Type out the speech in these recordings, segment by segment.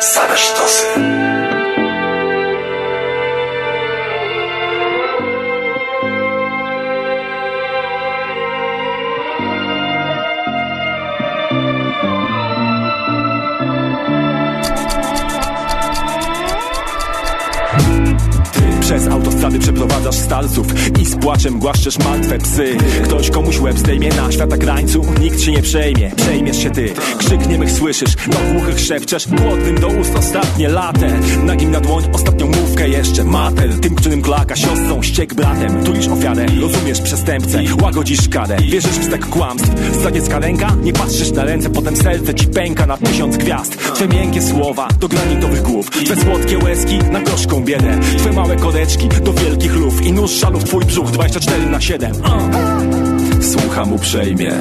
same starców I z płaczem głaszczesz martwe psy. Ktoś komuś łeb zdejmie na świata krańcu Nikt się nie przejmie, przejmiesz się ty Krzyk niemych słyszysz, do głuchych szepczesz Głodnym do ust ostatnie latę Nagim na dłoń ostatnią mówkę jeszcze. Mater, tym którym klaka siostrą ściek bratem. Tulisz ofiarę, rozumiesz przestępcę Łagodzisz karę, wierzysz w stek kłamstw Zdradziecka ręka, nie patrzysz na ręce Potem serce ci pęka na tysiąc gwiazd. Twe miękkie słowa do granitowych głów Twe słodkie łezki na gorzką biedę. Twe małe koreczki do wielkich luf I nóż szalu w twój brzuch 24 na 7 Słucham uprzejmie.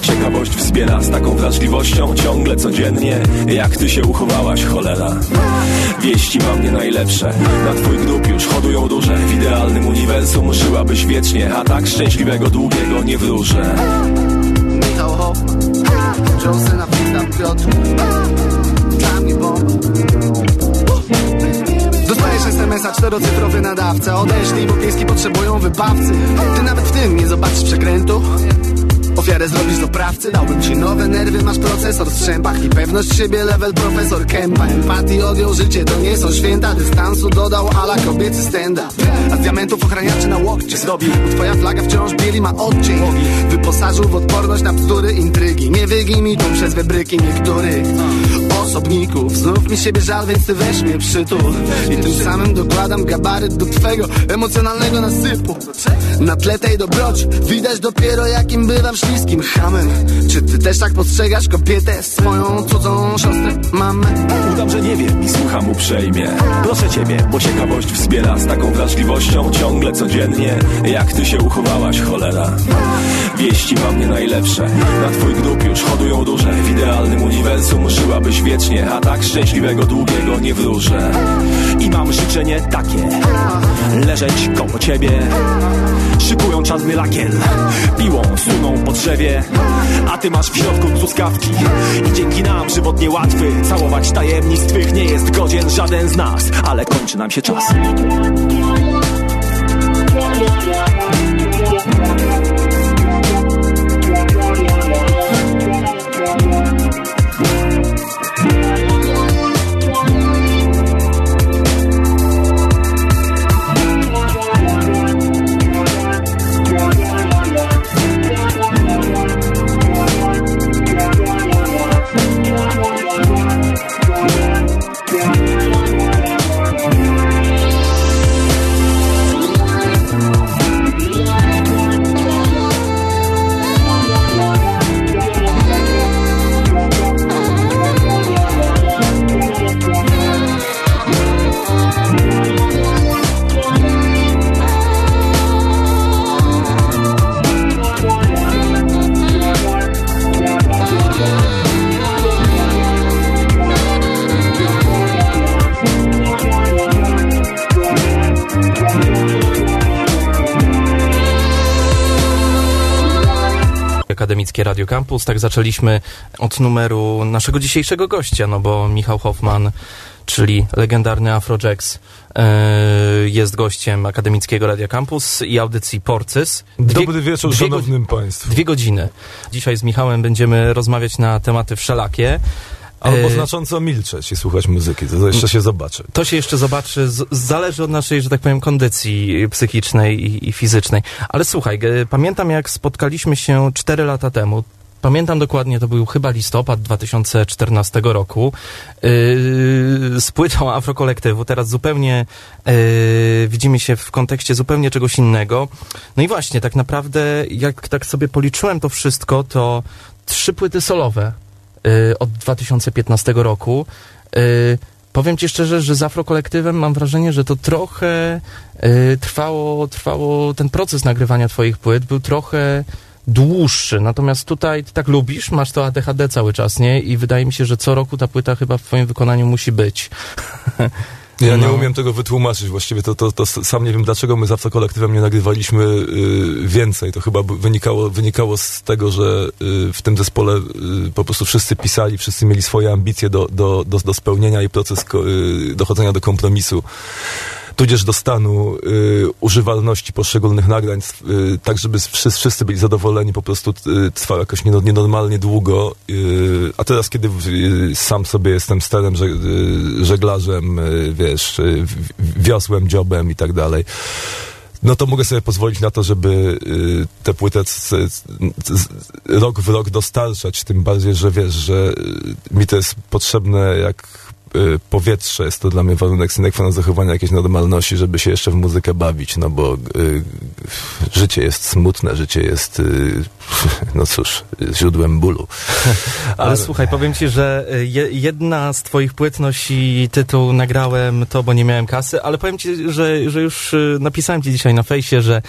Ciekawość wspiera z taką wrażliwością Ciągle, codziennie. Jak ty się uchowałaś, cholera? Wieści mam nie najlepsze. Na twój grób już hodują duże. W idealnym uniwersum żyłabyś wiecznie A tak szczęśliwego, długiego nie wróżę. Michał na Piotr. Dla mnie Dostajesz SMS-a czterocyfrowy nadawca. Odeślij, bo pieski potrzebują wybawcy. Ty nawet w tym nie zobaczysz przekrętu. Ofiarę zrobisz z oprawcy Dałbym ci nowe nerwy, masz procesor w strzępach I pewność siebie. Level profesor Kempa Empatii odjął życie, to nie są święta. Dystansu dodał ala kobiecy stand-up A z diamentów ochraniaczy na łokcie zrobił Bo twoja flaga wciąż bieli ma odcień. Wyposażył w odporność na bzdury, intrygi. Nie wygimi tu przez wybryki niektórych osobników Znów mi siebie żal, więc ty weź mnie przytul. I tym samym dokładam gabaryt do twego emocjonalnego nasypu. Na tle tej dobroci widać dopiero jakim bywam śliskim hamem Czy ty też tak postrzegasz kobietę, swoją cudzą siostrę, mamę? Udam, że nie wiem i słucham uprzejmie. Proszę ciebie, bo ciekawość wspiera z taką wrażliwością Ciągle, codziennie. Jak ty się uchowałaś, cholera Wieści mam nie najlepsze. Na twój grób już hodują duże. W idealnym uniwersum żyłabyś wiecznie A tak szczęśliwego, długiego nie wróżę. I mam życzenie takie. Leżeć koło ciebie. Szykują czarny lakier. Piłą suną po drzewie. A ty masz w środku truskawki I dzięki nam żywot niełatwy. Całować tajemnic twych nie jest godzien żaden z nas. Ale kończy nam się czas Akademickie Radio Campus. Tak zaczęliśmy od numeru naszego dzisiejszego gościa, no bo Michał Hoffman, czyli legendarny Afrojax, e, jest gościem Akademickiego Radio Campus i audycji Porcys. Dwie- Dobry wieczór dwie szanownym państwu. Dwie godziny. Dzisiaj z Michałem będziemy rozmawiać na tematy wszelakie. Albo E, znacząco milczeć i słuchać muzyki, to jeszcze się zobaczy. To się jeszcze zobaczy, zależy od naszej, że tak powiem, kondycji psychicznej i, i fizycznej. Ale słuchaj, e, pamiętam jak spotkaliśmy się cztery lata temu. Pamiętam dokładnie, to był chyba listopad 2014 roku yy, z płytą Afrokolektywu. Teraz zupełnie yy, widzimy się w kontekście zupełnie czegoś innego. No i właśnie, tak naprawdę, jak tak sobie policzyłem to wszystko, to trzy płyty solowe od 2015 roku. Yy, Powiem ci szczerze, że z Afrokolektywem mam wrażenie, że to trochę y, trwało, trwało, ten proces nagrywania twoich płyt był trochę dłuższy. Natomiast tutaj tak lubisz, masz to ADHD cały czas, nie? I wydaje mi się, że co roku ta płyta chyba w twoim wykonaniu musi być. Ja nie No. umiem tego wytłumaczyć. Właściwie to, to, to sam nie wiem, dlaczego my zawsze kolektywem nie nagrywaliśmy y, więcej. To chyba wynikało, wynikało z tego, że y, w tym zespole y, po prostu wszyscy pisali, wszyscy mieli swoje ambicje do, do, do, do spełnienia i proces y, dochodzenia do kompromisu. Tudzież do stanu y, używalności poszczególnych nagrań, y, tak żeby wszyscy, wszyscy byli zadowoleni, po prostu y, trwał jakoś nieno- nienormalnie długo. Y, a teraz, kiedy y, sam sobie jestem sterem, że, y, żeglarzem, wiesz, wiosłem, dziobem i tak dalej, no to mogę sobie pozwolić na to, żeby y, tę płytę c, c, c, rok w rok dostarczać, tym bardziej, że wiesz, że mi to jest potrzebne jak powietrze, jest to dla mnie warunek sine qua non zachowania jakiejś normalności, żeby się jeszcze w muzykę bawić, no bo y, życie jest smutne, życie jest, y, no cóż, źródłem bólu. Ale, słuchaj, powiem ci, że y, je, jedna z twoich płyt nosi tytuł Nagrałem to, bo nie miałem kasy, ale powiem ci, że, że już y, napisałem ci dzisiaj na fejsie, że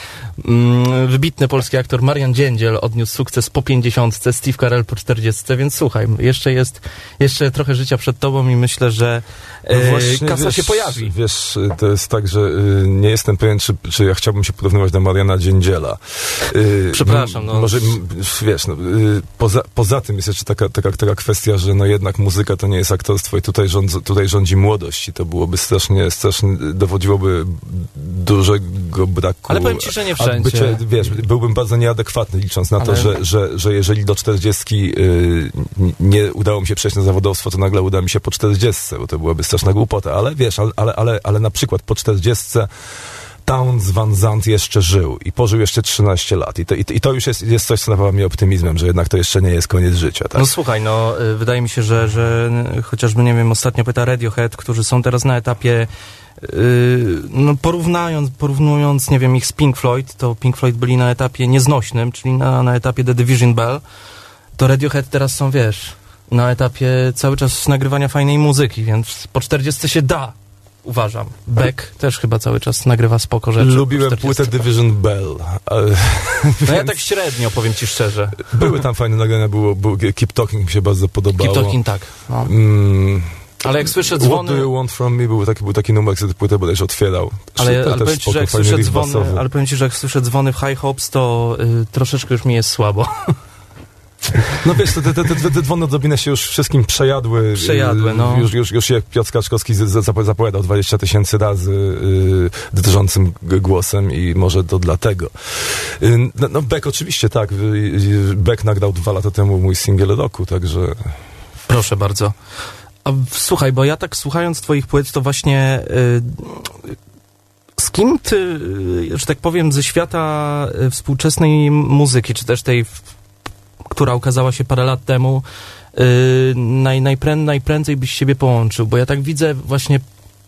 mm, wybitny polski aktor Marian Dziędziel odniósł sukces po 50, Steve Carell po 40, więc słuchaj, jeszcze jest jeszcze trochę życia przed tobą i myślę, że No właśnie, kasa wiesz, się pojawi. Wiesz, to jest tak, że y, nie jestem pewien, czy, czy ja chciałbym się porównywać do Mariana Dziędziela. Y, Przepraszam, no. Może, wiesz, no, y, poza, poza tym jest jeszcze taka, taka, taka kwestia, że no jednak muzyka to nie jest aktorstwo i tutaj, tutaj rządzi młodość i to byłoby strasznie, strasznie dowodziłoby dużego braku. Ale powiem ci, że nie wszędzie. Bycie, wiesz, byłbym bardzo nieadekwatny, licząc na to, Ale- że, że, że jeżeli do 40 y, nie udało mi się przejść na zawodowstwo, to nagle uda mi się po 40, bo to byłaby straszna głupota. Ale wiesz, ale, ale, ale, ale na przykład po 40 Towns Van Zandt jeszcze żył i pożył jeszcze 13 lat. I to, i, i to już jest, jest coś, co napawa mnie optymizmem, że jednak to jeszcze nie jest koniec życia. Tak? No słuchaj, no y, wydaje mi się, że, że chociażby, nie wiem, ostatnio pyta Radiohead, którzy są teraz na etapie y, no porównując, porównując, nie wiem, ich z Pink Floyd, to Pink Floyd byli na etapie nieznośnym, czyli na, na etapie The Division Bell, to Radiohead teraz są, wiesz, na etapie cały czas nagrywania fajnej muzyki, więc po 40 się da, uważam. Beck też chyba cały czas nagrywa spoko rzeczy. Lubiłem 40. płytę Division Bell. ale No ja tak średnio, powiem ci szczerze. Były tam fajne nagrania, było, było Keep Talking mi się bardzo podobało. Keep Talking tak. No. Mm, Ale jak słyszę What dzwony... do you want from me? Był taki, był taki numer, który płytę bodajże otwierał. Ale, ale powiem ci, spoko, że jak słyszę dzwony, ale powiem ci, że jak słyszę dzwony w High Hopes, to y, troszeczkę już mi jest słabo. No wiesz, te, te, te, te, te dzwony odrobinę się już wszystkim przejadły. Przejadły, Yy, no. Już, już, już jak Piotr Kaczkowski zapowiadał 20 tysięcy razy yy, drżącym głosem i może to dlatego. Yy, no, Beck oczywiście tak. Yy, yy, Beck nagrał dwa lata temu mój singiel roku, także... Proszę bardzo. A słuchaj, bo ja tak słuchając twoich płyt, to właśnie y, z kim ty, y, że tak powiem, ze świata y, współczesnej muzyki, czy też tej, która ukazała się parę lat temu, y, naj, najprę, najprędzej byś siebie połączył? Bo ja tak widzę właśnie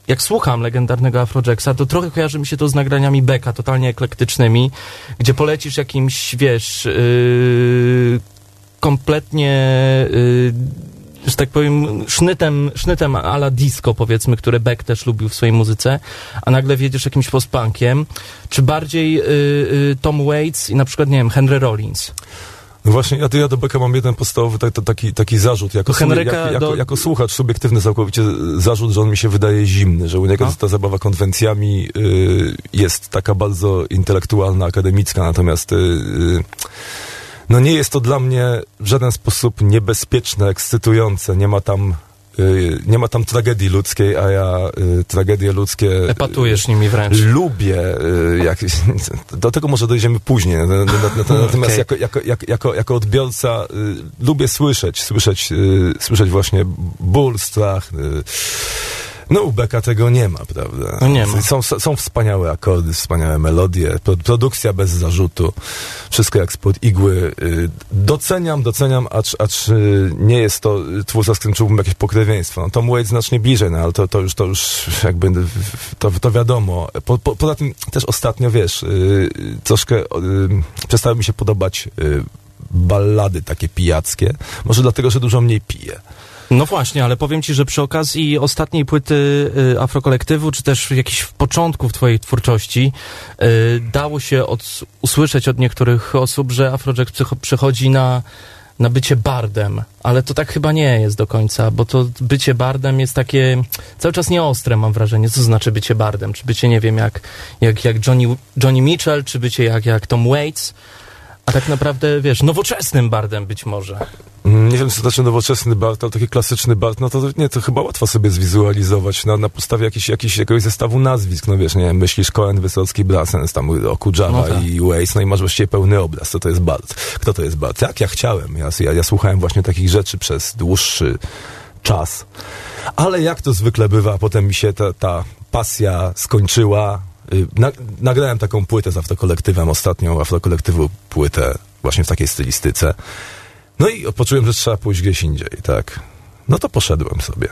jak słucham legendarnego Afrojacksa, to trochę kojarzy mi się to z nagraniami Becka, totalnie eklektycznymi, gdzie polecisz jakimś, wiesz, yy, kompletnie, yy, że tak powiem, sznytem, sznytem ala disco, powiedzmy, które Beck też lubił w swojej muzyce, a nagle wiedziesz jakimś postpunkiem, czy bardziej yy, yy, Tom Waits i na przykład, nie wiem, Henry Rollins. No właśnie, ja, ja do Becka mam jeden podstawowy tak, taki, taki zarzut. Jako, Henryka jak, jako, do- jako słuchacz, subiektywny całkowicie zarzut, że on mi się wydaje zimny, że u niego No. ta zabawa konwencjami y, jest taka bardzo intelektualna, akademicka, natomiast y, y, no nie jest to dla mnie w żaden sposób niebezpieczne, ekscytujące, nie ma tam nie ma tam tragedii ludzkiej, a ja y, tragedie ludzkie Epatujesz nimi wręcz. Lubię, y, jak, do tego może dojdziemy później, na- na- na- na- natomiast Okej. jako, jako, jako, jako, jako odbiorca y, lubię słyszeć, słyszeć, y, słyszeć właśnie ból, strach. No u Beka tego nie ma, prawda? No nie ma. Są, są wspaniałe akordy, wspaniałe melodie, pro, produkcja bez zarzutu, wszystko jak spod igły. Y, doceniam, doceniam, acz, acz y, nie jest to y, twórca, z którym czułbym jakieś pokrewieństwo. No, Tom Waits znacznie bliżej, no ale to, to, już, to już jakby to, to wiadomo. Po, po, poza tym też ostatnio, wiesz, troszkę przestały mi się podobać ballady takie pijackie. Może dlatego, że dużo mniej piję. No właśnie, ale powiem ci, że przy okazji ostatniej płyty y, Afrokolektywu, czy też jakichś początków twojej twórczości, y, dało się od, usłyszeć od niektórych osób, że Afrojack przechodzi na na bycie bardem, ale to tak chyba nie jest do końca, bo to bycie bardem jest takie cały czas nieostre, mam wrażenie. Co znaczy bycie bardem? Czy bycie, nie wiem, jak, jak, jak Johnny, Johnny Mitchell, czy bycie jak, jak Tom Waits? A tak naprawdę, wiesz, nowoczesnym bardem być może. Mm, Nie wiem, co to znaczy nowoczesny Bart, ale taki klasyczny Bart, no to nie, to chyba łatwo sobie zwizualizować na, na podstawie jakiś, jakiś, jakiegoś zestawu nazwisk, no wiesz, nie wiem, myślisz Cohen, Wysocki, Brassens, tam Okudżawa No tak. i Waze, no i masz właściwie pełny obraz, co to jest Bart. Kto to jest Bart? Jak ja chciałem, ja, ja, ja słuchałem właśnie takich rzeczy przez dłuższy czas, ale jak to zwykle bywa, potem mi się ta, ta pasja skończyła, nagrałem taką płytę z Afrokolektywem, ostatnią Afrokolektywu płytę właśnie w takiej stylistyce. No i poczułem, że trzeba pójść gdzieś indziej, tak. No to poszedłem sobie.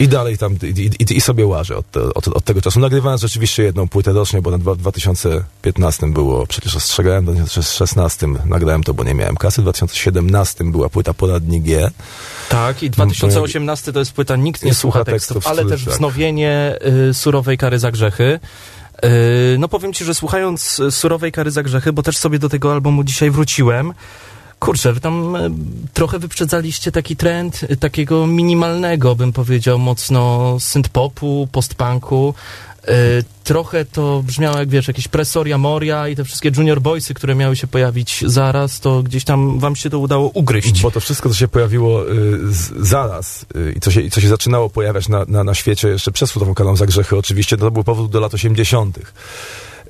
I dalej tam, i, i, i sobie łażę od, od, od tego czasu. Nagrywałem rzeczywiście jedną płytę rocznie, bo na dwa- w 2015 było, przecież ostrzegałem, w 2016 nagrałem to, bo nie miałem kasy, w 2017 była płyta Poradnik G. Tak, i 2018 to jest płyta Nikt nie, Nie słucha słucha tekstów, tekstów, ale też tak. wznowienie y, Surowej Kary za Grzechy. Y, no powiem ci, że słuchając y, Surowej Kary za Grzechy, bo też sobie do tego albumu dzisiaj wróciłem, kurczę, wy tam y, trochę wyprzedzaliście taki trend y, takiego minimalnego, bym powiedział, mocno synth-popu, post-punku. Y, trochę to brzmiało jak, wiesz, jakieś Presoria Moria i te wszystkie Junior Boysy, które miały się pojawić zaraz, to gdzieś tam wam się to udało ugryźć. Bo to wszystko, co się pojawiło y, z, zaraz y, i co się, i co się zaczynało pojawiać na, na, na świecie jeszcze Słową Karą za grzechy, oczywiście, to był powód do lat 80.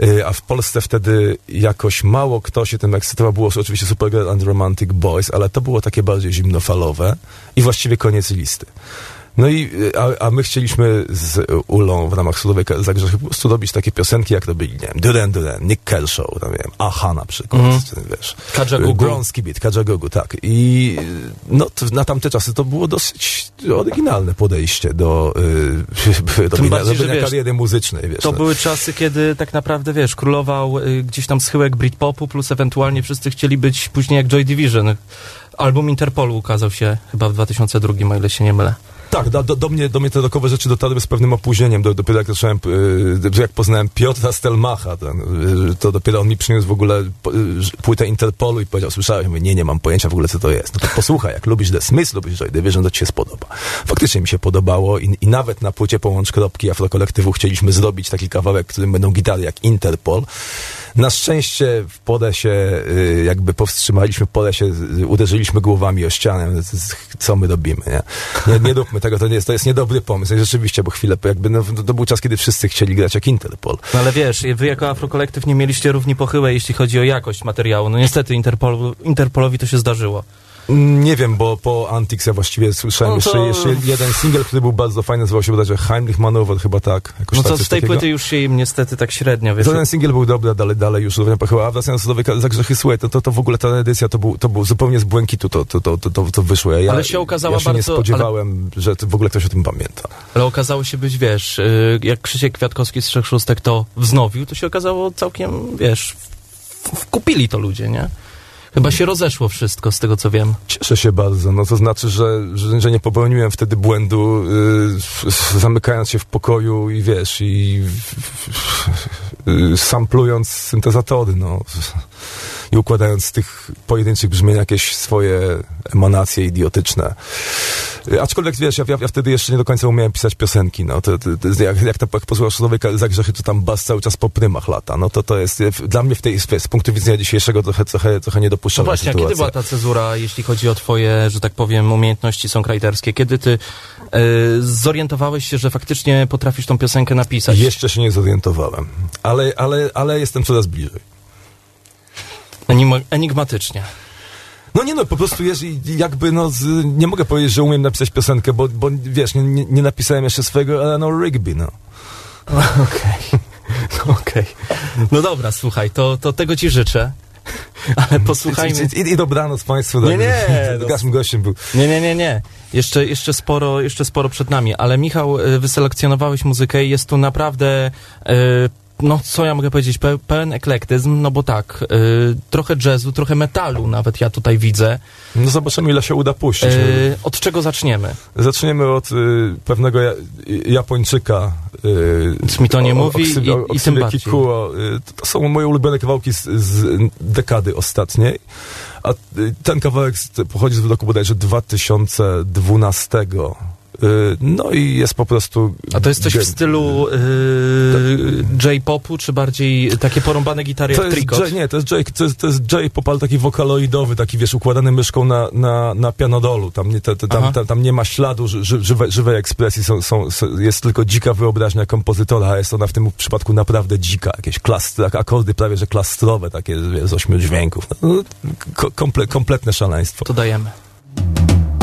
Y, A w Polsce wtedy jakoś mało kto się tym ekscytował. Było oczywiście Supergirl and Romantic Boys, ale to było takie bardziej zimnofalowe i właściwie koniec listy. No i, y, a, a my chcieliśmy z Ulą w ramach Sudowej Kary za grzechy po prostu robić takie piosenki, jak robili, nie wiem, Duran Duran, Nick Kershaw, tam, nie wiem, Aha na przykład, wiesz. Kajagoogoo. Grąski Beat, Kajagoogoo, tak. I no, to, na tamte czasy to było dosyć oryginalne podejście do y, robienia, bardziej, robienia wiesz, kariery muzycznej, wiesz. To no. były czasy, kiedy tak naprawdę, wiesz, królował y, gdzieś tam schyłek Britpopu, plus ewentualnie wszyscy chcieli być później jak Joy Division. Album Interpolu ukazał się chyba w 2002, o ile się nie mylę. Tak, do, do, mnie, do mnie te rokowe rzeczy dotarły z pewnym opóźnieniem. Do, dopiero jak zacząłem, y, jak poznałem Piotra Stelmacha, ten, y, to dopiero on mi przyniósł w ogóle y, płytę Interpolu i powiedział, słyszałem, mówię, nie, nie mam pojęcia w ogóle co to jest. No to posłuchaj, jak lubisz The Smiths, lubisz Joy Division, to ci się spodoba. Faktycznie mi się podobało i, i nawet na płycie Połącz Kropki Afrokolektywu chcieliśmy zrobić taki kawałek, w którym będą gitary jak Interpol. Na szczęście w Podesie y, jakby powstrzymaliśmy, w Podesie y, uderzyliśmy głowami o ścianę, co my robimy, nie? Nie, nie róbmy tego, to, nie jest, to jest niedobry pomysł. Rzeczywiście, bo chwilę, jakby, no, to był czas, kiedy wszyscy chcieli grać jak Interpol. No ale wiesz, wy jako Afrokolektyw nie mieliście równi pochyłej, jeśli chodzi o jakość materiału. No niestety Interpol, Interpolowi to się zdarzyło. Nie wiem, bo po Antix ja właściwie słyszałem No to- jeszcze, jeszcze jeden singiel, który był bardzo fajny, nazywał się bodajże Heimlich Manöver, chyba tak. No tak, to z tej takiego. płyty już się im niestety tak średnio, wiesz. Ten singiel był dobry, a dalej, dalej już pochyła. A wracając do Dowej za grzechy, słuchaj, to, to, to w ogóle ta edycja to był, to był zupełnie z błękitu to, to, to, to, to, wyszło. Ja, Ale się okazała ja się nie bardzo- spodziewałem, że to w ogóle ktoś o tym pamięta. Ale okazało się być, wiesz, y, jak Krzysiek Kwiatkowski z Trzech Szóstek to wznowił, to się okazało całkiem, wiesz, wkupili to ludzie, nie? Chyba się rozeszło wszystko, z tego co wiem. Cieszę się bardzo. No to znaczy, że, że, że nie popełniłem wtedy błędu, y, s- zamykając się w pokoju i wiesz, i y, samplując syntezatory, no. I układając z tych pojedynczych brzmień jakieś swoje emanacje idiotyczne. Aczkolwiek wiesz, ja, ja, ja wtedy jeszcze nie do końca umiałem pisać piosenki, no. To, to, to, jak, jak ta jak posłuchasz grzechy, to tam bas cały czas po prymach lata. No to to jest, dla mnie w tej, z punktu widzenia dzisiejszego trochę, trochę, trochę No niedopuszczalna właśnie, a sytuacja. kiedy była ta cezura, jeśli chodzi o twoje, że tak powiem, umiejętności songwriterskie? Kiedy ty e, zorientowałeś się, że faktycznie potrafisz tą piosenkę napisać? Jeszcze się nie zorientowałem, ale, ale, ale jestem coraz bliżej. Enim- enigmatycznie. No nie no, po prostu jest jakby no, z, nie mogę powiedzieć, że umiem napisać piosenkę, bo, bo wiesz, nie, nie, nie napisałem jeszcze swojego Eleanor Rigby, no. Okej. Okej. No dobra, słuchaj, to, to tego ci życzę. Ale posłuchajmy. I, i, i dobranoc Państwu. Nie, nie, no. Naszym gościem był. Nie, nie, nie, nie. Jeszcze, jeszcze, sporo, jeszcze sporo przed nami, ale Michał, y, wyselekcjonowałeś muzykę i jest tu naprawdę, y, no co ja mogę powiedzieć, pe, pełen eklektyzm, no bo tak, y, trochę jazzu, trochę metalu nawet ja tutaj widzę. No zobaczymy, ile się uda puścić. Y, od czego zaczniemy? Zaczniemy od y, pewnego ja, Japończyka. Y, Nic mi to nie mówi i- ksywie- i tym bardziej. Kikuo. Y, to, są moje ulubione kawałki z, z dekady ostatniej. A y, ten kawałek z- pochodzi z roku bodajże 2012. Y, No i jest po prostu... A to jest coś w stylu yy, J-popu, czy bardziej takie porąbane gitary To jak? J, nie, to jest J, to jest, to jest J-pop, ale taki wokaloidowy, taki wiesz, układany myszką na, na, na pianodolu. Tam nie, te, te, tam, tam, tam nie ma śladu ży, ży, żywej, ekspresji, są, są, jest tylko dzika wyobraźnia kompozytora, a jest ona w tym przypadku naprawdę dzika. Jakieś klas, akordy prawie, że klastrowe, takie wiesz, z ośmiu dźwięków. No, ko, komple, kompletne szaleństwo. To dajemy.「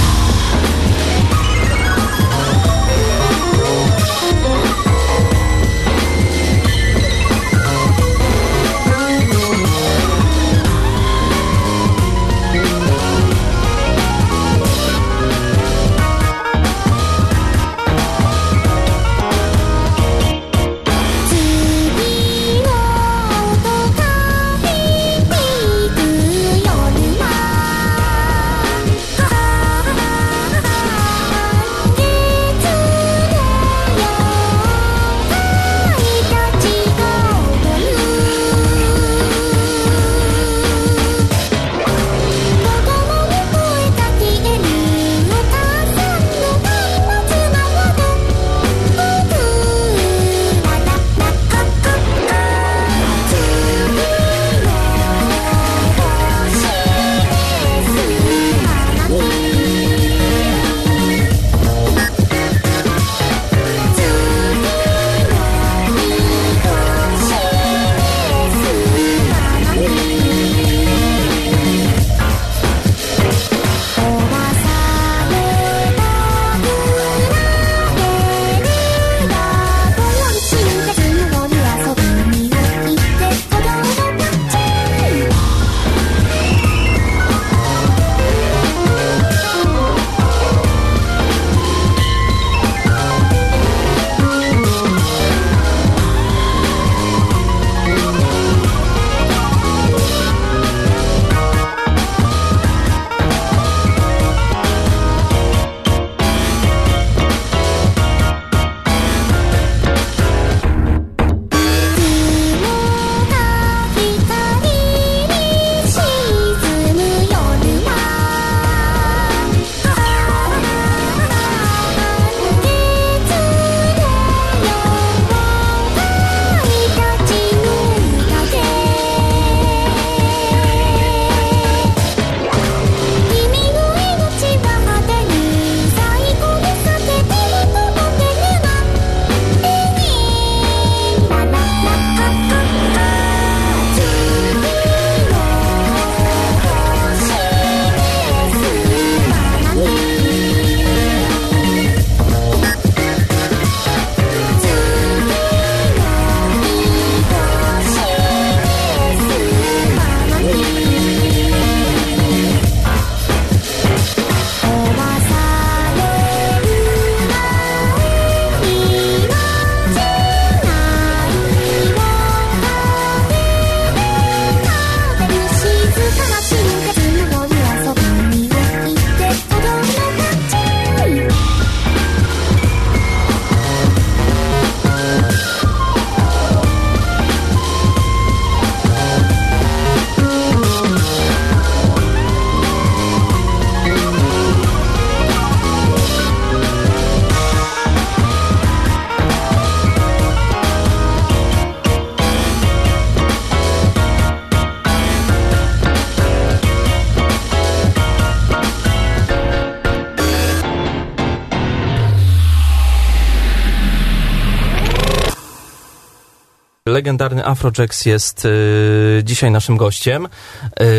Afrojax jest y, dzisiaj naszym gościem.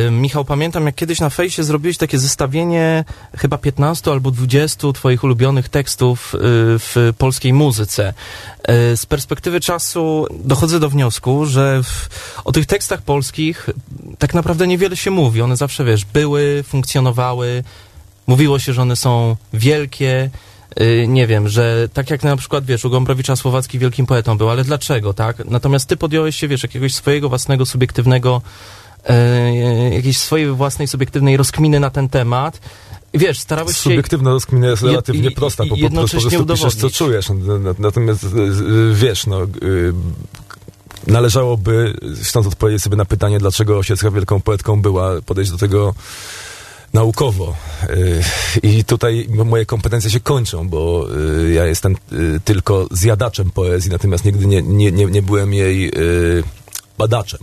Y, Michał, pamiętam jak kiedyś na fejsie zrobiłeś takie zestawienie chyba 15 albo 20 twoich ulubionych tekstów y, w polskiej muzyce. Z perspektywy czasu dochodzę do wniosku, że w, o tych tekstach polskich tak naprawdę niewiele się mówi. One zawsze, wiesz, były, funkcjonowały, mówiło się, że one są wielkie, nie wiem, że tak jak na przykład, wiesz, u Gombrowicza Słowacki wielkim poetą był, ale dlaczego, tak? Natomiast ty podjąłeś się, wiesz, jakiegoś swojego własnego, subiektywnego, y, jakiejś swojej własnej, subiektywnej rozkminy na ten temat. Wiesz, starałeś się... Subiektywna rozkmina jest relatywnie i- prosta, bo po, prostu piszesz, co czujesz. Natomiast, y, y, wiesz, no, y, należałoby stąd odpowiedzieć sobie na pytanie, dlaczego Osiecka wielką poetką była, podejść do tego naukowo. Y, I tutaj moje kompetencje się kończą, bo y, ja jestem y, tylko zjadaczem poezji, natomiast nigdy nie, nie, nie, nie byłem jej badaczem.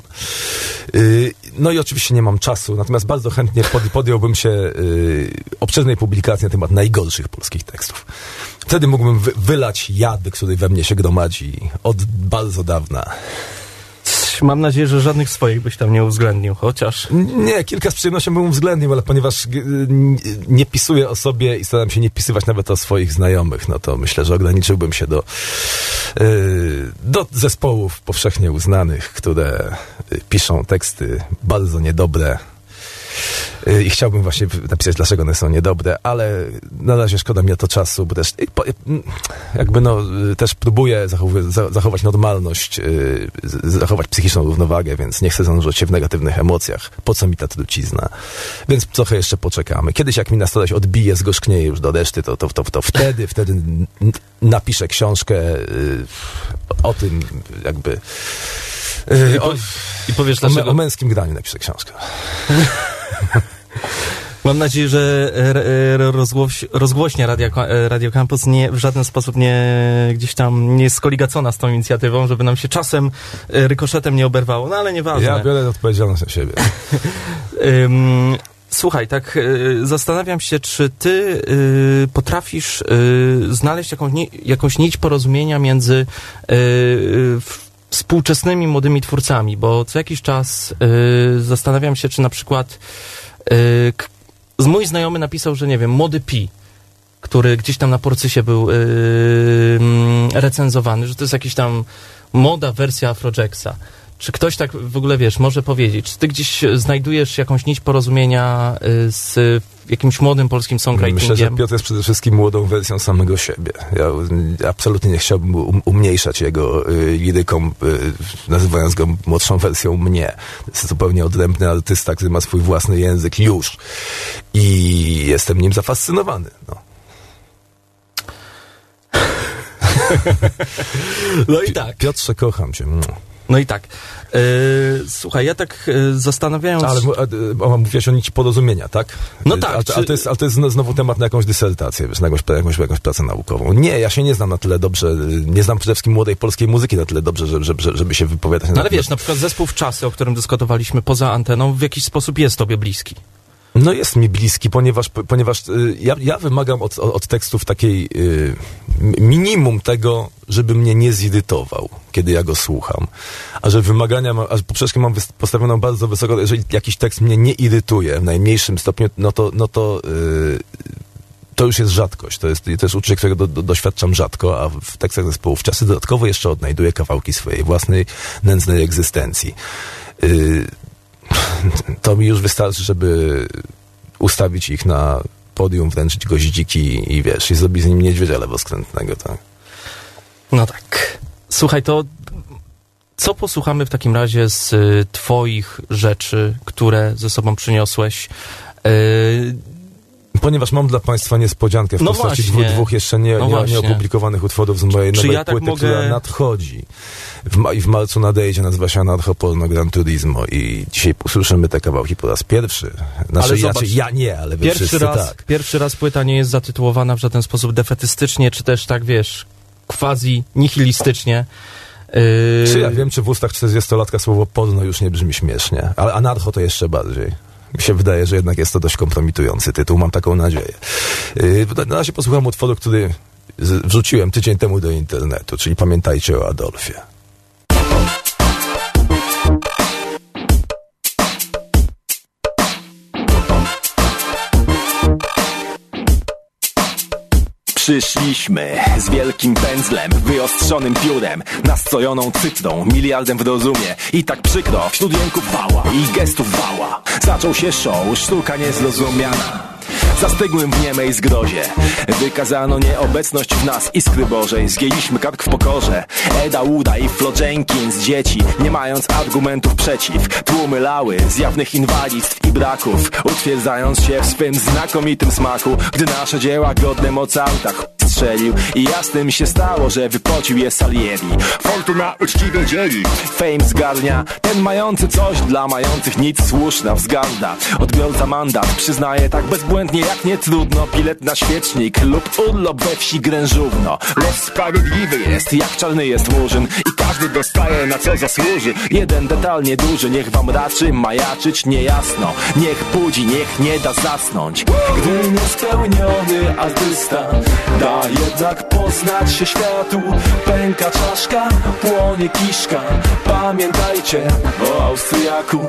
No i oczywiście nie mam czasu, natomiast bardzo chętnie pod, podjąłbym się obszernej publikacji na temat najgorszych polskich tekstów. Wtedy mógłbym wy, wylać jad, który we mnie się gromadzi od bardzo dawna. Mam nadzieję, że żadnych swoich byś tam nie uwzględnił, chociaż... Nie, kilka z przyjemnością bym uwzględnił, ale ponieważ n- nie pisuję o sobie i staram się nie pisywać nawet o swoich znajomych, no to myślę, że ograniczyłbym się do, yy, do zespołów powszechnie uznanych, które y, piszą teksty bardzo niedobre. I chciałbym właśnie napisać, dlaczego one są niedobre, ale na razie szkoda mi to czasu, bo też mm, jakby no, y, też próbuję zachować normalność, y, zachować psychiczną równowagę, więc nie chcę zanurzać się w negatywnych emocjach. Po co mi ta trucizna? Więc trochę jeszcze poczekamy. Kiedyś jak mi na starość odbije, zgorzknieje już do reszty, to, to, to, to wtedy, wtedy napiszę książkę y, o tym jakby... I, O, po, I powiesz o, dlaczego... o męskim graniu napiszę książkę. Mam nadzieję, że e, rozgłoś, rozgłośnia Radio, e, Radio Campus nie, w żaden sposób nie gdzieś tam nie jest skoligacona z tą inicjatywą, żeby nam się czasem e, rykoszetem nie oberwało, no ale nieważne. Ja biorę odpowiedzialność na siebie. Słuchaj, tak zastanawiam się, czy ty potrafisz znaleźć jakąś, jakąś nić porozumienia między w- współczesnymi młodymi twórcami, bo co jakiś czas y, zastanawiam się, czy na przykład y, z mój znajomy napisał, że nie wiem, młody Pi, który gdzieś tam na Porcysie był y, mm, recenzowany, że to jest jakiś tam moda wersja Afrojacksa. Czy ktoś tak w ogóle, wiesz, może powiedzieć, czy ty gdzieś znajdujesz jakąś nić porozumienia y, z jakimś młodym polskim Myślę, że songwritingiem? Piotr jest przede wszystkim młodą wersją samego siebie. Ja mm, absolutnie nie chciałbym um, umniejszać jego y, liryką, y, nazywając go młodszą wersją mnie. To jest zupełnie odrębny artysta, który ma swój własny język już. I jestem nim zafascynowany. No. No i tak. Piotrze, kocham cię. No i tak. Y, słuchaj, ja tak y, zastanawiając... Ale mu- a, a, a mówiłaś o nici porozumienia, tak? No tak, Ale, czy- ale, to jest, ale to jest zno- znowu temat na jakąś dysertację, wiesz, na jakąś, jakąś, jakąś pracę naukową. Nie, ja się nie znam na tyle dobrze, nie znam przede wszystkim młodej polskiej muzyki na tyle dobrze, żeby, żeby, żeby się wypowiadać No ale wiesz, na przykład zespół czasy, o którym dyskutowaliśmy poza anteną, w jakiś sposób jest tobie bliski. No jest mi bliski, ponieważ, ponieważ y, ja, ja wymagam od, od tekstów takiej y, minimum tego, żeby mnie nie zirytował, kiedy ja go słucham. A że wymagania, ma, a że poprzeczkę mam postawioną bardzo wysoko, jeżeli jakiś tekst mnie nie irytuje w najmniejszym stopniu, no to, no to y, to już jest rzadkość. To jest, to jest uczucie, którego do, do, doświadczam rzadko, a w tekstach zespołów czasy dodatkowo jeszcze odnajduję kawałki swojej własnej nędznej egzystencji. To mi już wystarczy, żeby ustawić ich na podium, wręczyć goździki i wiesz, i zrobić z nim niedźwiedzia lewoskrętnego, tak. No tak. Słuchaj, to co posłuchamy w takim razie z y, twoich rzeczy, które ze sobą przyniosłeś? Y, Ponieważ mam dla Państwa niespodziankę w No postaci właśnie. dwóch, jeszcze nie, No nie, nieopublikowanych utworów z mojej Czy nowej ja tak płyty, mogę- która nadchodzi. W, ma, I w marcu nadejdzie, nazywa się Anarcho Porno Gran Turismo i dzisiaj usłyszymy te kawałki po raz pierwszy. Znaczy, Ale zobacz, inaczej, ja nie, ale wy pierwszy, wszyscy raz, tak. pierwszy raz płyta nie jest zatytułowana w żaden sposób defetystycznie, czy też tak, wiesz, quasi nihilistycznie. Y, Czy ja wiem, czy w ustach 40-latka słowo porno już nie brzmi śmiesznie, ale anarcho to jeszcze bardziej. Mi się wydaje, że jednak jest to dość kompromitujący tytuł, mam taką nadzieję. Yy, na razie posłucham utworu, który wrzuciłem tydzień temu do internetu, czyli Pamiętajcie o Adolfie. Przyszliśmy z wielkim pędzlem, wyostrzonym piórem, nastrojoną cytrą, miliardem w rozumie. I tak przykro, wśród jęków wała i gestów wała. Zaczął się show, sztuka niezrozumiana. Zastygłym w niemej zgrozie. Wykazano nieobecność w nas iskry Bożej. Zgięliśmy kark w pokorze. Eda Uda i Flo Jenkins Dzieci, nie mając argumentów przeciw. Tłumy lały z jawnych inwalidztw i braków Utwierdzając się w swym znakomitym smaku Gdy nasze dzieła godne Mozarta ch- strzelił I jasnym się stało, że wypocił je Salieri. Fortuna uczciwie dzieli, fame zgarnia. Ten mający coś dla mających nic słuszna wzgarda. Odbiorca mandat przyznaje tak bezbłędnie jak nie trudno. Bilet na świecznik lub urlop we wsi grężówno. Los sprawiedliwy jest. Jak czarny jest murzyn I każdy dostaje na co zasłuży. Jeden detal nieduży, niech wam raczy majaczyć niejasno. Niech budzi, niech nie da zasnąć. Gdy niespełniony artysta Da jednak poznać się światu. Pęka czaszka, płonie kiszka. Pamiętajcie o Austriaku.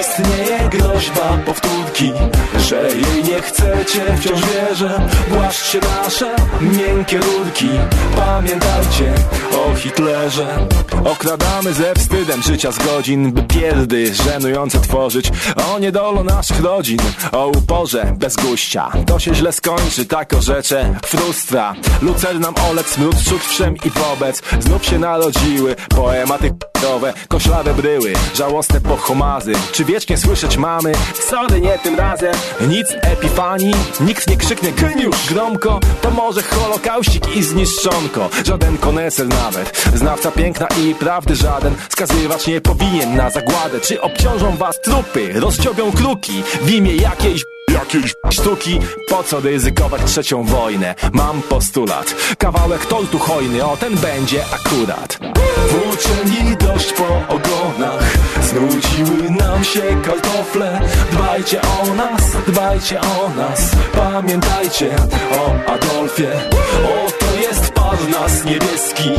Istnieje groźba powtórki Że jej nie chcecie, wciąż wierzę Głaszczcie nasze miękkie rurki Pamiętajcie o Hitlerze. Okradamy ze wstydem życia z godzin By pierdy żenujące tworzyć. O niedolo naszych rodzin O uporze bez guścia. To się źle skończy, tak orzecze Frustra, lucer nam olec Smród wśród wszem i wobec. Znów się narodziły poematy k***owe Koślawe bryły, żałosne pochomazy. Czy wiecznie słyszeć mamy? Sorry, nie tym razem. Nic epifanii, nikt nie krzyknie geniusz Gromko, to może holokauścik i zniszczonko. Żaden koneser nawet. Znawca piękna i prawdy żaden. Skazywać nie powinien na zagładę. Czy obciążą was trupy, rozciobią kruki W imię jakiejś Jakiejś sztuki, po co ryzykować trzecią wojnę? Mam postulat, kawałek tortu hojny, o ten będzie akurat. Włóczeni dość po ogonach, znudziły nam się kartofle. Dbajcie o nas, dbajcie o nas, pamiętajcie o Adolfie. Oto jest parnas niebieski,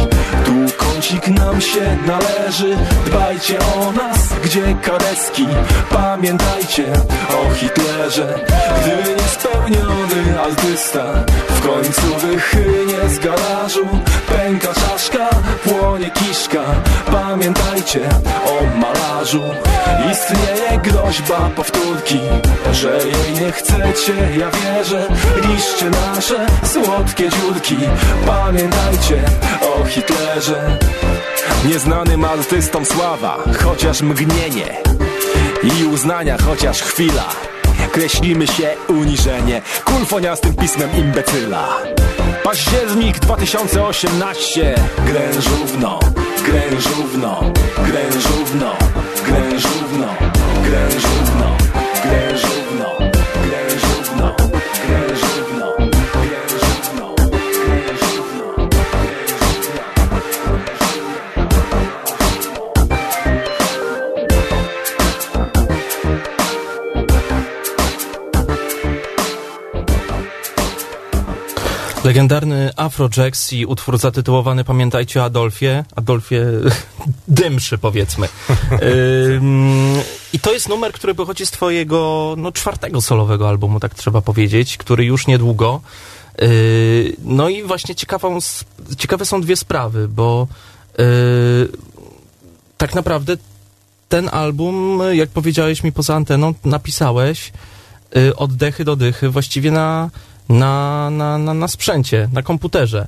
tu kącik nam się należy. Dbajcie o nas, gdzie kareski, pamiętajcie o Hitlerze. Gdy niespełniony artysta w końcu wychynie z garażu Pęka czaszka, płonie kiszka. Pamiętajcie o malarzu. Istnieje groźba powtórki Że jej nie chcecie, ja wierzę Liszcie nasze słodkie dziurki. Pamiętajcie o Hitlerze. Nieznanym artystom sława Chociaż mgnienie. I uznania chociaż chwila Kreślimy się uniżenie. Kulfoniastym pismem imbecyla. Październik 2018 Grężówno, grężówno, grężówno, grężówno, grężówno, grężówno, grężówno, grężówno, Legendarny Afrojax i utwór zatytułowany Pamiętajcie o Adolfie. Adolfie Dymszy, powiedzmy. I to jest numer, który pochodzi z twojego no, czwartego solowego albumu, tak trzeba powiedzieć, który już niedługo. Yy, no i właśnie ciekawą, ciekawe są dwie sprawy, bo yy, tak naprawdę ten album, jak powiedziałeś mi poza anteną, napisałeś y, od dechy do dychy właściwie na, na, na, na, na sprzęcie, na komputerze.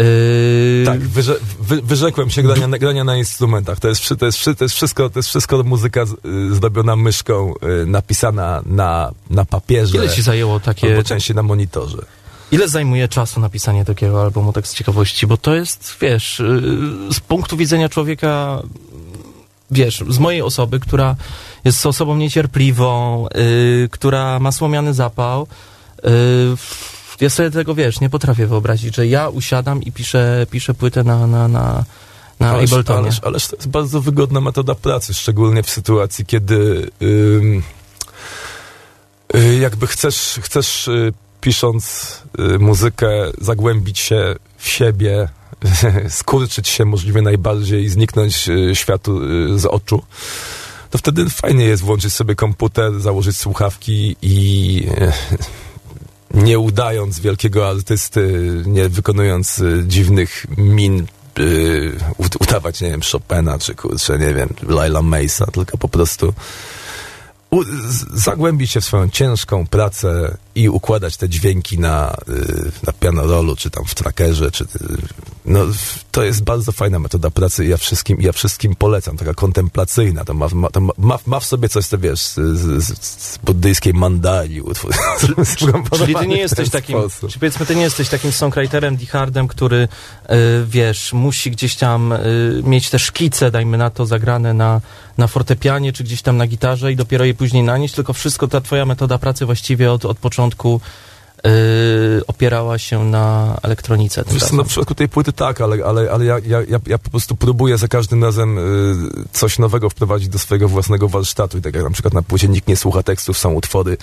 Y, Tak, wyrze, wy, wyrzekłem się grania, na- grania na instrumentach. To jest, to jest, to jest, wszystko, to jest wszystko muzyka z, y, zdobiona myszką, y, napisana na, na papierze. Ile ci zajęło takie... Albo częściej na monitorze. Ile zajmuje czasu napisanie takiego albumu, tak z ciekawości? Bo to jest, wiesz, y, z punktu widzenia człowieka, wiesz, z mojej osoby, która jest osobą niecierpliwą, y, która ma słomiany zapał, ja sobie tego, wiesz, nie potrafię wyobrazić, że ja usiadam i piszę, piszę płytę na, na, na, na ależ, Abletonie. ależ, ależ to jest bardzo wygodna metoda pracy, szczególnie w sytuacji, kiedy ym, y, jakby chcesz, chcesz y, pisząc y, muzykę, zagłębić się w siebie, skurczyć się możliwie najbardziej i zniknąć y, światu y, z oczu, to wtedy fajnie jest włączyć sobie komputer, założyć słuchawki i nie udając wielkiego artysty, nie wykonując y, dziwnych min, y, ud- udawać, nie wiem, Chopina, czy kurczę, nie wiem, Laila Mace'a, tylko po prostu zagłębić się w swoją ciężką pracę i układać te dźwięki na, y, na pianorolu, czy tam w trackerze, czy No, to jest bardzo fajna metoda pracy i ja wszystkim, ja wszystkim polecam, taka kontemplacyjna, to ma, ma, to ma, ma, w sobie coś, co wiesz, z, z, z, buddyjskiej mandali. utwór. Czyli ty nie jesteś takim, sposób. czy powiedzmy, ty nie jesteś takim songwriterem, diehardem, który, y, wiesz, musi gdzieś tam y, mieć te szkice, dajmy na to, zagrane na, na fortepianie, czy gdzieś tam na gitarze i dopiero je później nanieść, tylko wszystko, ta twoja metoda pracy właściwie od, od początku opierała się na elektronice. Wiesz no w przypadku tej płyty tak, ale, ale, ale ja, ja, ja, ja po prostu próbuję za każdym razem y, coś nowego wprowadzić do swojego własnego warsztatu. I tak jak na przykład na płycie nikt nie słucha tekstów, są utwory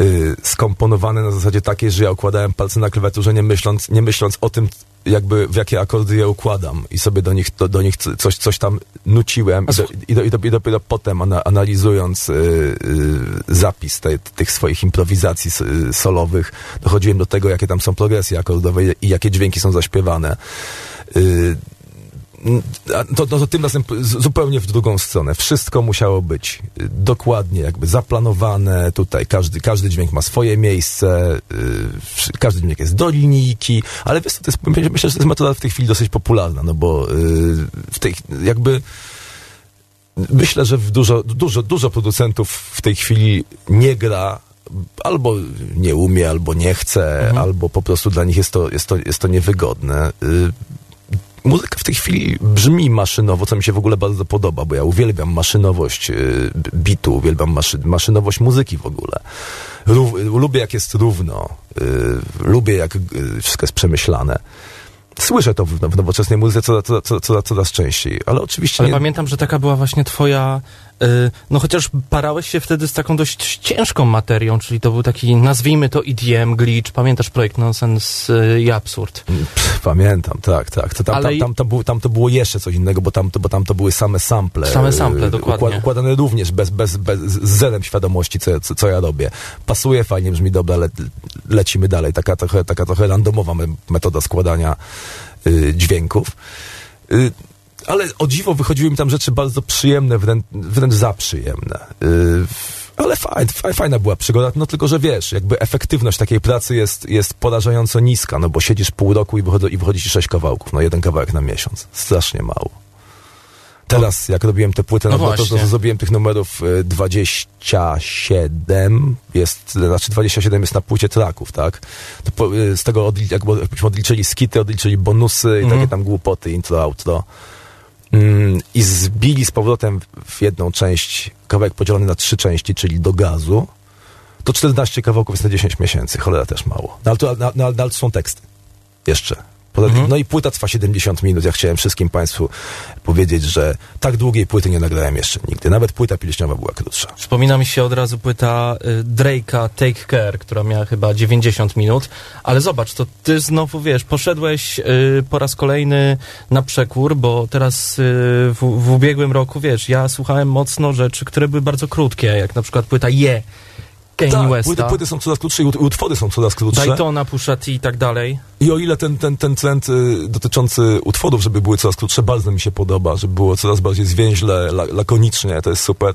y, skomponowane na zasadzie takiej, że ja układałem palce na klawiaturze, nie myśląc, nie myśląc o tym, jakby w jakie akordy je układam i sobie do nich, do, do nich coś, coś tam nuciłem i, do, i, do, i, do, i dopiero potem ana, analizując y, y, zapis te, tych swoich improwizacji y, solowych dochodziłem do tego, jakie tam są progresje akordowe i jakie dźwięki są zaśpiewane. Y, to, no to tym razem zupełnie w drugą stronę. Wszystko musiało być y, dokładnie jakby zaplanowane. Tutaj każdy, każdy dźwięk ma swoje miejsce, y, wszy- każdy dźwięk jest do linijki, ale wiesz to jest, myślę, że to jest metoda w tej chwili dosyć popularna, no bo y, w tej jakby myślę, że dużo, dużo, dużo producentów w tej chwili nie gra albo nie umie, albo nie chce, albo po prostu dla nich jest to, jest to, jest to niewygodne. Muzyka w tej chwili brzmi maszynowo, co mi się w ogóle bardzo podoba, bo ja uwielbiam maszynowość y, bitu, uwielbiam maszy, maszynowość muzyki w ogóle. Rów, lubię jak jest równo, y, lubię jak y, wszystko jest przemyślane. Słyszę to w, w nowoczesnej muzyce coraz, coraz, coraz, coraz częściej, ale oczywiście Ale nie, pamiętam, że taka była właśnie twoja. Y, no chociaż parałeś się wtedy z taką dość ciężką materią, czyli to był taki, nazwijmy to EDM, glitch. Pamiętasz projekt Nonsense y, i Absurd? Pff, pamiętam, tak, tak. To tam, Ale tam, tam, to było, tam to było jeszcze coś innego, bo tam to, bo tam to były same sample. Same sample, y, dokładnie. układ- Układane również bez, bez, bez, z zerem świadomości, co, ja- co, co ja robię. Pasuje, fajnie brzmi, dobra, le, lecimy dalej. Taka trochę, taka trochę randomowa me- metoda składania dźwięków. Y, ale o dziwo wychodziły mi tam rzeczy bardzo przyjemne, wręcz, wręcz za przyjemne. Y, ale fajn, faj, fajna była przygoda, no tylko, że wiesz, jakby efektywność takiej pracy jest, jest porażająco niska, no bo siedzisz pół roku i, wychodzi, i wychodzi ci sześć kawałków, no jeden kawałek na miesiąc. Strasznie mało. Teraz, jak robiłem tę płytę, no, No no to, to, to zrobiłem tych numerów y, 27, jest, znaczy 27 jest na płycie traków, tak? To po, y, z tego odli, jakby, jakbyśmy odliczyli skity, odliczyli bonusy i Mhm. takie tam głupoty, intro, outro. Mm, I zbili z powrotem w jedną część, kawałek podzielony na trzy części, czyli do gazu, to 14 kawałków jest na 10 miesięcy. Cholera też mało. No ale to, no, no, ale to są teksty. Jeszcze. Poza tym, Mhm. No i płyta trwa 70 minut. Ja chciałem wszystkim Państwu powiedzieć, że tak długiej płyty nie nagrałem jeszcze nigdy. Nawet płyta pilśniowa była krótsza. Przypomina mi się od razu płyta y, Drake'a Take Care, która miała chyba 90 minut, ale zobacz, to ty znowu, wiesz, poszedłeś y, po raz kolejny na przekór, bo teraz y, w, w ubiegłym roku, wiesz, ja słuchałem mocno rzeczy, które były bardzo krótkie, jak na przykład płyta Je, Kanye Tak, Westa, płyty, płyty są coraz krótsze i ut- utwory są coraz krótsze. Daytona, Pusha T i tak dalej. I o ile ten, ten, ten trend y, dotyczący utworów, żeby były coraz krótsze, bardzo mi się podoba, żeby było coraz bardziej zwięźle, la, lakonicznie, to jest super.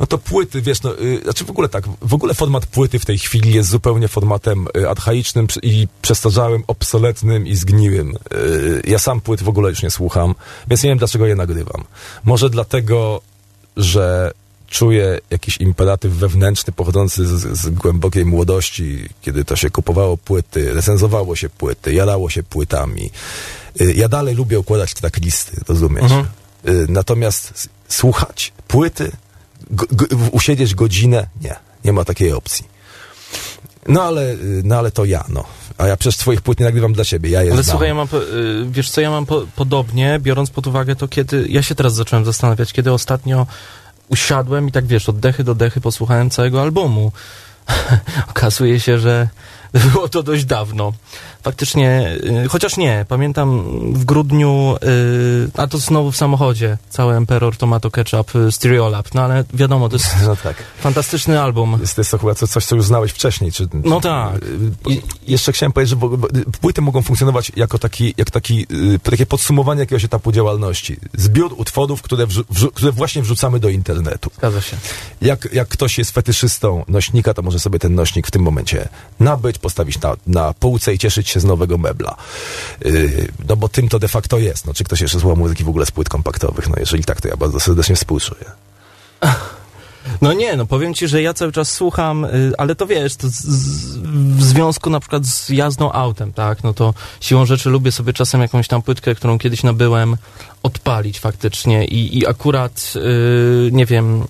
No to płyty, wiesz, no, y, znaczy w ogóle tak, w ogóle format płyty w tej chwili jest zupełnie formatem y, archaicznym i przestarzałym, obsoletnym i zgniłym. Y, ja sam płyt w ogóle już nie słucham, więc nie wiem dlaczego je nagrywam. Może dlatego, że czuję jakiś imperatyw wewnętrzny pochodzący z, z głębokiej młodości, kiedy to się kupowało płyty, recenzowało się płyty, jarało się płytami. Y, Ja dalej lubię układać tracklisty, rozumiesz? Mhm. Y, Natomiast słuchać płyty, usiedzieć godzinę, nie, nie ma takiej opcji. No ale, y, no ale to ja, no. A ja przecież twoich płyt nie nagrywam dla siebie, ja je Ale znam. słuchaj, ja mam, wiesz co, ja mam po, podobnie, biorąc pod uwagę to, kiedy, ja się teraz zacząłem zastanawiać, kiedy ostatnio usiadłem i tak wiesz, od dechy do dechy posłuchałem całego albumu. Okazuje się, że było to dość dawno. Faktycznie, y, chociaż nie, pamiętam w grudniu, y, a to znowu w samochodzie, cały Emperor Tomato Ketchup y, Stereolab, no ale wiadomo, to jest No tak. fantastyczny album. Jest, jest to chyba co- coś, co już znałeś wcześniej. Czy, No tak. I, jeszcze chciałem powiedzieć, że bo, bo, płyty mogą funkcjonować jako, taki, jak taki, takie podsumowanie jakiegoś etapu działalności. Zbiór utworów, które, wrzu, które właśnie wrzucamy do internetu. Zgadza się. Jak, jak ktoś jest fetyszystą nośnika, to może sobie ten nośnik w tym momencie nabyć, postawić na, na półce i cieszyć się właśnie z nowego mebla. Yy, no bo tym to de facto jest. No, czy ktoś jeszcze słucha muzyki w ogóle z płyt kompaktowych? No jeżeli tak, to ja bardzo serdecznie współczuję. No nie, no powiem ci, że ja cały czas słucham, y, ale to wiesz, to z, z, w związku na przykład z jazdą autem, tak, no to siłą rzeczy lubię sobie czasem jakąś tam płytkę, którą kiedyś nabyłem, odpalić faktycznie. I, i akurat, y, nie wiem,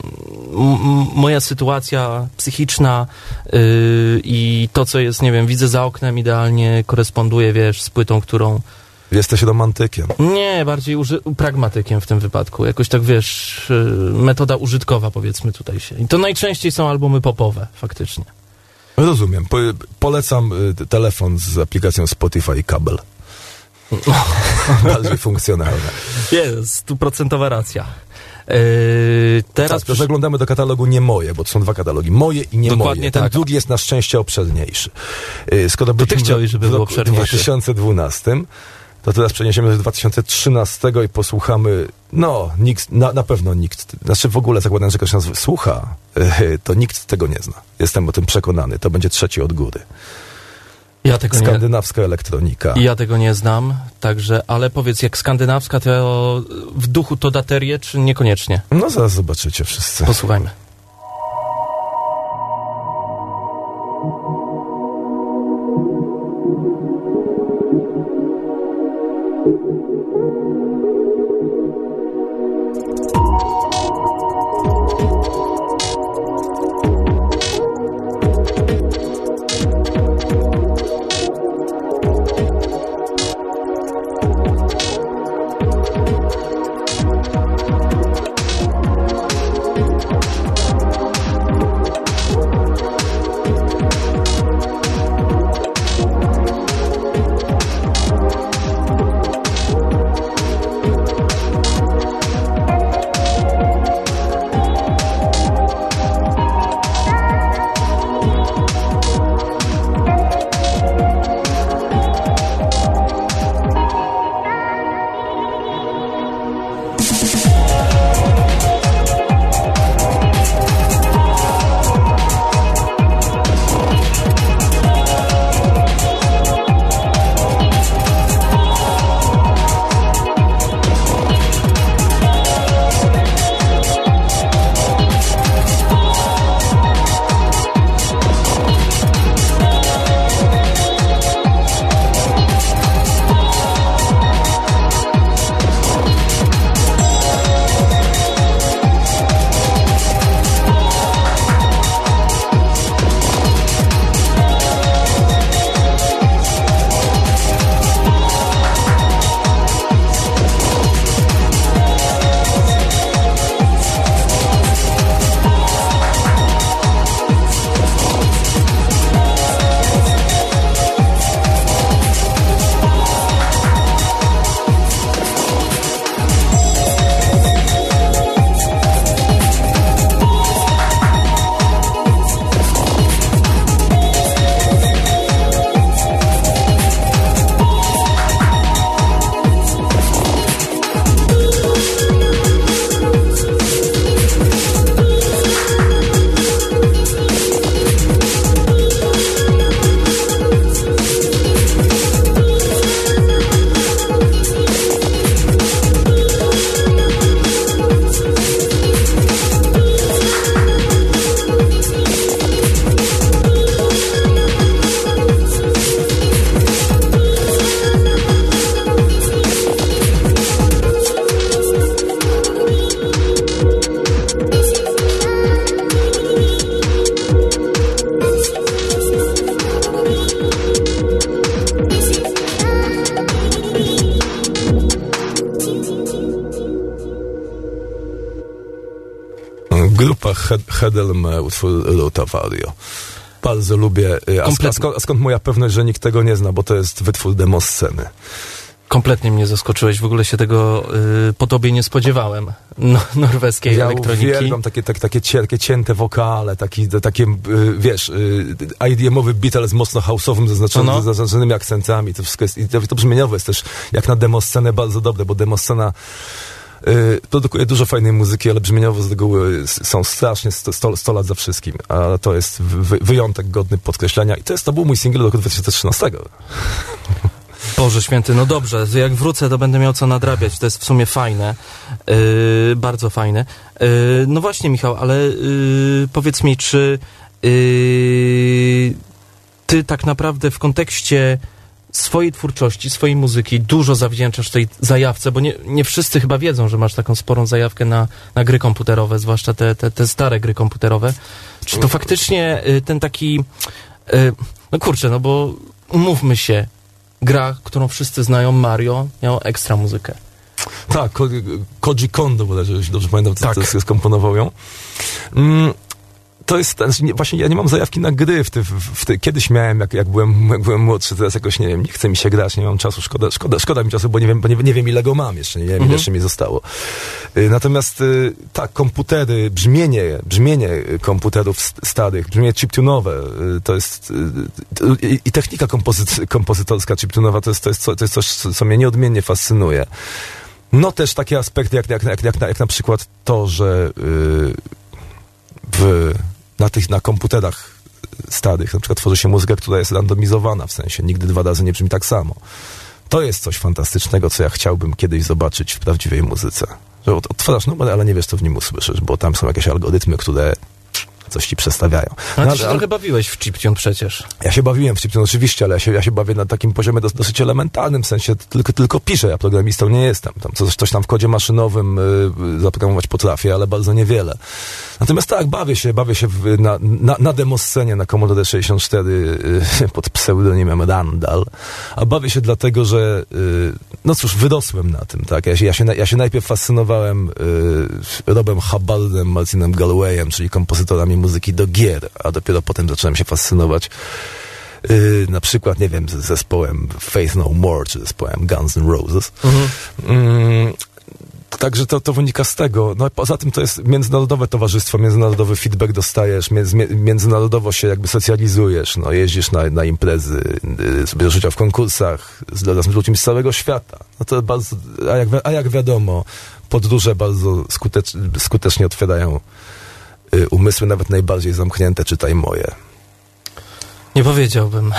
moja sytuacja psychiczna y, i to, co jest, nie wiem, widzę za oknem idealnie koresponduje, wiesz, z płytą, którą Jesteś romantykiem. nie, bardziej uży- pragmatykiem w tym wypadku. Jakoś tak, wiesz, y, metoda użytkowa powiedzmy tutaj się. I to najczęściej są albumy popowe, faktycznie. Rozumiem. Po, polecam y, telefon z aplikacją Spotify i kabel. Bardziej funkcjonalne. Jest, stuprocentowa racja. Yy, teraz przysz- zaglądamy do katalogu nie moje, bo to są dwa katalogi. Moje i nie Dokładnie moje. Ten tak. drugi jest na szczęście obszerniejszy. Yy, Skoro ty byliśmy chciałeś, żeby w był obszerniejszy. 2012, to teraz przeniesiemy do 2013 i posłuchamy, no, nikt, na, na pewno nikt, znaczy w ogóle zakładam, że ktoś nas słucha, yy, to nikt tego nie zna. Jestem o tym przekonany. To będzie trzeci od góry. ja, tego nie, Skandynawska elektronika. ja tego nie znam, także, ale powiedz, jak skandynawska, to w duchu to daterię, czy niekoniecznie? No zaraz zobaczycie wszyscy. Posłuchajmy. Grupa Vario. Bardzo lubię. y, A, Kompletnie. skąd, a skąd moja pewność, że nikt tego nie zna, bo to jest wytwór demo sceny. Kompletnie mnie zaskoczyłeś, w ogóle się tego y, po tobie nie spodziewałem. No, norweskiej Ja elektroniki. uwielbiam takie, tak, takie, cie, takie cięte wokale, taki, takie, y, wiesz, y, IDM-owy beat, ale z mocno house'owym zaznaczonym, No, zaznaczonymi akcentami. To wszystko jest, i to, to brzmieniowe jest też, jak na demo scenę bardzo dobre, bo demo scena Y, produkuje dużo fajnej muzyki, ale brzmieniowo z reguły są strasznie 100, 100 lat za wszystkim, a to jest wy, wyjątek godny podkreślenia i to jest, to był mój singiel do roku 2013. Boże święty, no dobrze, jak wrócę, to będę miał co nadrabiać. To jest w sumie fajne, yy, bardzo fajne. Yy, no właśnie, Michał, ale yy, powiedz mi, czy yy, ty tak naprawdę w kontekście swojej twórczości, swojej muzyki dużo zawdzięczasz tej zajawce, bo nie, nie wszyscy chyba wiedzą, że masz taką sporą zajawkę na, na gry komputerowe, zwłaszcza te, te, te stare gry komputerowe. Czy to faktycznie y, ten taki... y, No kurczę, no bo umówmy się, gra, którą wszyscy znają, Mario, miał ekstra muzykę. Tak, Ko- Koji Kondo bodajże, jeśli dobrze pamiętam, to, Tak. to jest, skomponował ją. Mm, to jest, ten- nie- właśnie ja nie mam zajawki na gry. W ty, w, ty, kiedyś miałem, jak, jak, byłem, jak byłem młodszy, teraz jakoś nie wiem, nie chce mi się grać, nie mam czasu, szkoda, szkoda, szkoda mi czasu, bo nie wiem, bo nie, nie wiem ile go mam jeszcze, nie wiem ile jeszcze mi zostało. Y, Natomiast y, tak, komputery, brzmienie, brzmienie y, komputerów st- starych, brzmienie chiptunowe, to jest i- technika kompozyt, kompozytorska chiptunowa to jest, to jest, to jest coś, co mnie nieodmiennie fascynuje. No też takie aspekty, jak, jak, jak, jak, na, jak na przykład to, że w, na tych, na komputerach starych na przykład tworzy się muzyka, która jest randomizowana, w sensie nigdy dwa razy nie brzmi tak samo. To jest coś fantastycznego, co ja chciałbym kiedyś zobaczyć w prawdziwej muzyce. Że od- odtwarzasz numer, ale nie wiesz, co w nim usłyszysz, bo tam są jakieś algorytmy, które coś ci przestawiają. No, No, ty się ale- trochę bawiłeś w chiptune przecież. ja się bawiłem w chiptune oczywiście, ale ja się, ja się bawię na takim poziomie dos, dosyć elementarnym, w sensie tylko, tylko piszę, ja programistą nie jestem. Tam coś, coś tam w kodzie maszynowym y, zaprogramować potrafię, ale bardzo niewiele. Natomiast tak, bawię się, bawię się w, na, na, na demoscenie na Commodore 64 y, pod pseudonimem Randall, a bawię się dlatego, że y, no cóż, wyrosłem na tym, tak? Ja się, ja się, ja się najpierw fascynowałem y, Robem Hubbardem, Martinem Galwayem, czyli kompozytorami muzyki do gier, a dopiero potem zacząłem się fascynować y, na przykład, nie wiem, z zespołem Faith No More, czy zespołem Guns N' Roses. Mm, Także to, to wynika z tego. No, poza tym to jest międzynarodowe towarzystwo, międzynarodowy feedback dostajesz, między, międzynarodowo się jakby socjalizujesz, no, jeździsz na, na imprezy, y, sobie bierzesz udział w konkursach z, z ludźmi z całego świata. No to bardzo, a, jak, a jak wiadomo, podróże bardzo skutecz, skutecznie otwierają umysły, nawet najbardziej zamknięte, czytaj moje. Nie powiedziałbym.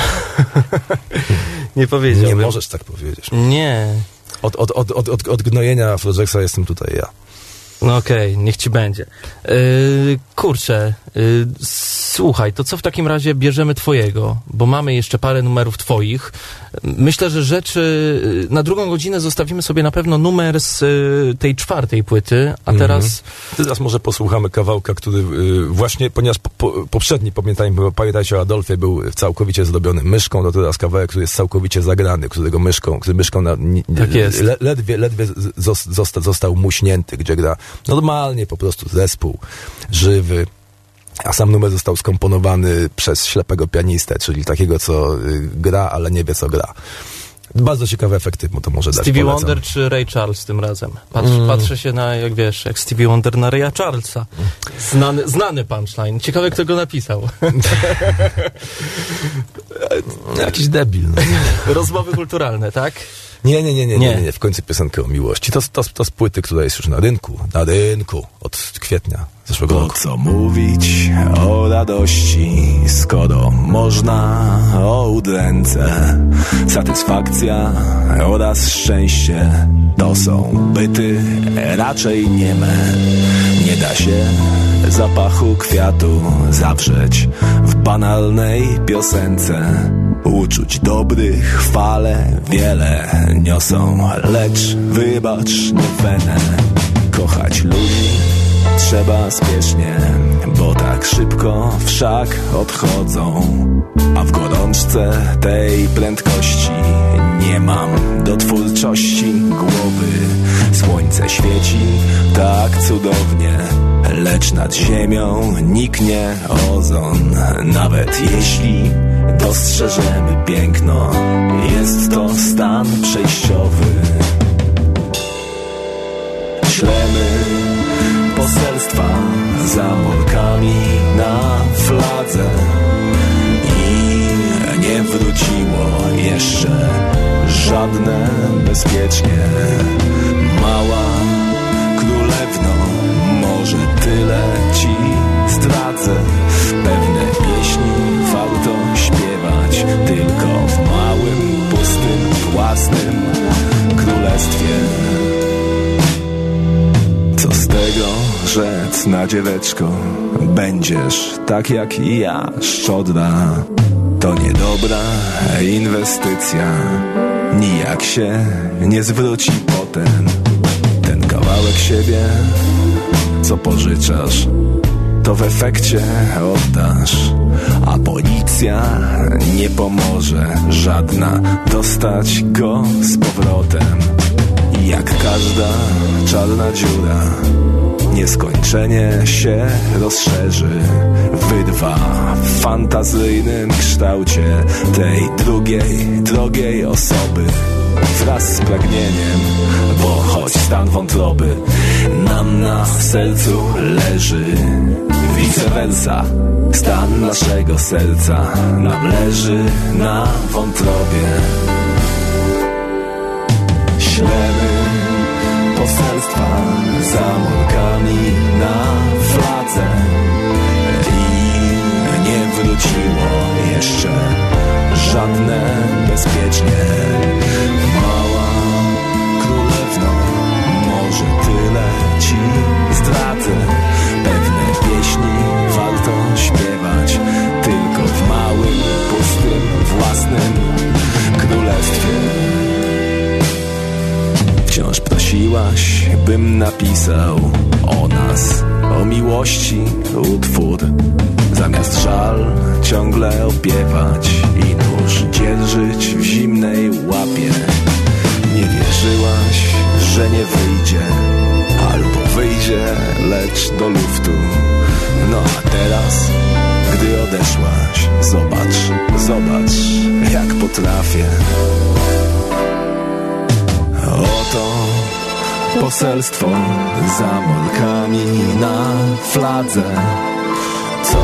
nie powiedziałbym. Nie możesz tak powiedzieć. Nie. Od, od, od, od, od, od gnojenia Afrojacksa jestem tutaj ja. No okej, niech ci będzie. Yy, kurczę, yy, słuchaj, to co w takim razie bierzemy twojego? Bo mamy jeszcze parę numerów twoich. Myślę, że rzeczy... yy, Na drugą godzinę zostawimy sobie na pewno numer z yy, tej czwartej płyty, a Mhm. teraz... Teraz może posłuchamy kawałka, który y, właśnie, ponieważ po, po, poprzedni, pamiętajmy, pamiętajcie o Adolfie, był całkowicie zdobiony myszką, to teraz kawałek, który jest całkowicie zagrany, którego myszką, który myszką na, Tak jest. Le, ledwie, ledwie zos, zosta, został muśnięty, gdzie gra normalnie po prostu zespół, żywy, a sam numer został skomponowany przez ślepego pianistę, czyli takiego, co y, gra, ale nie wie, co gra. Bardzo ciekawe efekty mu to może dać. Stevie. Wonder czy Ray Charles tym razem? Patrz, Mm. Patrzę się na, jak wiesz, jak Stevie Wonder na Raya Charlesa. Znany, znany punchline. Ciekawe, kto go napisał. Jakiś debil. No. Rozmowy kulturalne, tak? Nie, nie, nie, nie, Nie. nie, nie, nie, w końcu piosenkę o miłości. To, to, to z płyty, która jest już na rynku, na rynku od kwietnia zeszłego Po roku. co mówić o radości, skoro można o udręce? Satysfakcja oraz szczęście to są byty raczej nieme. Nie da się zapachu kwiatu zawrzeć w banalnej piosence. Uczuć dobrych fale wiele niosą, lecz wybacz nie fenę. Kochać ludzi trzeba spiesznie, bo tak szybko wszak odchodzą. A w gorączce tej prędkości nie mam do twórczości głowy. Słońce świeci tak cudownie, lecz nad ziemią niknie ozon. Nawet jeśli dostrzeżemy piękno, padnę bezpiecznie. Mała królewno, może tyle ci stracę. Pewne pieśni warto śpiewać tylko w małym, pustym, własnym królestwie. Co z tego, że na dzieweczko będziesz tak jak ja szczodra? To niedobra inwestycja Nijak się nie zwróci potem Ten kawałek siebie. Co pożyczasz to w efekcie oddasz. A policja nie pomoże żadna Dostać go z powrotem. Jak każda czarna dziura Nieskończenie się rozszerzy. Wydwa w fantazyjnym kształcie Tej drugiej, drogiej osoby Wraz z pragnieniem Bo choć stan wątroby Nam na sercu leży Vice versa Stan naszego serca Nam leży na wątrobie. Ślemy poselstwa za murkami na fladze i nie wróciło jeszcze żadne bezpiecznie. Mała królewno, może tyle ci zdradzę. Pewne pieśni warto śpiewać tylko w małym, pustym, własnym królestwie. Wciąż prosiłaś, bym napisał o nas, o miłości utwór. Zamiast żal ciągle opiewać i nóż dzierżyć w zimnej łapie. Nie wierzyłaś, że nie wyjdzie, albo wyjdzie, lecz do luftu. No a teraz, gdy odeszłaś, zobacz, zobacz, jak potrafię. Oto poselstwo za molkami na fladze, co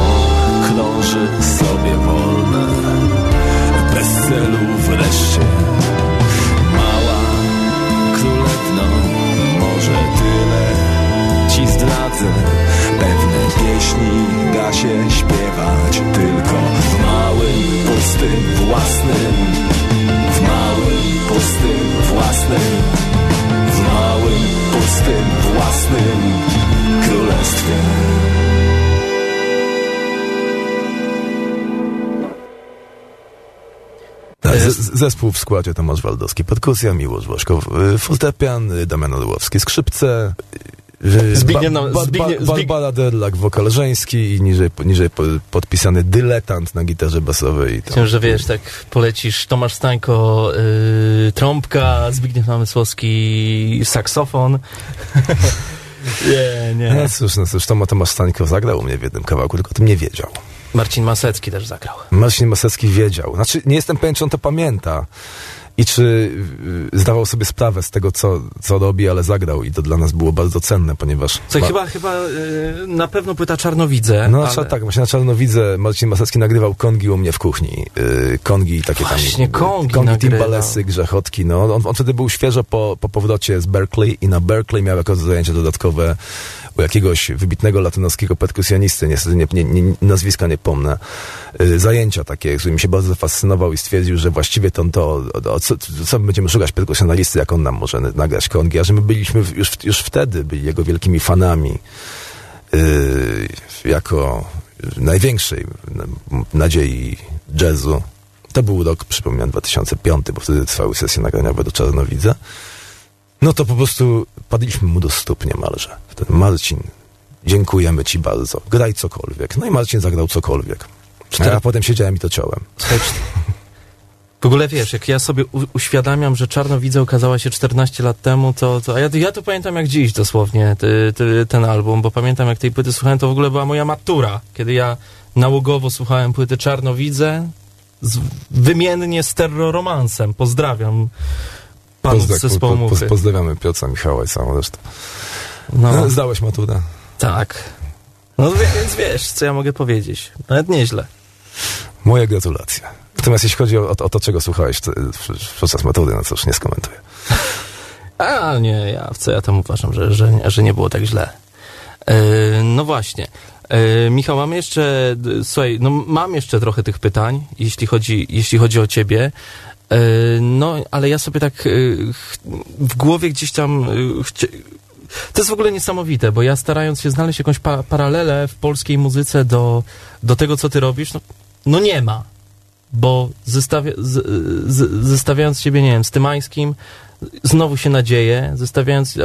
krąży sobie wolne, bez celu wreszcie. Mała królewno, może tyle ci zdradzę. Pewne pieśni da się śpiewać tylko w małym, pustym, własnym w małym, pustym, własnym małym, pustym, własnym królestwie Tak, zespół w składzie Tomasz Waldowski, perkusja, Miłosz Błoszko, y, fortepian, Damian Orłowski, skrzypce, Zbigniew- ba, ba, Zbigniew- ba, Zbig- Barbara Derlak, wokal żeński i niżej, niżej po- podpisany dyletant na gitarze basowej. Chciałem, że wiesz, tak polecisz Tomasz Stańko, y, trąbka, Zbigniew Namysłowski, saksofon. nie, nie. No cóż, no cóż, Toma Tomasz Stańko zagrał u mnie w jednym kawałku, tylko o tym nie wiedział. Marcin Masecki też zagrał. Marcin Masecki wiedział. Znaczy, nie jestem pewien, czy on to pamięta. I czy y, zdawał sobie sprawę z tego, co, co robi, ale zagrał. I to dla nas było bardzo cenne, ponieważ... Co chyba, chyba y, na pewno płyta Czarnowidze. No, ale... tak, właśnie na Czarnowidze Marcin Masecki nagrywał kongi u mnie w kuchni. Yy, kongi takie Właśnie, tam... kongi kongi timbalesy, grzechotki, no. On, on wtedy był świeżo po, po powrocie z Berkeley i na Berkeley miał jako zajęcie dodatkowe u jakiegoś wybitnego latynoskiego perkusjonisty, niestety nie, nie, nie, nazwiska nie pomnę, yy, zajęcia takie, którymi się bardzo zafascynował i stwierdził, że właściwie to, to, to co, co my będziemy szukać perkusjonalisty, jak on nam może nagrać kongi, a że my byliśmy już, już wtedy byli jego wielkimi fanami yy, jako największej n- nadziei jazzu. To był rok, przypominam, 2005, bo wtedy trwały sesje nagraniowe do Czarnowidza. No to po prostu padliśmy mu do stóp niemalże. Wtedy Marcin, dziękujemy ci bardzo. Graj cokolwiek. No i Marcin zagrał cokolwiek. A ja potem siedziałem i to ciąłem. Słuchaj, W ogóle wiesz, jak ja sobie uświadamiam, że Czarnowidze ukazała się 14 lat temu, to, to a ja, ja to pamiętam jak dziś dosłownie ty, ty, ten album, bo pamiętam jak tej płyty słuchałem, to w ogóle była moja matura, kiedy ja nałogowo słuchałem płyty Czarnowidze z, wymiennie z terroromansem. Pozdrawiam panów z Pozdra- zespołu po, po, Muchy. pozdrawiamy Piotra Michała i całą resztę. No, No, zdałeś maturę. tak. No więc wiesz, co ja mogę powiedzieć. Nawet nieźle. Moje gratulacje. Natomiast jeśli chodzi o, o to, czego słuchałeś w- podczas matury, no cóż, nie skomentuję. A nie, ja w co ja tam uważam, że, że, że nie było tak źle. E, no właśnie. E, Michał, mam jeszcze, słuchaj, no mam jeszcze trochę tych pytań, jeśli chodzi, jeśli chodzi o ciebie. E, no, ale ja sobie tak e, w głowie gdzieś tam e, to jest w ogóle niesamowite, bo ja starając się znaleźć jakąś pa paralelę w polskiej muzyce do, do tego, co ty robisz, no, no nie ma. Bo zestawia, z, z, zestawiając siebie, nie wiem, z Tymańskim, znowu się nadzieję, zestawiając... Nie,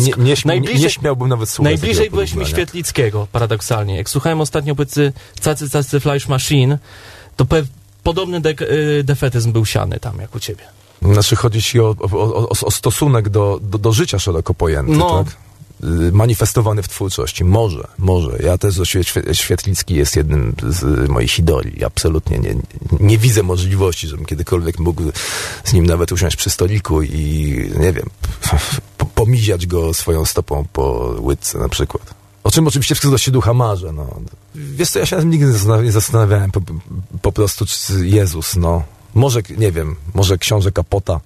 nie, nie, śmi- nie, śmiałbym nawet słuchać Najbliżej byłeś mi. Świetlickiego, paradoksalnie. Jak słuchałem ostatnio płyty Cacy Cacy Flash Machine, to pe- podobny dek- y, defetyzm był siany tam, jak u ciebie. Znaczy chodzi ci o, o, o, o stosunek do, do, do życia szeroko pojęty, No. tak? Y, Manifestowany w twórczości. Może, może. Ja też, Świetlicki jest jednym z moich idoli. Absolutnie nie, nie widzę możliwości, żebym kiedykolwiek mógł z nim nawet usiąść przy stoliku i, nie wiem, po, pomiziać go swoją stopą po łydce na przykład. O czym oczywiście w cudzysłowie ducha marzę, no. Wiesz co, ja się nigdy nie zastanawiałem po, po prostu, czy Jezus, no. Może, nie wiem, może książę Kapota.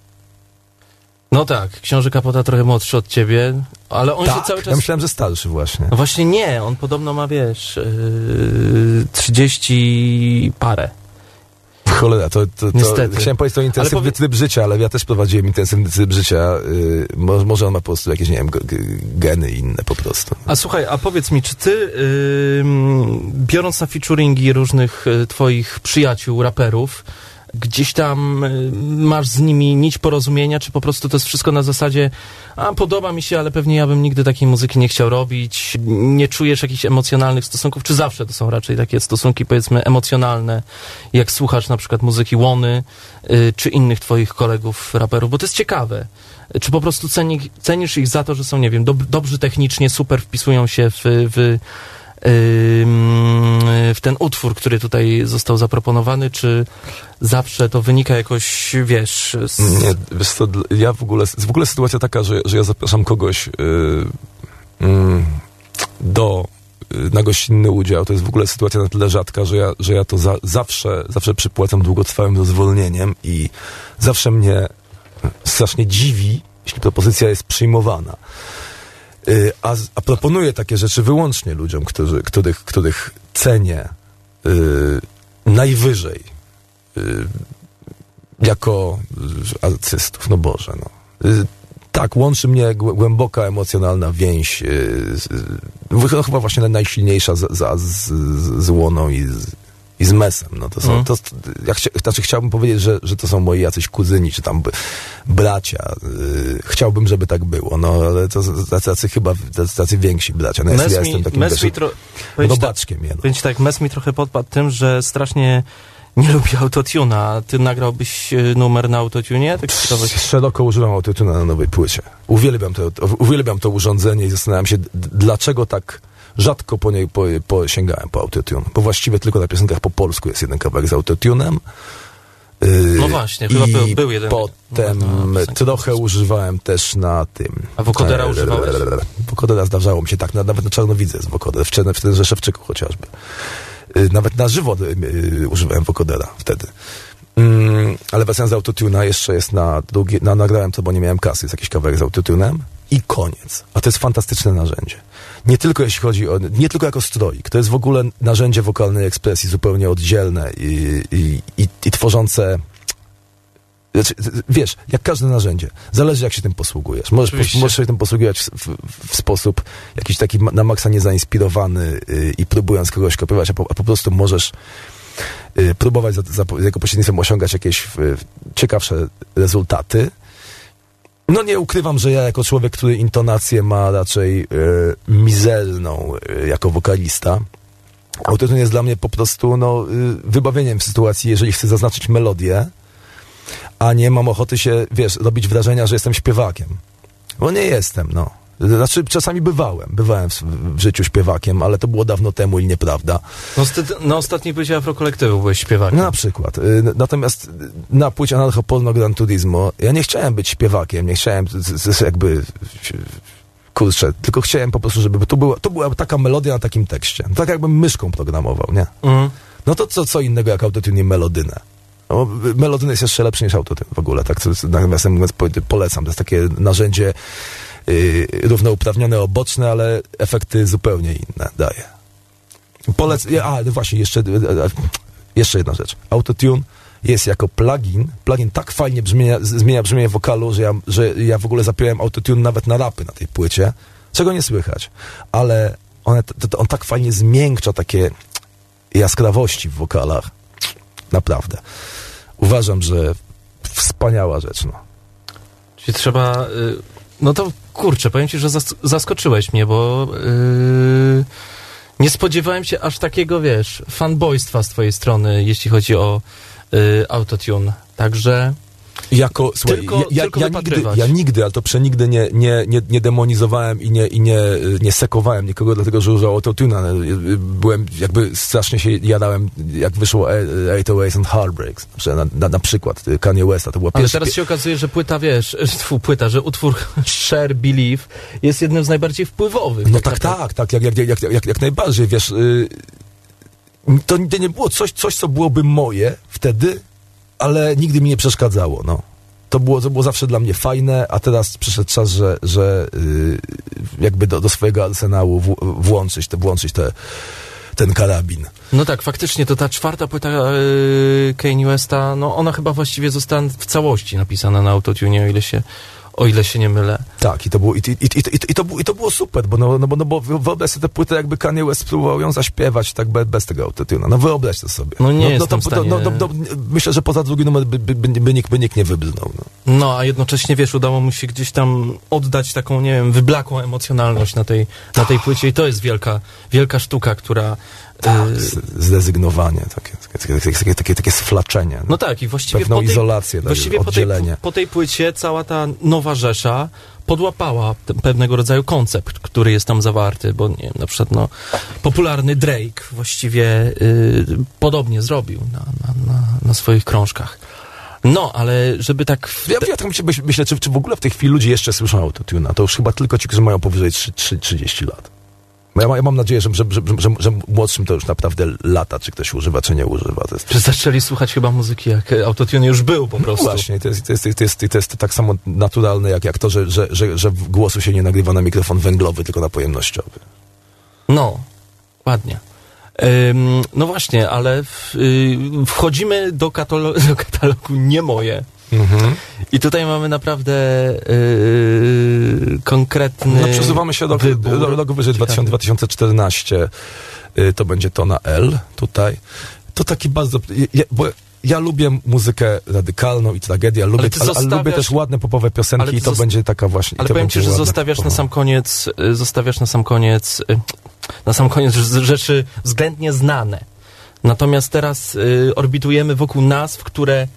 No tak, książę Kapota trochę młodszy od ciebie, ale on się cały ja czas... myślałem, że starszy właśnie. No właśnie nie, on podobno ma, wiesz, yy, 30 parę. Cholera, to, to, to Niestety. chciałem powiedzieć, to intensywny powie- tryb życia, ale ja też prowadziłem intensywny tryb życia. Y, mo, może on ma po prostu jakieś, nie wiem, geny inne po prostu. A słuchaj, a powiedz mi, czy ty, ym, biorąc na featuringi różnych y, twoich przyjaciół, raperów, gdzieś tam y, masz z nimi nić porozumienia, czy po prostu to jest wszystko na zasadzie, a podoba mi się, ale pewnie ja bym nigdy takiej muzyki nie chciał robić, nie czujesz jakichś emocjonalnych stosunków, czy zawsze to są raczej takie stosunki, powiedzmy, emocjonalne, jak słuchasz na przykład muzyki Łony, y, czy innych twoich kolegów raperów, bo to jest ciekawe. Czy po prostu ceni, cenisz ich za to, że są, nie wiem, dob, dobrzy technicznie, super wpisują się w, w, w ten utwór, który tutaj został zaproponowany, czy zawsze to wynika jakoś, wiesz, z... Nie, wiesz co, ja w ogóle, w ogóle sytuacja taka, że, że ja zapraszam kogoś y, mm, do y, na gościnny udział. To jest w ogóle sytuacja na tyle rzadka, że ja, że ja to za, zawsze, zawsze przypłacam długotrwałym dozwolnieniem i zawsze mnie strasznie dziwi, jeśli propozycja jest przyjmowana. Y, A, a proponuję takie rzeczy wyłącznie ludziom, którzy, których, których cenię y, najwyżej y, jako artystów, no Boże, no. Y, Tak, łączy mnie głę- głęboka emocjonalna więź, y, y, no, chyba właśnie najsilniejsza z, z, z, z łoną i z, i z mesem. No to są, Mhm. to, ja chcia, znaczy chciałbym powiedzieć, że, że to są moi jacyś kuzyni, czy tam bracia. Y, chciałbym, żeby tak było, no ale to tacy, tacy chyba, tacy, tacy więksi bracia. No, ja, Mes ja mi, jestem takim mes mi tro... tak, robaczkiem, ja, no. powiem ci tak, mes mi trochę podpadł tym, że strasznie nie lubi autotuna. Ty nagrałbyś y, numer na autotunie? Tak z ciekawości. Szeroko używam autotuna na nowej płycie. Uwielbiam to, uwielbiam to urządzenie i zastanawiam się, dlaczego tak rzadko po niej po, po sięgałem po autotune. Bo właściwie tylko na piosenkach po polsku jest jeden kawałek z autotunem. Yy, No właśnie, chyba był- był jeden Potem trochę używałem też na tym. A wokodera E, używałeś? Wokodera zdarzało mi się, tak, na- nawet na czarnowidze jest wokoder, w, w ten Rzeszewczyku chociażby. Y, Nawet na żywo y, y, używałem wokodera wtedy. Mm, ale wracając do autotuna, jeszcze jest na długie, na, nagrałem to, bo nie miałem kasy, jest jakiś kawałek z autotunem i koniec. A to jest fantastyczne narzędzie. Nie tylko jeśli chodzi o, nie tylko jako stroik, to jest w ogóle narzędzie wokalnej ekspresji zupełnie oddzielne i, i, i, i tworzące znaczy, wiesz, jak każde narzędzie, zależy jak się tym posługujesz. Możesz, Oczywiście. możesz się tym posługiwać w, w, w sposób jakiś taki na maksa niezainspirowany yy, i próbując kogoś kopiować, a po, a po prostu możesz yy, próbować za, za jego pośrednictwem osiągać jakieś yy, ciekawsze rezultaty. No nie ukrywam, że ja jako człowiek, który intonację ma raczej yy, mizerną yy, jako wokalista, autotune jest dla mnie po prostu no, yy, wybawieniem w sytuacji, jeżeli chcę zaznaczyć melodię, a nie mam ochoty się, wiesz, robić wrażenia, że jestem śpiewakiem. Bo nie jestem, no. Znaczy, czasami bywałem, bywałem w, w życiu śpiewakiem, ale to było dawno temu i nieprawda. No, na ostatniej płycie Afrokolektywu byłeś śpiewakiem. Na przykład. Y, Natomiast na płycie Anarcho Polno Gran Turismo ja nie chciałem być śpiewakiem, nie chciałem jakby kurczę, tylko chciałem po prostu, żeby to była, to była taka melodia na takim tekście. Tak jakbym myszką programował, nie? Mhm. No to co, co innego jak autotune i melodynę. No, melodyn jest jeszcze lepszy niż autotune w ogóle, tak? Nawiasem mówiąc, po- polecam. To jest takie narzędzie yy, równouprawnione, oboczne, ale efekty zupełnie inne daje. Polec... A, no właśnie, jeszcze, e, e, jeszcze jedna rzecz. Autotune jest jako plugin. Plugin tak fajnie brzmienia, zmienia brzmienie wokalu, że ja, że ja w ogóle zapiąłem autotune nawet na rapy na tej płycie, czego nie słychać. Ale to on tak fajnie zmiękcza takie jaskrawości w wokalach. Naprawdę. Uważam, że wspaniała rzecz, no. Czyli trzeba. y, No to kurczę, powiem ci, że zas- zaskoczyłeś mnie, bo y, nie spodziewałem się aż takiego, wiesz, fanboystwa z twojej strony, jeśli chodzi o y, autotune. Także. Jako, słuchaj, Tylko- ja, ja, tylko ja, nigdy, ja nigdy, ale to przenigdy nie, nie, nie, nie demonizowałem i nie, i nie, y, nie sekowałem nikogo, dlatego że używał autotuna. Y, y, Byłem, jakby strasznie się jadałem, jak wyszło e- 808 and Heartbreaks, na, na, na przykład Kanye Westa, to była Ale pierwsza... teraz się okazuje, że płyta, wiesz, tfu, płyta, że utwór Share Believe jest jednym z najbardziej wpływowych. No tak, naprawdę. tak, tak, jak, jak, jak, jak, jak, najbardziej, wiesz, to, to nie było coś, coś, co byłoby moje wtedy, ale nigdy mi nie przeszkadzało, no. To było, to było zawsze dla mnie fajne, a teraz przyszedł czas, że, że y, jakby do, do swojego arsenału w, włączyć, te, włączyć te, ten karabin. No tak, faktycznie to ta czwarta płyta yy, Kanye Westa, no ona chyba właściwie została w całości napisana na autotune, o ile się, o ile się nie mylę. Tak, i to było, i, i, i, i, to, było, i to było super, bo, no, no, bo, no bo wyobraź sobie tę płytę, jakby Kanye West spróbował ją zaśpiewać tak bez, bez tego autotuna. No wyobraź to sobie. No nie no, jestem to, w stanie. No, no, no, myślę, że poza drugi numer by, by, by, by, nikt, by nikt nie wybrnął. No. No, a jednocześnie, wiesz, udało mu się gdzieś tam oddać taką, nie wiem, wyblakłą emocjonalność na tej, na tej płycie i to jest wielka, wielka sztuka, która... Tak, z- zrezygnowanie, takie, takie, takie, takie, takie, sflaczenie. no tak, i właściwie Pewną po tej, izolację, właściwie po tej, oddzielenie. po tej płycie cała ta nowa Rzesza podłapała pewnego rodzaju koncept, który jest tam zawarty, bo nie wiem, na przykład no, popularny Drake właściwie y, podobnie zrobił na, na, na, na swoich krążkach. No, ale żeby tak... w- Ja, ja tak myślę, myślę czy, czy w ogóle w tej chwili ludzie jeszcze słyszą autotuna. To już chyba tylko ci, którzy mają powyżej 3, 3, 30 lat. Ja, ma- ja mam nadzieję, że, że, że, że, że młodszym to już naprawdę lata, czy ktoś używa, czy nie używa. To jest, zaczęli słuchać chyba muzyki, jak autotune już był po no prostu. właśnie, to jest, to, jest, to, jest, to jest tak samo naturalne, jak, jak to, że, że, że, że głosu się nie nagrywa na mikrofon węglowy, tylko na pojemnościowy. No, ładnie. Ym, no właśnie, ale w, y, wchodzimy do, katalo- do katalogu nie moje. Mhm. I tutaj mamy naprawdę yy, konkretny. No przesuwamy się do, wybór. do wyżej Ciekawy. 2000, 2014. Y, To będzie to na L tutaj. To taki bardzo... Ja, bo ja lubię muzykę radykalną i tragedię, lubię, ale, ale lubię też ładne popowe piosenki i to będzie taka właśnie... Ale powiem ci, że zostawiasz na popowe. sam koniec, y, zostawiasz na sam koniec, na sam koniec rzeczy względnie znane. Natomiast teraz y, orbitujemy wokół nazw, które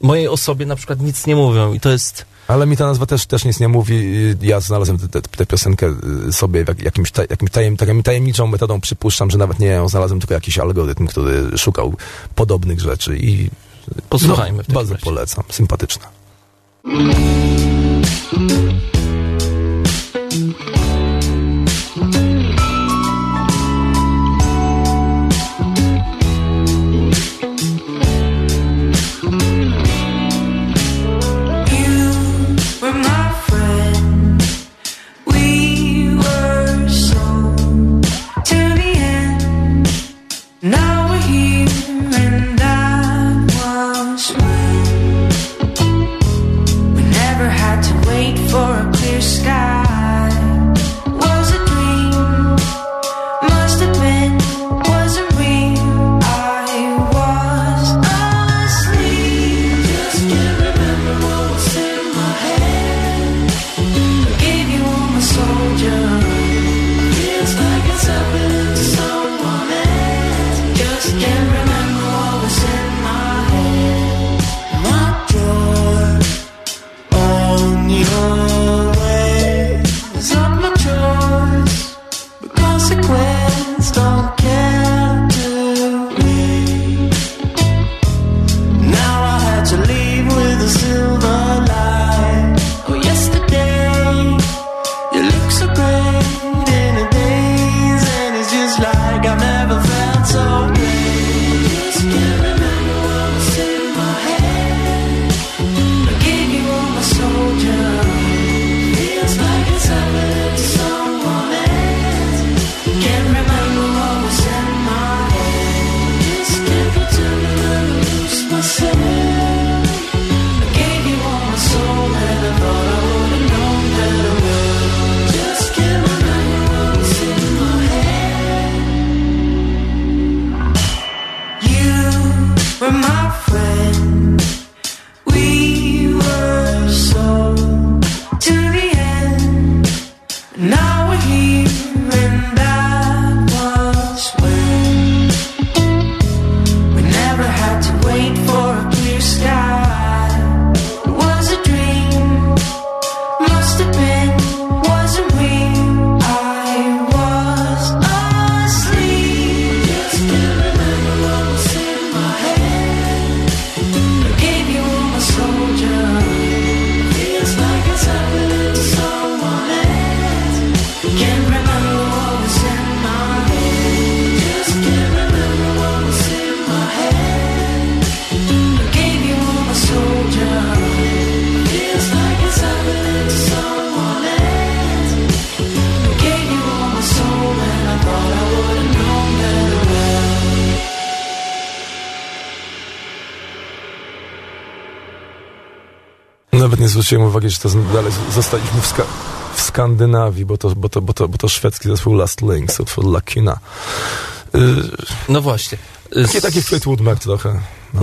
mojej osobie na przykład nic nie mówią i to jest... Ale mi ta nazwa też, też nic nie mówi. Ja znalazłem tę- piosenkę y, sobie jak, jakimś, ta, jakimś tajem, taką tajemniczą metodą. Przypuszczam, że nawet nie ją znalazłem, tylko jakiś algorytm, który szukał podobnych rzeczy i Posłuchajmy no, bardzo razie. polecam. Sympatyczna. Zwróciłem uwagi, że to dalej zostaliśmy w, ska- w Skandynawii, bo to, bo, to, bo, to, bo to szwedzki zespół Last Links utwór Lakina. Yy, No właśnie. Y, takie, taki Fleetwood Mac trochę. No,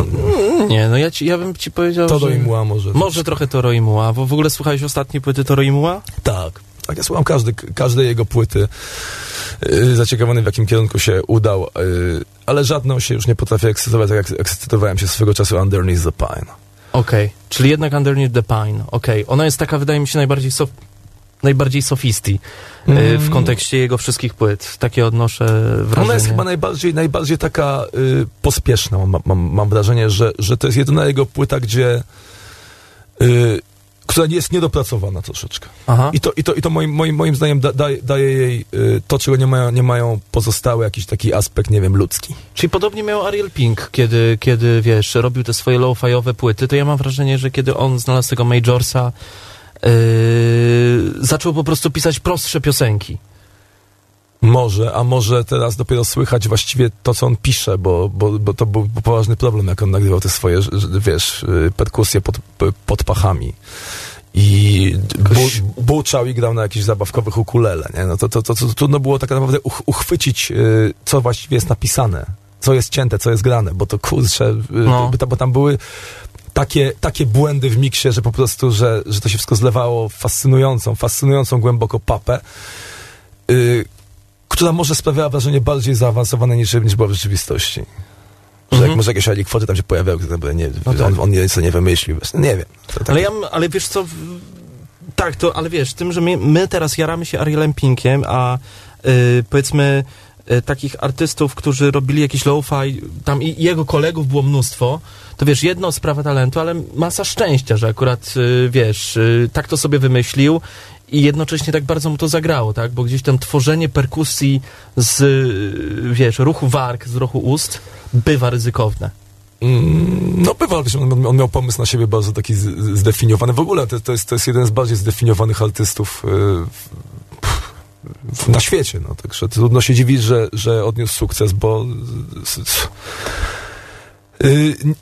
Nie, no ja, ci, ja bym ci powiedział, to. Imła może. Może trochę Toro i Muła, bo w ogóle słuchałeś ostatniej płyty Toro i Muła? Tak. Tak, ja słucham każdy, każdej jego płyty. Yy, zaciekawiony w jakim kierunku się udał, yy, ale żadną się już nie potrafię ekscytować, tak jak ekscytowałem się swego czasu Underneath the Pine. Okej, czyli jednak Underneath the Pine, okej. Ona jest taka, wydaje mi się, najbardziej, sof... najbardziej sofisty y, Mm. w kontekście jego wszystkich płyt. Takie odnoszę wrażenie. Ona jest chyba najbardziej, najbardziej taka y, pospieszna. Mam, mam, mam wrażenie, że, że to jest jedyna jego płyta, gdzie y, która jest niedopracowana troszeczkę. Aha. I to, i to, i to moim, moim, moim zdaniem da, daje, daje jej y, to, czego nie mają, nie mają pozostałe, jakiś taki aspekt, nie wiem, ludzki. Czyli podobnie miał Ariel Pink, kiedy, kiedy wiesz, robił te swoje low-fiowe płyty, to ja mam wrażenie, że kiedy on znalazł tego Majorsa, yy, zaczął po prostu pisać prostsze piosenki. Może, a może teraz dopiero słychać właściwie to, co on pisze, bo, bo, bo to był poważny problem, jak on nagrywał te swoje, wiesz, y, perkusje pod, pod pachami. I bu, buczał i grał na jakichś zabawkowych ukulele, nie? No to, to, to, to trudno było tak naprawdę uch, uchwycić, y, co właściwie jest napisane, co jest cięte, co jest grane, bo to kurczę, y, No. bo, tam- były takie, takie błędy w miksie, że po prostu, że, że to się wszystko zlewało w fascynującą, fascynującą głęboko papę. Y, która może sprawiała wrażenie bardziej zaawansowane niż, niż była w rzeczywistości. Że Mhm. jak może jakieś alikwoty tam się pojawiały, które nie, No tak. on, on nic nie wymyślił. Nie wiem. Takie- Ale ja, ale wiesz co, tak, to, ale wiesz, tym, że my, my teraz jaramy się Arielem Pinkiem, a y, powiedzmy y, takich artystów, którzy robili jakiś lo-fi, tam i i jego kolegów było mnóstwo, to wiesz, jedno sprawa talentu, ale masa szczęścia, że akurat, y, wiesz, tak to sobie wymyślił i jednocześnie tak bardzo mu to zagrało, tak, bo gdzieś tam tworzenie perkusji z, wiesz, ruchu warg, z ruchu ust bywa ryzykowne. Mm, No bywa, on, on miał pomysł na siebie bardzo taki zdefiniowany. W ogóle to, to, jest, to jest jeden z bardziej zdefiniowanych artystów y, na świecie. No. Także trudno się dziwić, że, że odniósł sukces, bo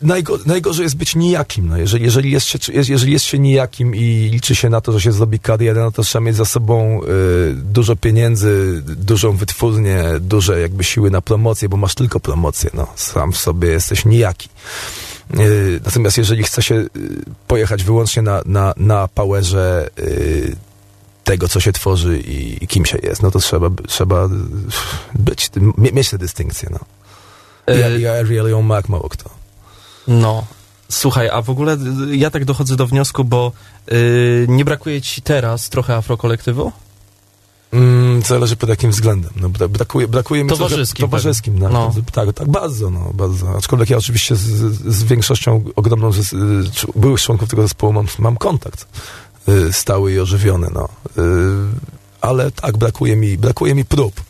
najgo, najgorzej jest być nijakim. No. Jeżeli, jeżeli, jest się, jeżeli jest się nijakim i liczy się na to, że się zrobi karierę, no to trzeba mieć za sobą y, dużo pieniędzy, dużą wytwórnię, duże jakby siły na promocję, bo masz tylko promocję. No. Sam w sobie jesteś nijaki. Yy, Natomiast jeżeli chce się yy, pojechać wyłącznie na, na, na powerze yy, tego, co się tworzy i, i kim się jest, no to trzeba, trzeba być, mieć te dystynkcje, no. Ja, Y, ja Ariel Mac mało kto. No. Słuchaj, a w ogóle y, ja tak dochodzę do wniosku, bo y, nie brakuje ci teraz trochę afrokolektywu? Mm, zależy pod jakim względem. No, bra- brakuje, brakuje mi trochę- Towarzyskim towarzyskim no. Tak, tak, bardzo, no, bardzo. Aczkolwiek ja oczywiście z, z większością ogromną z, z, byłych członków tego zespołu mam, mam kontakt y, stały i ożywiony, no. Y, ale tak, brakuje mi, brakuje mi prób.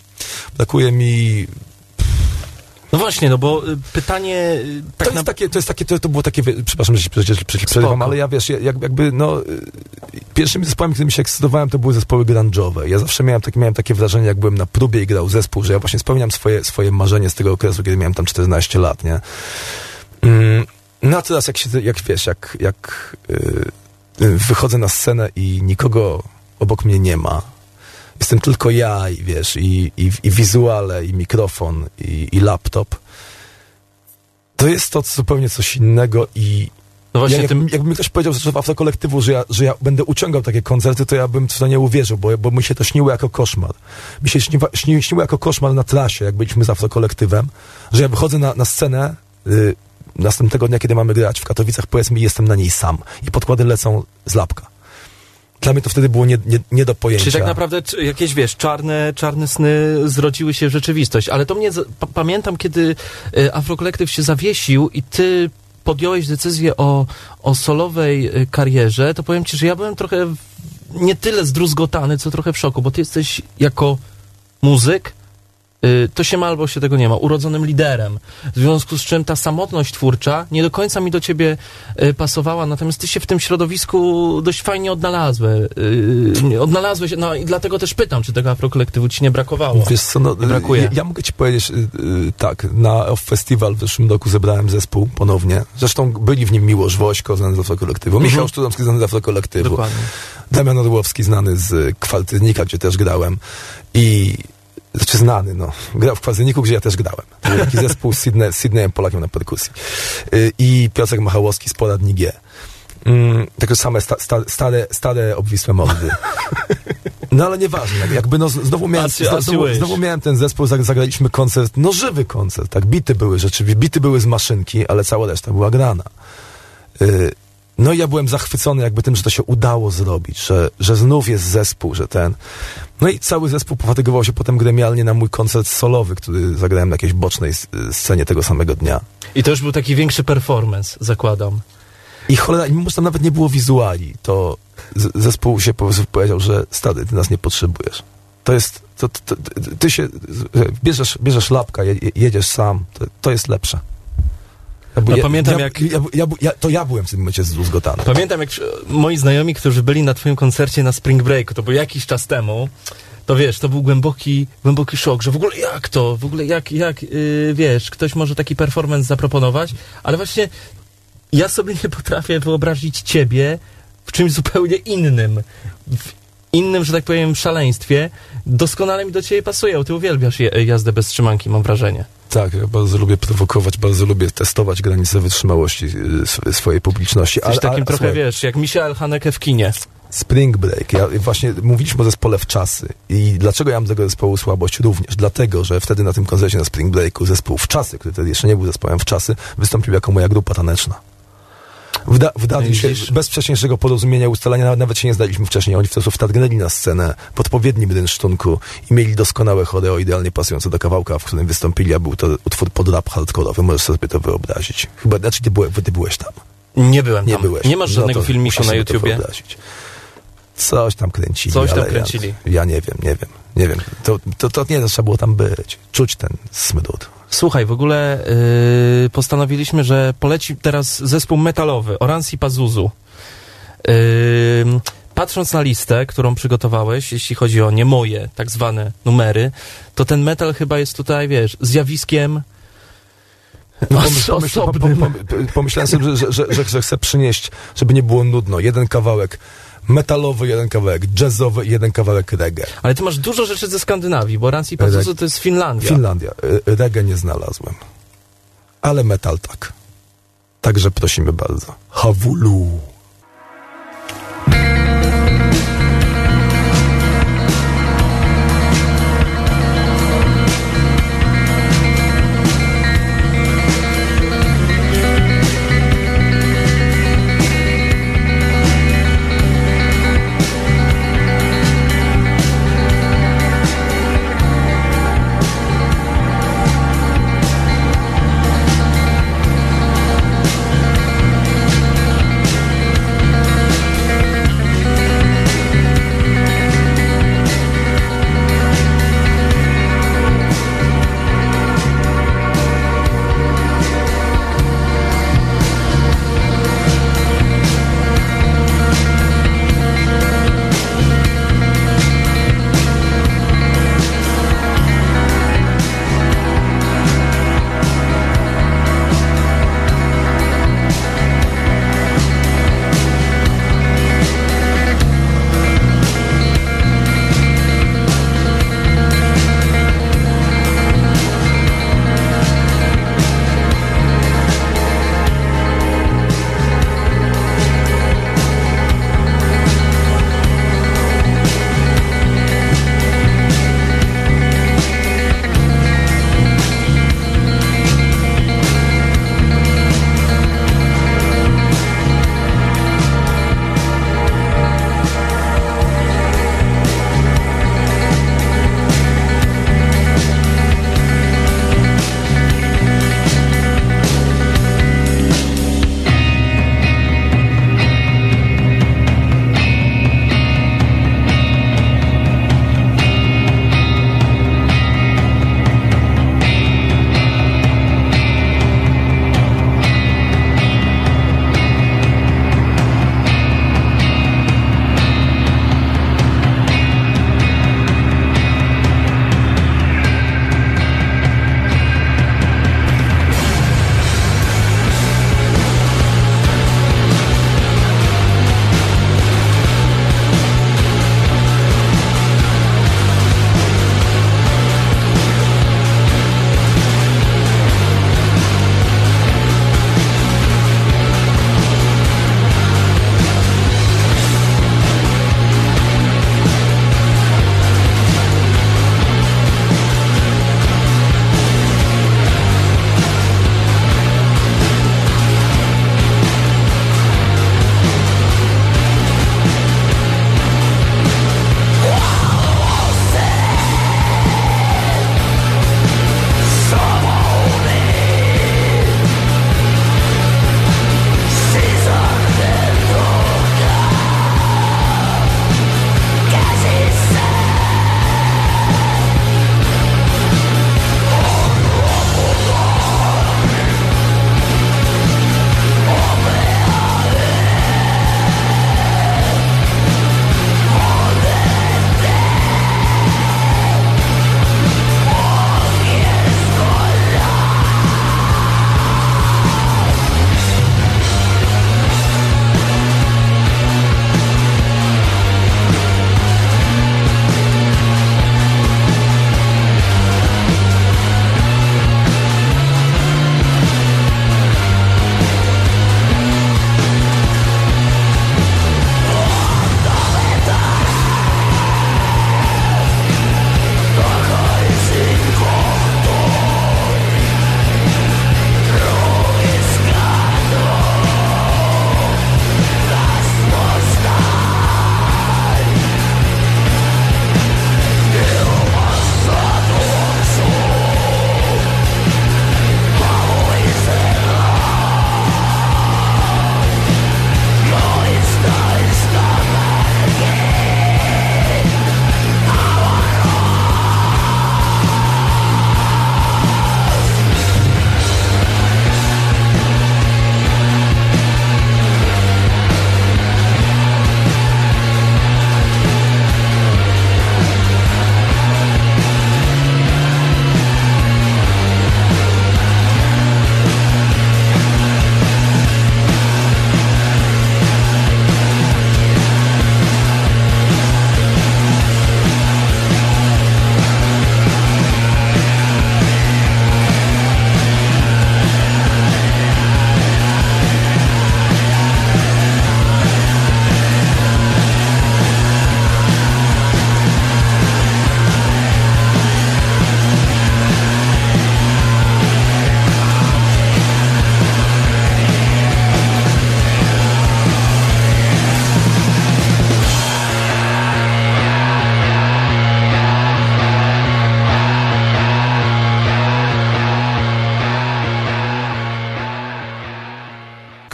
Brakuje mi No właśnie, no bo y, pytanie y, tak to, na... jest takie, to jest takie, to, to było takie, przepraszam, że ci przecież przerywam, ale ja wiesz, ja- jak, jakby, no, y, pierwszymi zespołami, którymi się ekscytowałem, to były zespoły grunge'owe. Ja zawsze miałem, tak, miałem takie wrażenie, jak byłem na próbie i grał zespół, że ja właśnie spełniam swoje, swoje marzenie z tego okresu, kiedy miałem tam 14 lat, nie? Mm, no a teraz jak się, jak wiesz, jak, jak y, y, wychodzę na scenę i nikogo obok mnie nie ma, jestem tylko ja i wiesz, i, i, i wizuale, i mikrofon, i, i laptop, to jest to zupełnie coś innego i No właśnie, ja, jak, tym... jakby mi ktoś powiedział że w afrokolektywu, że ja, że ja będę uciągał takie koncerty, to ja bym w to nie uwierzył, bo, bo mi się to śniło jako koszmar. Mi się śniwa, śni, śniło jako koszmar na trasie, jak byliśmy z afrokolektywem, że ja wychodzę na, na scenę y, następnego dnia, kiedy mamy grać w Katowicach, powiedzmy, i jestem na niej sam. I podkłady lecą z lapka. Dla mnie to wtedy było nie, nie, nie do pojęcia. Czyli tak naprawdę jakieś, wiesz, czarne, czarne sny zrodziły się w rzeczywistość. Ale to mnie, pamiętam, kiedy y, Afrokolektyw się zawiesił i ty podjąłeś decyzję o, o solowej y, karierze, to powiem ci, że ja byłem trochę nie tyle zdruzgotany, co trochę w szoku, bo ty jesteś jako muzyk to się ma albo się tego nie ma, urodzonym liderem. W związku z czym ta samotność twórcza nie do końca mi do ciebie y, pasowała, natomiast ty się w tym środowisku dość fajnie odnalazłeś. Y, odnalazłeś, no i dlatego też pytam, czy tego afrokolektywu ci nie brakowało. Wiesz co, no, brakuje. Ja, ja mogę ci powiedzieć y, y, tak, na Off Festival w zeszłym roku zebrałem zespół ponownie. Zresztą byli w nim Miłosz Wośko, znany z Afrokolektywu, Michał Sztudomski, znany z Afrokolektywu, Dokładnie. Damian Orłowski, znany z Kwaltyrnika, gdzie też grałem i znaczy znany, no. Grał w Kwaltyrniku, gdzie ja też grałem. To był taki zespół z, Sydney, z Sydneyem Polakiem na perkusji. Y, I Piotrek Machałowski z Poradni G. Mm, takie same sta, sta, stare, stare obwisłe mordy. No ale nieważne, jak- jakby no znowu miałem, znowu, znowu miałem ten zespół, zag- zagraliśmy koncert, no żywy koncert, tak, bity były rzeczywiście, bity były z maszynki, ale cała reszta była grana. Y, no i ja byłem zachwycony jakby tym, że to się udało zrobić, że, że znów jest zespół, że ten... No i cały zespół pofatygował się potem gremialnie na mój koncert solowy, który zagrałem na jakiejś bocznej scenie tego samego dnia. I to już był taki większy performance, zakładam. I cholera, mimo że tam nawet nie było wizuali, to zespół się po prostu powiedział, że stary, ty nas nie potrzebujesz. To jest, to, to, to, ty się, bierzesz, bierzesz lapka, je, jedziesz sam, to, to jest lepsze. Ja, No, pamiętam, ja, jak- Ja, ja, ja, to ja byłem w tym momencie zdruzgotany. Pamiętam, jak moi znajomi, którzy byli na twoim koncercie na Spring Breaku, to był jakiś czas temu, to wiesz, to był głęboki, głęboki szok, że w ogóle jak to, w ogóle jak, jak yy, wiesz, ktoś może taki performance zaproponować, ale właśnie ja sobie nie potrafię wyobrazić ciebie w czymś zupełnie innym, w innym, że tak powiem, szaleństwie. Doskonale mi do ciebie pasuje, ty uwielbiasz je, jazdę bez trzymanki, mam wrażenie. Tak, ja bardzo lubię prowokować, bardzo lubię testować granice wytrzymałości y, sw- swojej publiczności. Jesteś takim trochę, słuchaj, wiesz, jak Michael Haneke w kinie. Spring Break. Ja właśnie mówiliśmy o zespole w czasy. I dlaczego ja mam tego zespołu słabość? Również dlatego, że wtedy na tym koncercie na Spring Breaku zespół w czasy, który wtedy jeszcze nie był zespołem w czasy, wystąpił jako moja grupa taneczna. Wda, wdali się bez wcześniejszego porozumienia, ustalenia, nawet, się nie znaliśmy wcześniej. Oni w sposób wtargnęli na scenę w odpowiednim rynsztunku i mieli doskonałe choreo, idealnie pasujące do kawałka, w którym wystąpili, a był to utwór pod rap hardkorowy. Możesz sobie to wyobrazić. Chyba, znaczy ty, byłeś, ty byłeś tam. Nie byłem Nie tam. byłeś. Nie masz No żadnego to filmiku na YouTubie? wyobrazić. Coś tam kręcili. Coś tam kręcili. Ja, ja nie wiem, nie wiem, nie wiem. To, to, to nie, to trzeba było tam być. Czuć ten smród. Słuchaj, w ogóle yy, postanowiliśmy, że poleci teraz zespół metalowy Oransi Pazuzu. Yy, patrząc na listę, którą przygotowałeś, jeśli chodzi o nie moje, tak zwane numery, to ten metal chyba jest tutaj, wiesz, zjawiskiem No, pomyśl, pomyśl, pomyślałem sobie, że, że, że, że chcę przynieść, żeby nie było nudno, jeden kawałek metalowy, jeden kawałek jazzowy jeden kawałek reggae. Ale ty masz dużo rzeczy ze Skandynawii, bo Oransi Pazuzu to jest Finlandia. Finlandia. Y, Reggae nie znalazłem. Ale metal tak. Także prosimy bardzo. Hawulu.「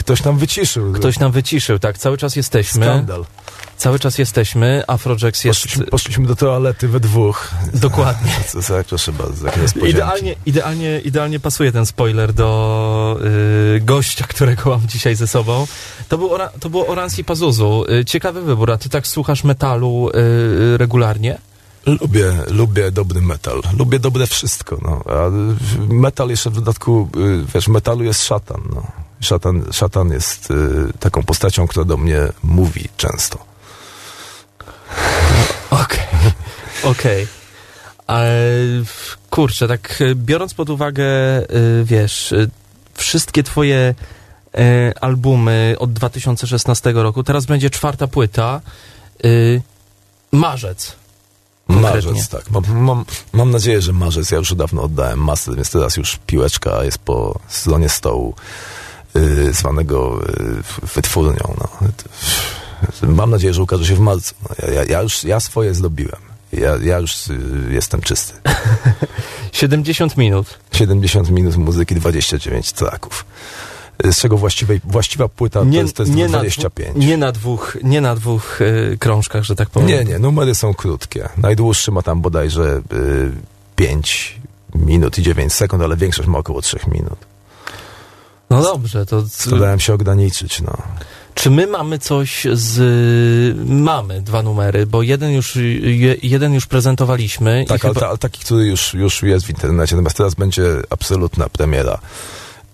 Ktoś nam wyciszył. Ktoś nam wyciszył, tak, cały czas jesteśmy. Skandal. Cały czas jesteśmy. Afrojax jest... Poszliśmy, poszliśmy do toalety we dwóch. Dokładnie. Co, co, proszę bardzo. Idealnie, idealnie, idealnie pasuje ten spoiler do y, gościa, którego mam dzisiaj ze sobą. To, był ora, to było Oransi Pazuzu. Y, ciekawy wybór, a ty tak słuchasz metalu y, regularnie? Lubię, lubię dobry metal. Lubię dobre wszystko, no. A metal jeszcze w dodatku, wiesz, metalu jest szatan, no. Szatan, szatan jest y, taką postacią, która do mnie mówi często. Okej. Okej. W- kurczę, tak y, biorąc pod uwagę, y, wiesz, y, wszystkie twoje y, albumy od 2016 roku, teraz będzie czwarta płyta, y, Marzec. Konkretnie. Marzec, tak. Mam, mam, mam nadzieję, że marzec. Ja już dawno oddałem masę, więc teraz już piłeczka jest po stronie stołu y, zwanego y, wytwórnią. No. Mam nadzieję, że ukaże się w marcu. No, ja, ja, już ja swoje zrobiłem. Ja, ja już y, jestem czysty. 70 minut. 70 minut muzyki, 29 traków. Y, Z czego właściwej, właściwa płyta to jest, to jest na 25. dwu- nie na dwóch, nie na dwóch y, krążkach, że tak powiem. Nie, nie, numery są krótkie. Najdłuższy ma tam bodajże y, 5 minut i 9 sekund, ale większość ma około 3 minut. No dobrze, to Starałem się ograniczyć, no. czy my mamy coś z... Mamy dwa numery, bo jeden już, je, jeden już prezentowaliśmy Tak, ale, chyba... ta, ale taki, który już, już jest w internecie. Natomiast teraz będzie absolutna premiera.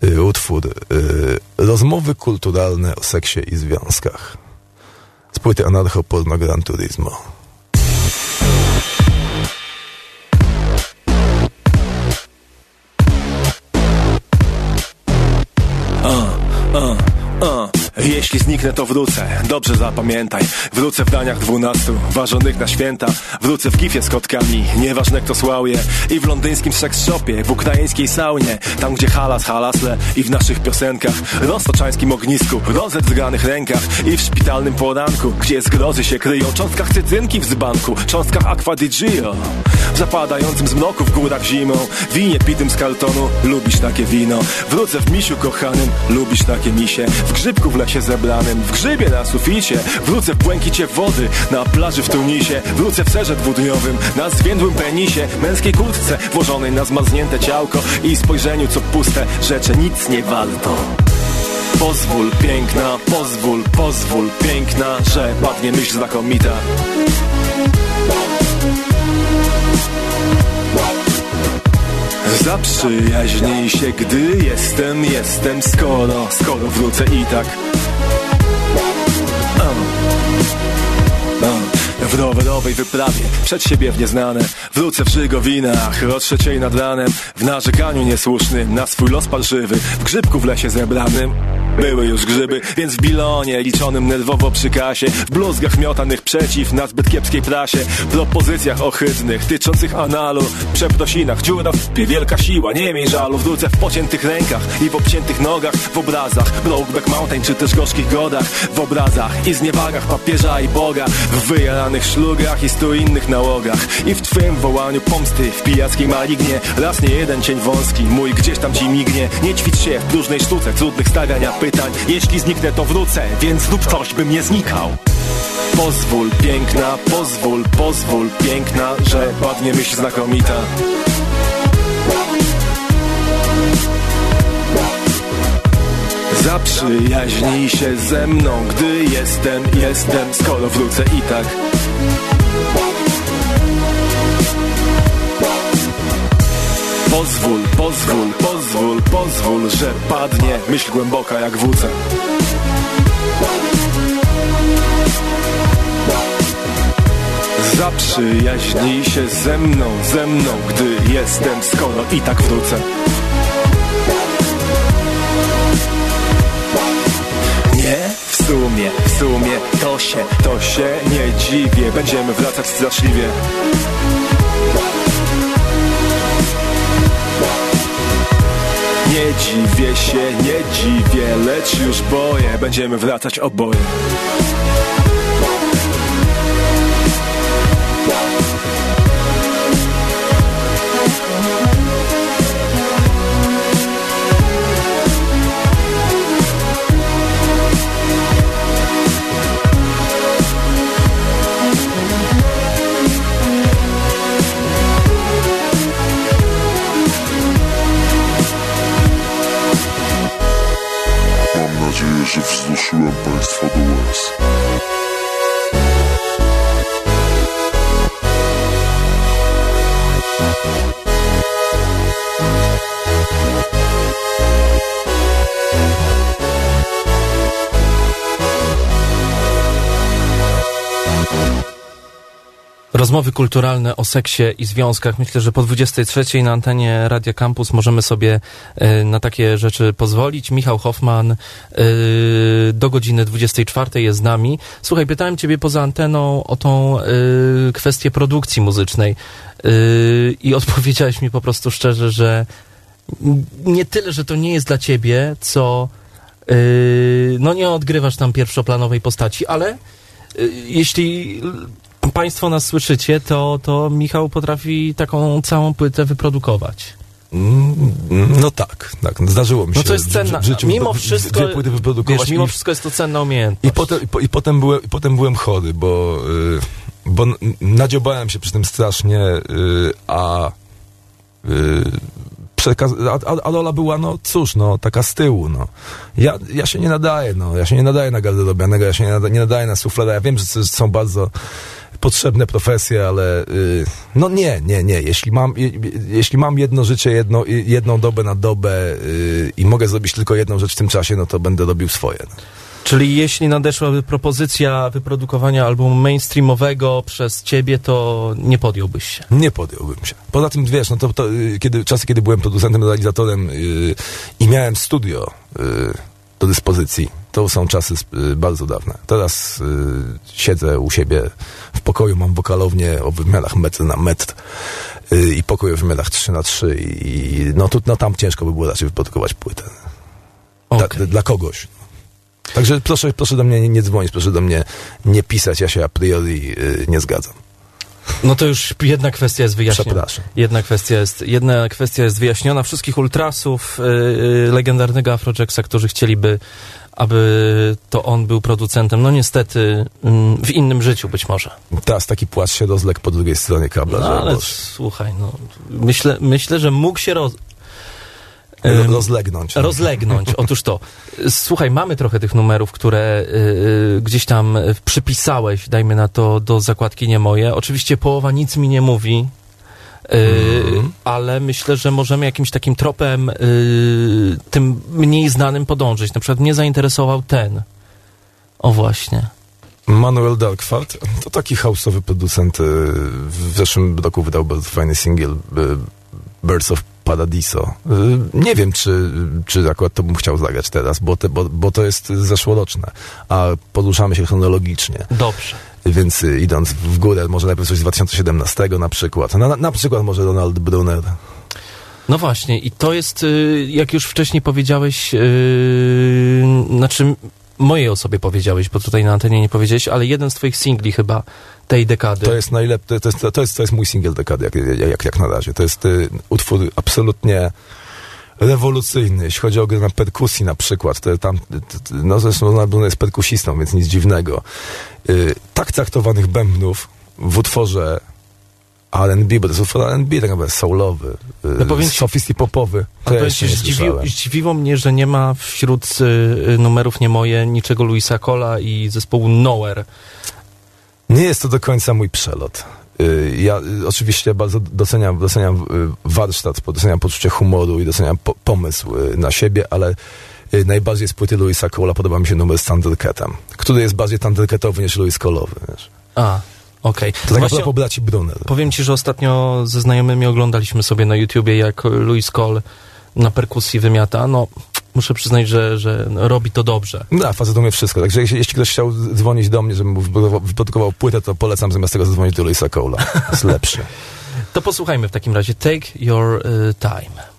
Y, utwór y, Rozmowy kulturalne o seksie i związkach. Z płyty Anarcho-Porno Gran Turismo. Uh, uh. Jeśli zniknę, to wrócę. Dobrze zapamiętaj. Wrócę w daniach dwunastu, ważonych na święta. Wrócę w gifie z kotkami, nieważne kto słałje. I w londyńskim sex w ukraińskiej saunie. Tam, gdzie halas, halasle i w naszych piosenkach. Roztoczańskim ognisku, rozedrganych rękach. I w szpitalnym poranku, gdzie zgrozy się kryją. Cząstkach cytrynki w dzbanku, cząstkach aqua di Gio. W zapadającym zmroku w górach zimą. Winie pitym z kartonu, lubisz takie wino. Wrócę w misiu kochanym, lubisz takie misie. W grzybku w lesie zebranym, w grzybie na suficie. Wrócę w błękicie wody, na plaży w Tunisie. Wrócę w serze dwudniowym, na zwiędłym penisie. Męskiej kurtce, włożonej na zmarznięte ciałko. I spojrzeniu, co puste, rzeczy nic nie warto. Pozwól, piękna, pozwól, pozwól, piękna, że padnie myśl znakomita. Zaprzyjaźnij się, gdy jestem, jestem, skoro, skoro wrócę i tak. W rowerowej wyprawie, przed siebie w nieznane. Wrócę w żygowinach, o trzeciej nad ranem. W narzekaniu niesłusznym, na swój los parszywy W grzybku w lesie zebranym były już grzyby, więc w bilonie liczonym nerwowo przy kasie W bluzgach miotanych przeciw na zbyt kiepskiej prasie Propozycjach ohydnych, tyczących analu Przeprosinach, dziura w pie, wielka siła, nie miej żalu Wrócę w pociętych rękach i w obciętych nogach W obrazach, Brokeback Mountain czy też gorzkich godach W obrazach i zniewagach papieża i Boga W wyjaranych szlugach i stu innych nałogach I w twym wołaniu pomsty, w pijackiej malignie. Raz nie jeden cień wąski, mój gdzieś tam ci mignie. Nie ćwicz się w próżnej sztuce, trudnych stawiania pytań Jeśli zniknę to wrócę, więc zrób coś, bym nie znikał Pozwól, piękna, pozwól, pozwól, piękna, że padnie myśl znakomita. Zaprzyjaźnij się ze mną, gdy jestem, jestem, skoro wrócę i tak. Pozwól, pozwól, pozwól, pozwól, że padnie myśl głęboka jak wódze. Zaprzyjaźnij się ze mną, ze mną, gdy jestem, skoro i tak wrócę. Nie, w sumie, w sumie, to się, to się nie dziwię, będziemy wracać straszliwie. Nie dziwię się, nie dziwię, lecz już boję, będziemy wracać oboje. You're best for the worst. Rozmowy kulturalne o seksie i związkach. Myślę, że po 23 na antenie Radia Campus możemy sobie e, na takie rzeczy pozwolić. Michał Hoffman e, do godziny 24 jest z nami. Słuchaj, pytałem ciebie poza anteną o tą e, kwestię produkcji muzycznej i odpowiedziałeś mi po prostu szczerze, że nie tyle, że to nie jest dla ciebie, co no nie odgrywasz tam pierwszoplanowej postaci, ale jeśli Państwo nas słyszycie, to, to Michał potrafi taką całą płytę wyprodukować. Mm, No tak, tak. Zdarzyło mi się No to jest cenna. w życiu Mimo wszystko, dwie płyty wyprodukować wiesz, mimo i- wszystko jest to cenna umiejętność. I potem, i, po, i, potem byłem, I potem byłem chody, bo, y, bo nadziobałem się przy tym strasznie, y, a, y, przekaz, a, a, a Lola była, no cóż, no taka z tyłu, no. Ja, ja się nie nadaję, no. Ja się nie nadaję na garderobianego, ja się nie nadaję, na suflera. Ja wiem, że są bardzo potrzebne profesje, ale y, no nie, nie, nie. Jeśli mam, je, jeśli mam jedno życie, jedno, jedną dobę na dobę y, i mogę zrobić tylko jedną rzecz w tym czasie, no to będę robił swoje. No. Czyli jeśli nadeszłaby propozycja wyprodukowania albumu mainstreamowego przez ciebie, to nie podjąłbyś się. Nie podjąłbym się. Poza tym, wiesz, no to, to y, kiedy, czasy, kiedy byłem producentem, realizatorem yy, i miałem studio yy, do dyspozycji, to są czasy yy, bardzo dawne. Teraz yy, siedzę u siebie w pokoju, mam wokalownię o wymiarach metr na metr yy, i pokój o wymiarach 3 na 3 i, no, tu, no tam ciężko by było raczej wyprodukować płytę. Dla, Okej. dla kogoś. Także proszę, proszę do mnie nie, nie dzwonić, proszę do mnie nie pisać, ja się a priori yy, nie zgadzam. No to już jedna kwestia jest wyjaśniona. Przepraszam. Jedna kwestia jest, jedna kwestia jest wyjaśniona. Wszystkich ultrasów yy, legendarnego Afrojacksa, którzy chcieliby, aby to on był producentem, no niestety mm, w innym życiu być może. Teraz taki płacz się rozległ po drugiej stronie kabla, No ale Boże, słuchaj, no myślę, myślę, że mógł się roz... rozlegnąć. Rozlegnąć. Otóż to. Słuchaj, mamy trochę tych numerów, które y, y, gdzieś tam przypisałeś, dajmy na to, do zakładki nie moje. Oczywiście połowa nic mi nie mówi, y, Mhm. ale myślę, że możemy jakimś takim tropem y, tym mniej znanym podążyć. Na przykład mnie zainteresował ten. O właśnie. Manuel Darkfart to taki houseowy producent. y, W zeszłym roku wydał bardzo fajny singiel Birds of Paradiso. Nie wiem, czy, czy akurat to bym chciał zagrać teraz, bo, te, bo, bo to jest zeszłoroczne, a poruszamy się chronologicznie. Dobrze. Więc idąc w górę, może najpierw coś z 2017 na przykład. Na, na, na przykład może Donald Brunner. No właśnie, i to jest, y, jak już wcześniej powiedziałeś, yy, znaczy mojej osobie powiedziałeś, bo tutaj na antenie nie powiedziałeś, ale jeden z twoich singli chyba tej dekady. To jest najlepszy, to jest, to jest, to jest mój singiel dekady, jak, jak, jak na razie. To jest y, utwór absolutnie rewolucyjny, jeśli chodzi o grę na perkusji na przykład. To, tam, no zresztą Donald Bruno jest perkusistą, więc nic dziwnego. Y, tak traktowanych bębnów w utworze R&B, bo to jest utwór R&B, tak naprawdę soulowy, y, No powiem ci- sofisty popowy. Ja powiem ci, zdziwi, zdziwiło mnie, że nie ma wśród y, y, numerów nie moje niczego Luisa Cola i zespołu Nowhere. Nie jest to do końca mój przelot. Y, Ja oczywiście bardzo doceniam, doceniam y, warsztat, doceniam poczucie humoru i doceniam po, pomysł y, na siebie, ale najbardziej z płyty Louisa Cola podoba mi się numer z Thundercatem, który jest bardziej Thundercatowy niż Louis. Wiesz. A, okej. To tak Właśnie po braci Brunner. Powiem ci, że ostatnio ze znajomymi oglądaliśmy sobie na YouTubie, jak Louis Cole na perkusji wymiata. No, muszę przyznać, że, że robi to dobrze. No, facet umie wszystko. Także jeśli, jeśli ktoś chciał dzwonić do mnie, żebym wyprodukował- płytę, to polecam zamiast tego zadzwonić do Louisa Cola. Jest lepszy. To posłuchajmy w takim razie. Take your y, time.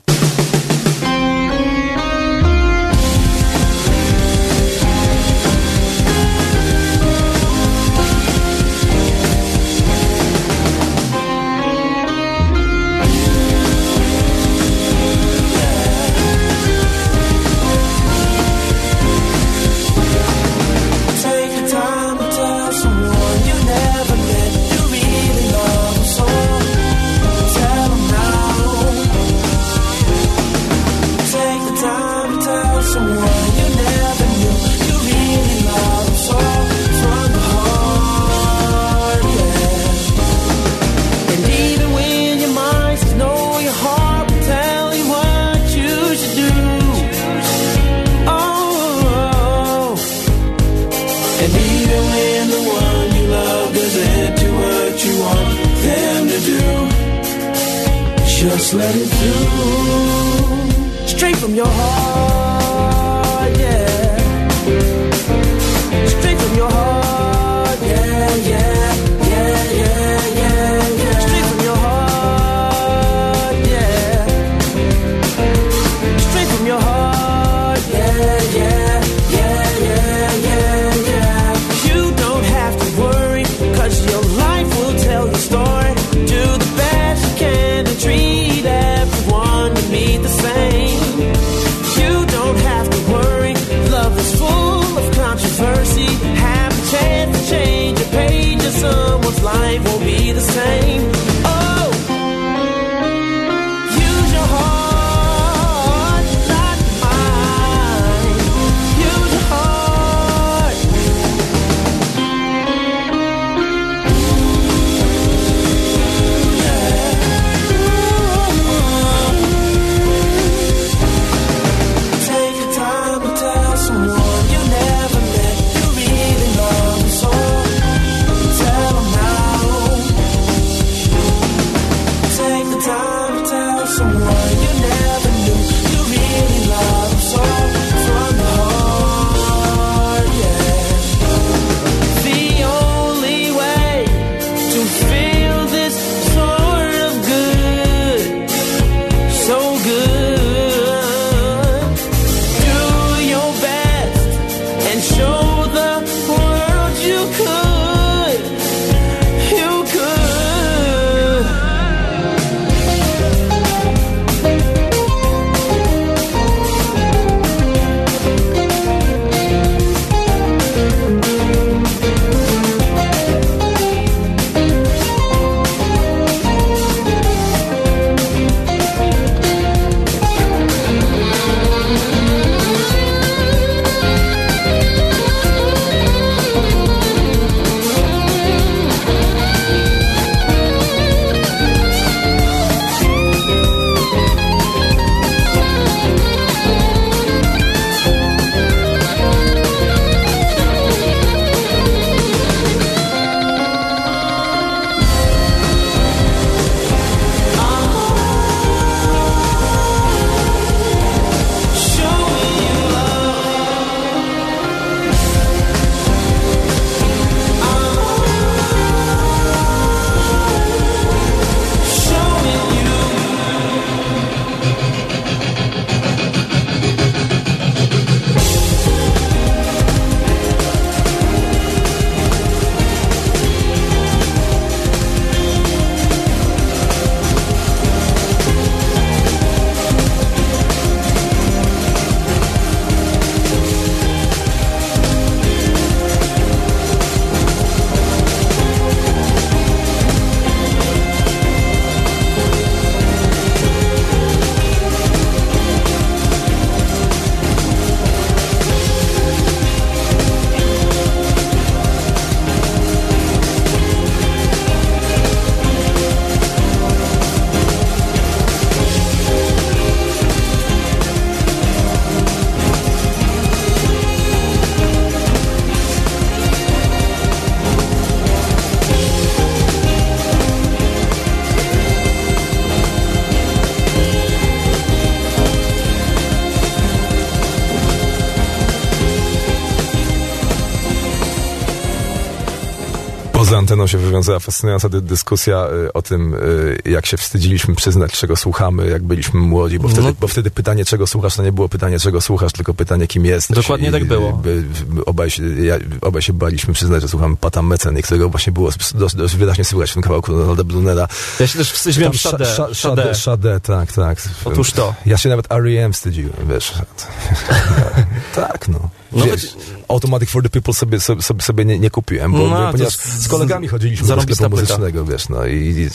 Się wywiązała fascynująca dy dyskusja y, o tym, y, jak się wstydziliśmy przyznać, czego słuchamy, jak byliśmy młodzi, bo wtedy, No. bo wtedy pytanie, czego słuchasz, to nie było pytanie, czego słuchasz, tylko pytanie, kim jesteś. Dokładnie I, tak było. y, by- by- Obaj się, ja, obaj się baliśmy przyznać, że słuchamy Pata Meceny, którego właśnie było dość, dość wyraźnie słychać w tym kawałku Donalda Brunera. Ja się też wstydziłem Tam Sade. Sza- Sza- Sade. Sade, Sade, tak, tak. Otóż to. Ja się nawet R.E.M. wstydziłem, wiesz. tak, no. No Wiesz, Automatic for the People sobie, sobie, sobie, nie, nie kupiłem, bo, No, to ponieważ z- z kolegami chodziliśmy do sklepu muzycznego, wiesz, no i... i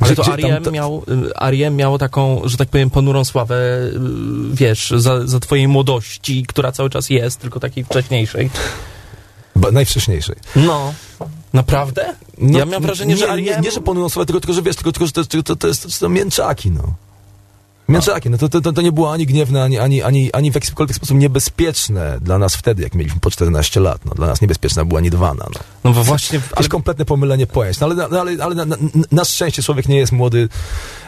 Ale to tam R.E.M. to- miał, y, R.E.M. miało taką, że tak powiem, ponurą sławę, y, wiesz, za, za twojej młodości, która cały czas jest, tylko takiej wcześniejszej. Ba, najwcześniejszej. No. Naprawdę? No, ja miałem wrażenie, nie, że nie, R.E.M. nie, że ponują słowa, tylko, tylko że wiesz, tylko, tylko że to, to, to, jest, to są mięczaki, no. Mięczaki, no to, to, to, to nie było ani gniewne, ani, ani, ani, ani w jakikolwiek sposób niebezpieczne dla nas wtedy, jak mieliśmy po 14 lat. No, dla nas niebezpieczna była Nirvana. No. No bo właśnie, ale, kompletne pomylenie pojęć. No, ale, no, ale, ale na, na, na szczęście człowiek nie jest młody.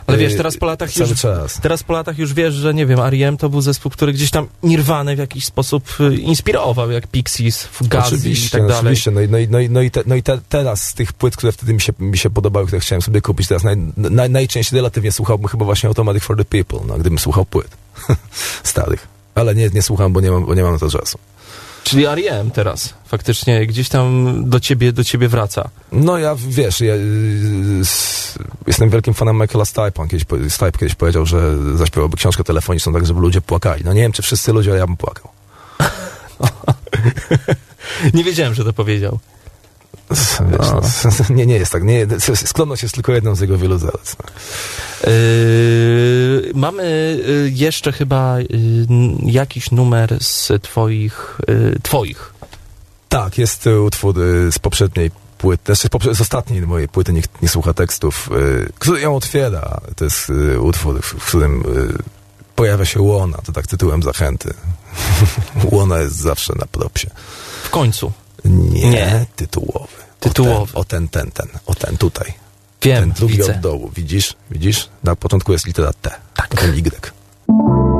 Ale e, wiesz, teraz po latach już, czas. teraz po latach już wiesz, że nie wiem, R.E.M. to był zespół, który gdzieś tam Nirwanę w jakiś sposób y, inspirował, jak Pixies, Fugazi i Oczywiście, tak no, dalej. oczywiście. No i, no i, no i, no i, te, no i te, teraz z tych płyt, które wtedy mi się, mi się podobały, które chciałem sobie kupić, teraz naj, naj, najczęściej relatywnie słuchałbym chyba właśnie Automatic for the People, no, gdybym słuchał płyt starych. Ale nie, nie słucham, bo nie mam, bo nie mam na to czasu. Czyli R.E.M. teraz faktycznie gdzieś tam do ciebie, do ciebie wraca. No ja, wiesz, ja y, jestem wielkim fanem Michaela Stipe. On kiedyś, Stipe kiedyś powiedział, że zaśpiewałby książkę telefoniczną tak, żeby ludzie płakali. No nie wiem, czy wszyscy ludzie, ale ja bym płakał. Nie wiedziałem, że to powiedział. Wiesz, no, nie, nie jest tak. Nie, skromność jest tylko jedną z jego wielu zalet. No. Yy, mamy yy, jeszcze chyba yy, jakiś numer z twoich, yy, twoich. Tak, jest utwór y, z poprzedniej płyty, znaczy z, ostatniej mojej płyty, nie, nie słucha tekstów, y, który ją otwiera. To jest utwór, w, którym pojawia się Łona, to tak tytułem zachęty. Łona jest zawsze na propsie. W końcu. Nie, Nie. tytułowy. Tytułowy. O ten, o ten, ten, ten, o ten tutaj. Wiem, ten drugi widzę. od dołu, widzisz? Widzisz? Na początku jest litera T, Tak. potem Y.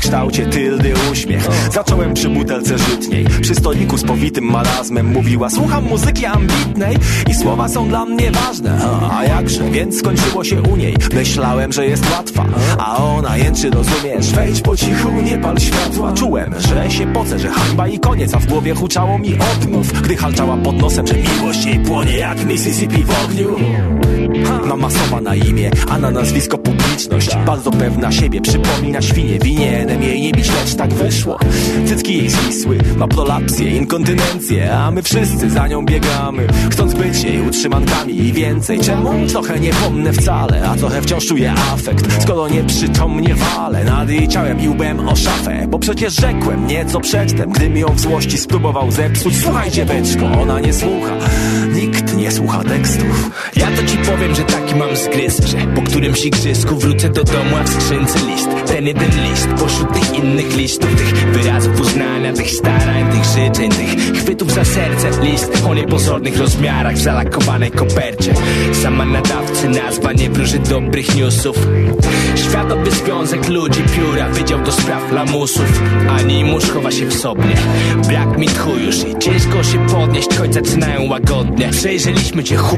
w kształcie tyldy uśmiech. Zacząłem przy butelce żytniej Przy stoliku z powitym marazmem. Mówiła, słucham muzyki ambitnej I słowa są dla mnie ważne. A, jakże, więc skończyło się u niej? Myślałem, że jest łatwa A ona jęczy, rozumiesz? Wejdź po cichu, nie pal światła. Czułem, że się pocę, że hańba i koniec A w głowie huczało mi odmów Gdy halczała pod nosem, że miłość jej płonie Jak Mississippi w ogniu. Ma masowa na imię, a na nazwisko publiczność. Bardzo pewna siebie, przypomina świnie. Winienem jej nie bić, lecz tak wyszło. Cycki jej zwisły, ma prolapsję, inkontynencję A my wszyscy za nią biegamy. Chcąc być jej utrzymankami i więcej Czemu? Trochę nie pomnę wcale A trochę wciąż czuję afekt. Skoro nieprzytomnie walę nad jej ciałem i łbem o szafę. Bo przecież rzekłem nieco przedtem Gdym ją w złości spróbował zepsuć. Słuchaj dzieweczko, ona nie słucha. Nikt nie słucha tekstów. Ja to ci powiem, że taki mam zgryz Że po którymś igrzysku wrócę do domu A w skrzynce list, ten jeden list Pośród tych innych listów Tych wyrazów uznania, tych starań Tych życzeń, tych chwytów za serce. List o niepozornych rozmiarach W zalakowanej kopercie. Sama nadawcy nazwa nie wróży dobrych newsów. Światowy związek ludzi pióra Wydział do spraw lamusów. Ani musz chowa się w sobie. Brak mi tchu już i ciężko się podnieść Choć zaczynają łagodnie. Przejrzeliśmy cię chu...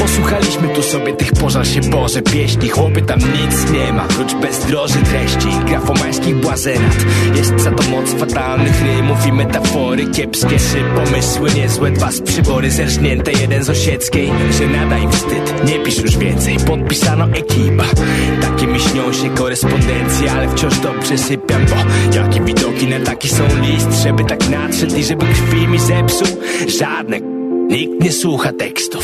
Posłuchaliśmy tu sobie tych pożar się Boże pieśni. Chłopy tam nic nie ma, prócz bezdroży treści. Grafomańskich błazenat Jest za to moc fatalnych rymów i metafory kiepskie. Trzy pomysły niezłe, dwa z przybory zerżnięte Jeden z osieckiej, że nada im wstyd Nie pisz już więcej, podpisano ekipa Takie mi śnią się korespondencje Ale wciąż dobrze sypiam, bo Jakie widoki na taki są list? Żeby tak nadszedł i żeby krwi mi zepsuł? Żadne Nikt nie słucha tekstów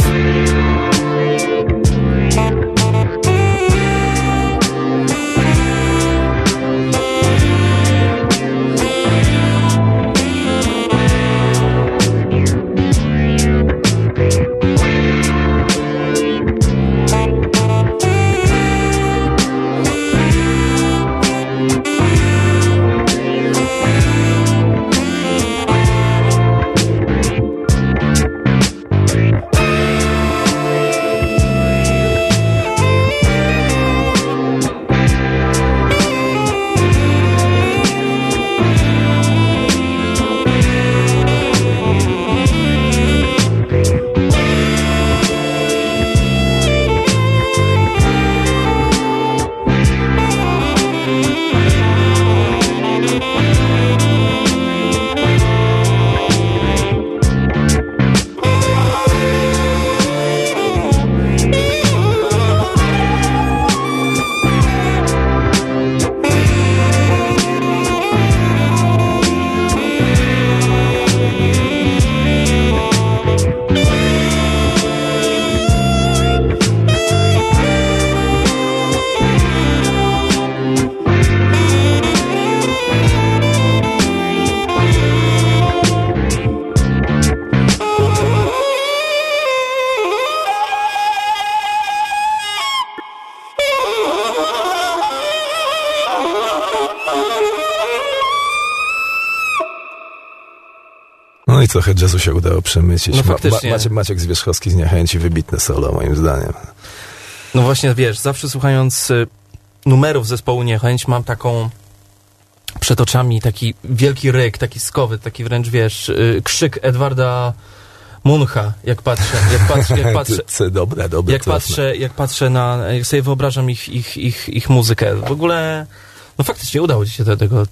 trochę jazzu się udało przemycić. No Ma- faktycznie. Maciek, Maciek Zwierzchowski z Niechęci, wybitne solo moim zdaniem. No właśnie, wiesz, zawsze słuchając y, numerów zespołu Niechęć mam taką przed oczami taki wielki ryk, taki skowy, taki wręcz, wiesz, y, krzyk Edwarda Muncha, jak patrzę, jak patrzę, jak patrzę, C, dobre, dobre. jak patrzę, jak patrzę na, jak sobie wyobrażam ich, ich, ich, ich muzykę. W ogóle, no faktycznie udało ci się te, tego,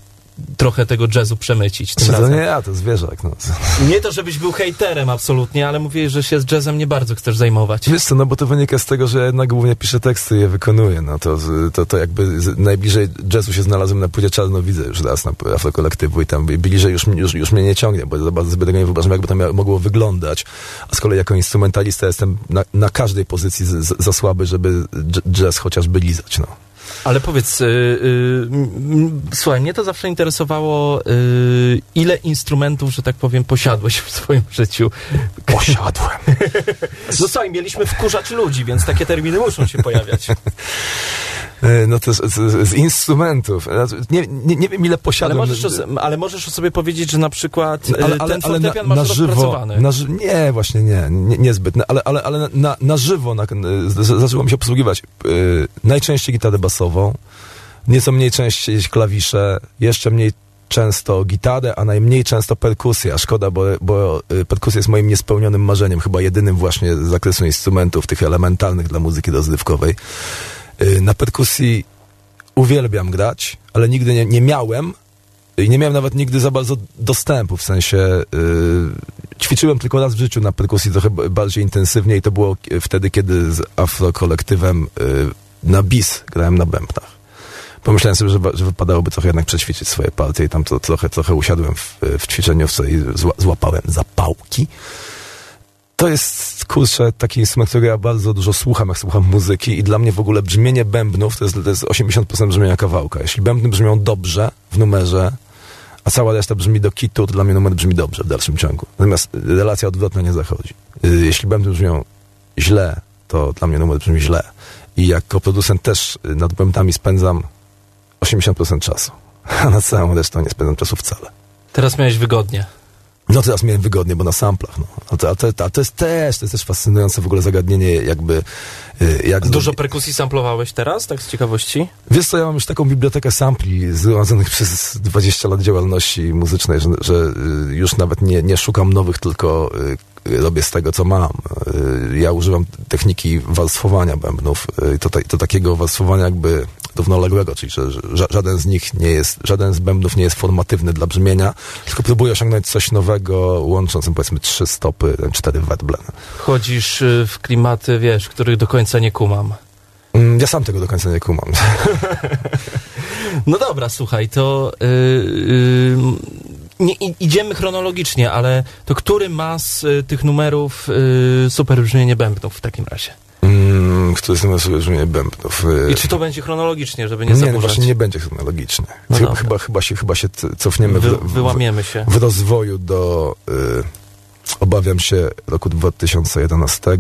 trochę tego jazzu przemycić tym to razem. nie ja, to zwierzak. No. Nie to, żebyś był hejterem absolutnie, ale mówię, że się z jazzem nie bardzo chcesz zajmować. Wiesz co, no bo to wynika z tego, że ja jednak głównie piszę teksty i je wykonuję. No to, to, to jakby najbliżej jazzu się znalazłem na płycie Czarnowidzę już raz na Afrokolektywu i tam bliżej już, już, już mnie nie ciągnie, bo za bardzo sobie tego nie wyobrażam, jakby to mogło wyglądć. A z kolei jako instrumentalista jestem na, na każdej pozycji z, z, za słaby, żeby jazz chociażby lizać, no. Ale powiedz, y, y, m, słuchaj, mnie to zawsze interesowało, y, ile instrumentów, że tak powiem, posiadłeś w swoim życiu. Posiadłem. No słuchaj, mieliśmy wkurzać ludzi, więc takie terminy muszą się pojawiać. E, No to z, z, z instrumentów. Znaczy, Nie, nie, nie wiem ile Ale posiadłem. możesz, o, ale możesz o sobie powiedzieć, że na przykład ale, ale, ten ale fortepian na, masz na żywo, na, ży- nie, właśnie nie, nie niezbyt, ale, ale, ale na, na żywo na, z- z- zaczęło mi się posługiwać y, najczęściej gitarę basową, nieco mniej częściej klawisze, jeszcze mniej często gitarę, a najmniej często perkusję, a szkoda, bo, bo perkusja jest moim niespełnionym marzeniem, chyba jedynym właśnie z zakresu instrumentów, tych elementalnych dla muzyki rozrywkowej. Y, na perkusji uwielbiam grać, ale nigdy nie, nie miałem i nie miałem nawet nigdy za bardzo dostępu, w sensie yy, ćwiczyłem tylko raz w życiu na perkusji trochę bardziej intensywnie i to było wtedy, kiedy z afrokolektywem yy, na bis grałem na bębnach. Pomyślałem sobie, że, że wypadałoby trochę jednak przećwiczyć swoje partie i tam to, trochę, trochę usiadłem w, w ćwiczeniówce i zła, złapałem zapałki. To jest, kurczę, taki instrument, który ja bardzo dużo słucham, jak słucham muzyki i dla mnie w ogóle brzmienie bębnów to jest, to jest 80% brzmienia kawałka. Jeśli bębny brzmią dobrze w numerze, a cała reszta brzmi do kitu, to dla mnie numer brzmi dobrze w dalszym ciągu. Natomiast relacja odwrotna nie zachodzi. Y, Jeśli bębny brzmią źle, to dla mnie numer brzmi źle. I jako producent też y, nad bębnami spędzam 80% czasu. A nad całą resztą nie spędzam czasu wcale. Teraz miałeś wygodnie. No teraz miałem wygodnie, bo na samplach, no. A to, a to, a to jest też, to jest też fascynujące w ogóle zagadnienie, jakby... y, Jak Dużo perkusji samplowałeś teraz, tak z ciekawości? Wiesz co, ja mam już taką bibliotekę sampli zgromadzonych przez 20 lat działalności muzycznej, że, że y, już nawet nie, nie szukam nowych, tylko y, robię z tego, co mam. Ja używam techniki warstwowania bębnów to, to takiego warstwowania jakby równoległego, czyli że że ża- żaden z nich nie jest, żaden z bębnów nie jest formatywny dla brzmienia, tylko próbuję osiągnąć coś nowego, łącząc powiedzmy trzy stopy, cztery werble. Chodzisz y, w klimaty, wiesz, których do końca nie kumam. Mm, Ja sam tego do końca nie kumam. No dobra, słuchaj, to y, y, nie, idziemy chronologicznie, ale to który ma z y, tych numerów y, super brzmienie bębnów w takim razie? Mm, Który z sobie brzmienie bębnów. y, I czy to będzie chronologicznie, żeby nie Nie, zaburzać? właśnie nie będzie chronologiczny. No chyba, chyba, chyba, się, chyba się cofniemy Wy, w, wyłamiemy się. w rozwoju do, y, obawiam się, roku 2011,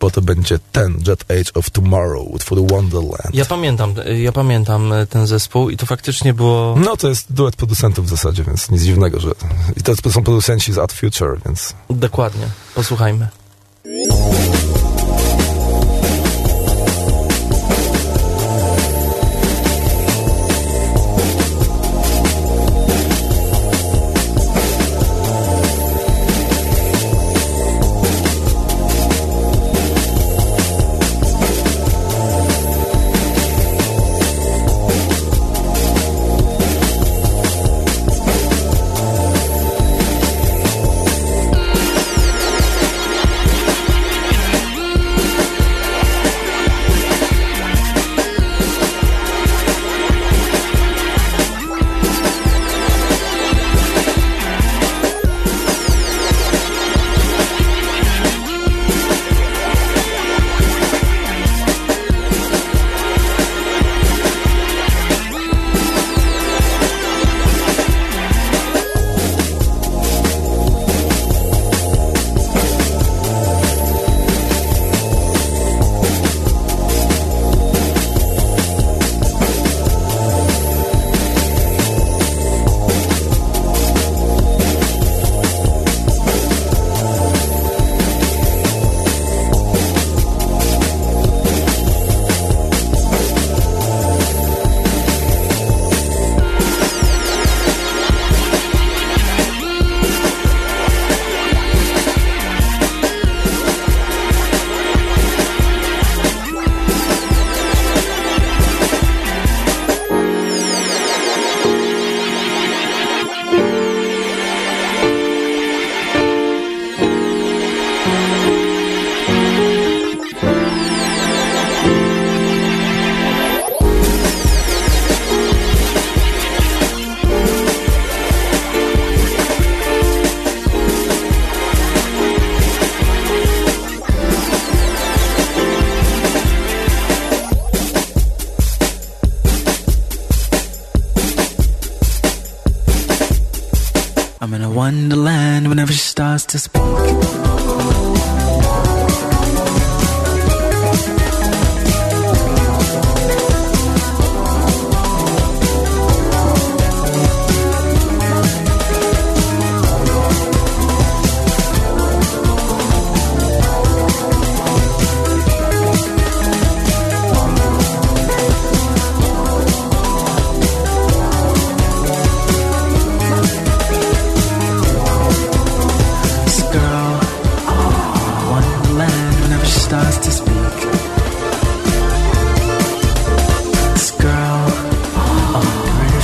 bo to będzie ten Jet Age of Tomorrow, utwór Wonderland. Ja pamiętam, ja pamiętam y, ten zespół i to faktycznie było... No to jest duet producentów w zasadzie, więc nic dziwnego, że... I to są producenci z Art Future, więc... Dokładnie. Posłuchajmy.「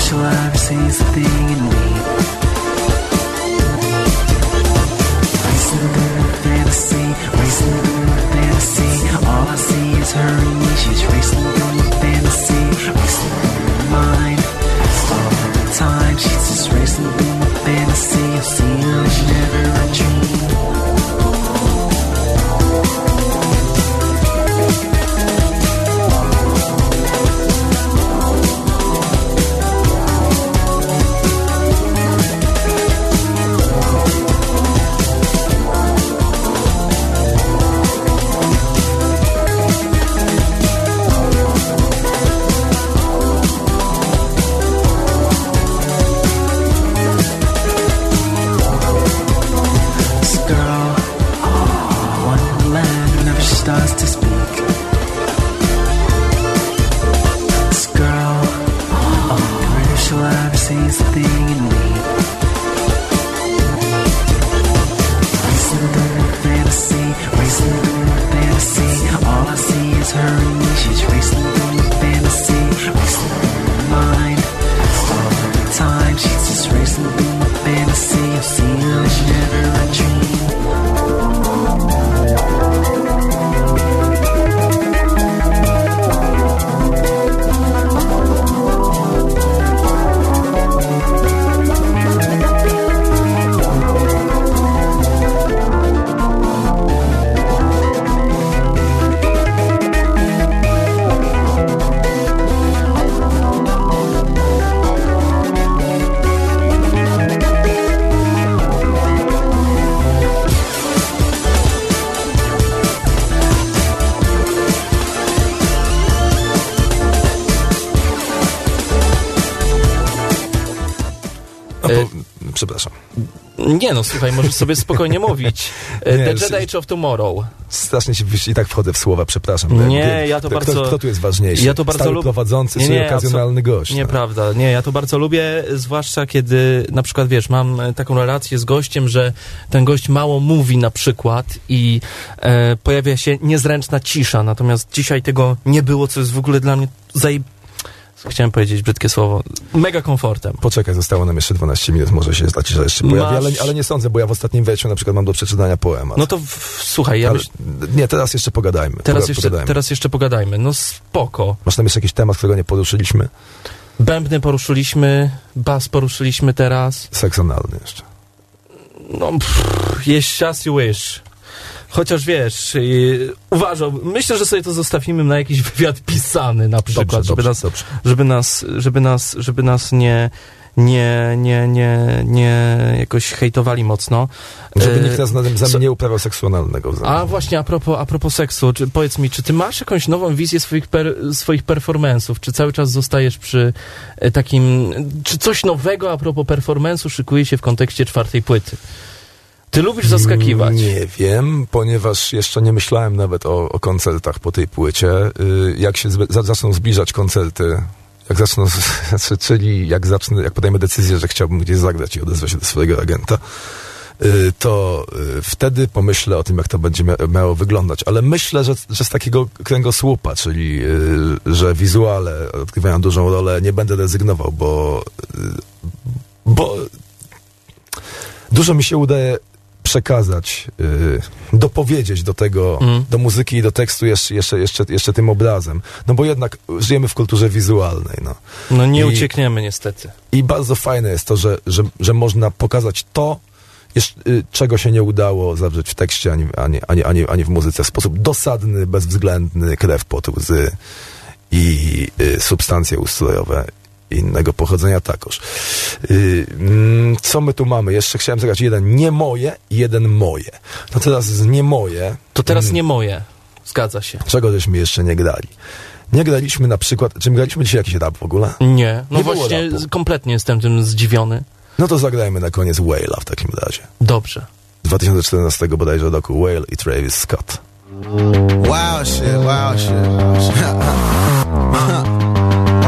she'll ever sees the thing in me. Racing through fantasy, racing through fantasy. All I see is her and me. She's racing Nie no, słuchaj, możesz sobie spokojnie mówić. Nie, The Jedi of Tomorrow. Strasznie się i tak wchodzę w słowa, przepraszam. Nie, ja to kto, bardzo- Kto tu jest ważniejszy? Ja to bardzo Stały lub- prowadzący Nie, czy nie, okazjonalny gość? no. Nieprawda, nie, ja to bardzo lubię, zwłaszcza kiedy na przykład, wiesz, mam e, taką relację z gościem, że ten gość mało mówi na przykład i e, pojawia się niezręczna cisza, natomiast dzisiaj tego nie było, co jest w ogóle dla mnie zaj... Chciałem powiedzieć brzydkie słowo. Mega komfortem. Poczekaj, zostało nam jeszcze 12 minut, może się ta cisza jeszcze pojawi, Masz- ale, ale nie sądzę, bo ja w ostatnim wejściu na przykład mam do przeczytania poemat. No to w, słuchaj, ja ale, Nie, teraz jeszcze pogadajmy. teraz, Poga- jeszcze, pogadajmy. teraz jeszcze pogadajmy. No spoko. Masz tam jeszcze jakiś temat, którego nie poruszyliśmy? Bębny poruszyliśmy, bas poruszyliśmy teraz. Seks analny jeszcze. No, pff, jeść as you wish. Chociaż wiesz, yy, uważam, myślę, że sobie to zostawimy na jakiś wywiad pisany na przykład, Dobrze, żeby, dobrze, nas, dobrze. żeby nas, żeby nas, żeby nas nie, nie, nie, nie, nie jakoś hejtowali mocno. Żeby E, nikt nas na tym nie uprawiał seksualnego. A właśnie, a propos, a propos seksu, czy, powiedz mi, czy ty masz jakąś nową wizję swoich, per, swoich performance'ów? Czy cały czas zostajesz przy e, takim, czy coś nowego a propos performance'u szykuje się w kontekście czwartej płyty? Ty lubisz zaskakiwać. Nie wiem, ponieważ jeszcze nie myślałem nawet o, o koncertach po tej płycie. Y, Jak się zaczną zbliżać koncerty, jak zaczną, czyli jak zacznę, jak podejmę decyzję, że chciałbym gdzieś zagrać i odezwę się do swojego agenta, y, to y, wtedy pomyślę o tym, jak to będzie mia- miało wyglądać. Ale myślę, że, że z takiego kręgosłupa, czyli że wizuale odgrywają dużą rolę, nie będę rezygnował, bo, bo dużo mi się udaje przekazać, y, dopowiedzieć do tego, Mm. do muzyki i do tekstu jeszcze, jeszcze, jeszcze, jeszcze tym obrazem. No bo jednak żyjemy w kulturze wizualnej, no. No nie I- uciekniemy niestety. I bardzo fajne jest to, że, że, że można pokazać to, jeszcze, y, czego się nie udało zawrzeć w tekście, ani, ani, ani, ani, ani w muzyce w sposób dosadny, bezwzględny, krew, pot, łzy i y, substancje ustrojowe. Innego pochodzenia takoż. Yy, mm, co my tu mamy? Jeszcze chciałem zagrać jeden nie moje, jeden moje. No teraz z nie moje. To teraz mm, nie moje. Zgadza się. Czego żeśmy jeszcze nie grali? Nie graliśmy na przykład, czy my graliśmy dzisiaj jakiś rap w ogóle? Nie. No Nie właśnie, kompletnie jestem tym zdziwiony. No to zagrajmy na koniec Whale'a w takim razie. Dobrze. 2014 bodajże roku Whale i Travis Scott. Wow shit, wow shit.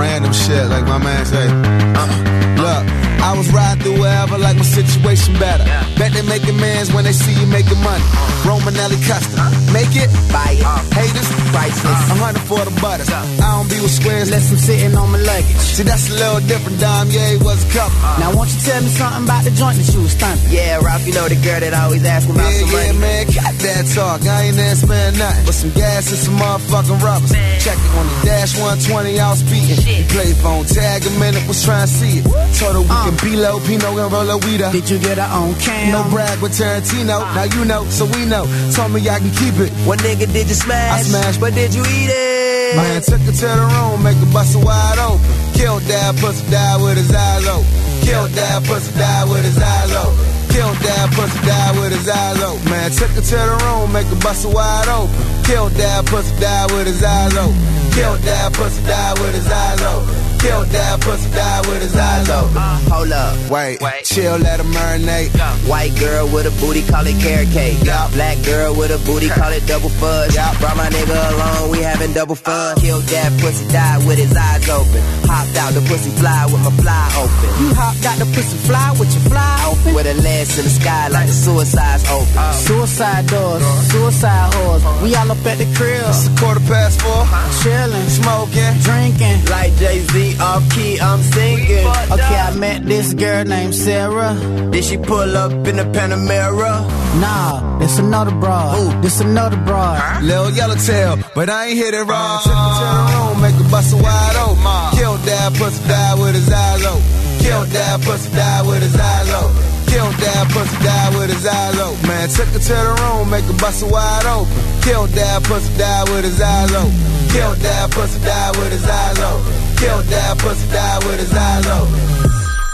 Random shit, like my man say. Uh, look, I was riding through wherever, like my situation better. Bet they making mans when they see you making money. Uh-huh. Romanelli custom. Make it, buy it. Uh-huh. Haters, priceless. Uh-huh. A hundred for the butters. I don't be with squares unless I'm sitting on my luggage. See, that's a little different. Dime, yeah, it was a couple. Now, won't you tell me something about the joint that you was thumping? Yeah, Ralph, you know the girl that I always asking about Yeah, some yeah, money. man, cut that talk. I ain't there spend nothing but some gas and some motherfucking rubbers. Check it on the dash 120, I was speeding. He played phone tag a minute, was trying to see it. Told her we can be low, Pino and weeder. Did you get her on cam? No brag with Tarantino. Ah. Now you know, so we know. Told me I can keep it. What nigga did you smash? I smashed. But did you eat it? Man took her to the room, make her bust wide open. Killed that pussy, died with his eyes open. Killed that pussy, died with his eyes open. Killed that pussy, died with his eyes open. Man took her to the room, make her bust wide open. Killed that pussy, died with his eyes open. Killed that pussy, died with his eyes open. Killed that pussy, died with his eyes open. Hold up. Wait, Wait. chill, let her marinate. White girl with a booty, call it carrot cake. Yup. Black girl with a booty, call it double fudge. Yup. Brought my nigga along, we having double uh-huh. fun. Killed that pussy, died with his eyes open. Hopped out the pussy fly with my fly open. You hopped out the pussy fly with your fly open? With a legs in the sky like the suicide's open. Uh, suicide doors, uh-huh. suicide whores. Uh-huh. We all up at the crib, It's a quarter past four. chilling, Smoking. drinking. Like Jay Z off key, I'm singing. Okay, I met this girl named Sarah. Did she pull up in the Panamera? Nah, this another broad. Ooh, This another broad. Little yellowtail, but I ain't hit it wrong. Took her to the room, make her bust wide open. Killed that pussy, died with his eyes open. Killed that pussy, died with his eyes open. Killed that pussy, died with his eyes open. Man, took her to the room, make her bust it wide open. Killed that pussy, died with his eyes open. Killed that pussy, died with his eyes open. Killed that pussy, died with his eyes open.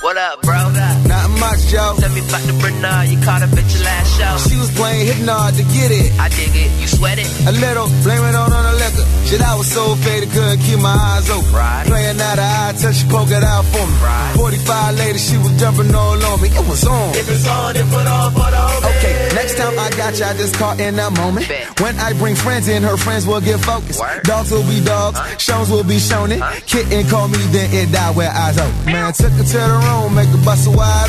What up, bro? Nothing much, Joe. Tell me about the Bernard you caught up at your last show. She was playing hard to get it. I dig it, you sweat it. A little, blame it on on the liquor. Shit, I was so faded, couldn't keep my eyes open. Right. Playing out of eye till she poke it out for me. Right. 45 later, she was jumping all on me. It was on. If it's on, then put on for the whole Okay, next time I got you, I just caught in that moment. Bet. When I bring friends in, her friends will get focused. Word. Dogs will be dogs, shows will be shown it. Kitten call me, then it died where eyes open. Man, took her to the room, make her bust wide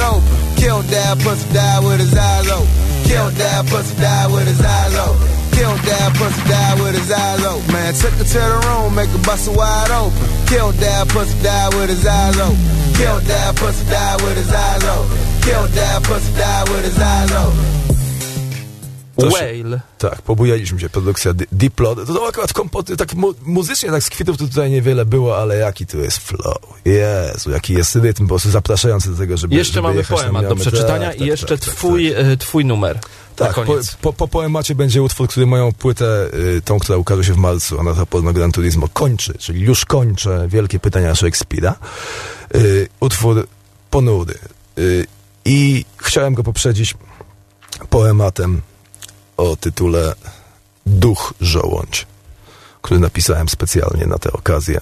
that pussy, died with his eyes open. Killed that pussy, died with his eyes open. Killed that pussy, died with his eyes open. Man, took her to the room, make her bust it wide open. Killed that pussy, died with his eyes open. Killed that pussy, died with his eyes open. Killed that pussy, died with his eyes open. Whale. Tak, pobujaliśmy się, produkcja Di- Diplod. To, to akurat kompoty, tak mu, muzycznie, tak z kwitów to tutaj niewiele było, ale jaki tu jest flow. Jezu, jaki jest rytm, po prostu zapraszający do tego, żeby Jeszcze żeby mamy poemat do przeczytania Tak, i tak, jeszcze tak, tak, twój, e, twój numer. Tak, po, po, po poemacie będzie utwór, który moją płetę, y, tą, która ukaże się w marcu, ona to porno Gran Turismo, kończy, czyli już kończę Wielkie Pytania Szekspira. Y, utwór ponury. Y, I chciałem go poprzedzić poematem o tytule Duch Żołądź, który napisałem specjalnie na tę okazję,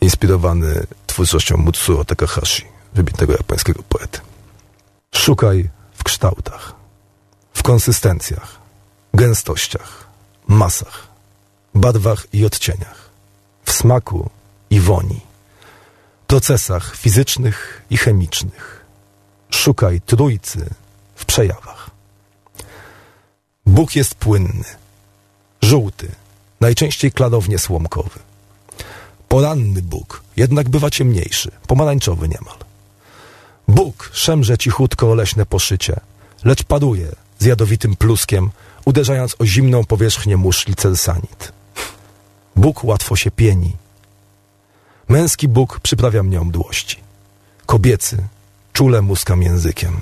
inspirowany twórczością Mutsuo Takahashi, wybitnego japońskiego poety. Szukaj w kształtach w konsystencjach, gęstościach, masach, barwach i odcieniach, w smaku i woni, procesach fizycznych i chemicznych. Szukaj trójcy w przejawach. Bóg jest płynny, żółty, najczęściej klarownie słomkowy. Poranny Bóg jednak bywa ciemniejszy, pomarańczowy niemal. Bóg szemrze cichutko o leśne poszycie, lecz paruje z jadowitym pluskiem, uderzając o zimną powierzchnię muszli celsanit. Bóg łatwo się pieni. Męski Bóg przyprawia mnie o mdłości. Kobiecy czule muskam językiem.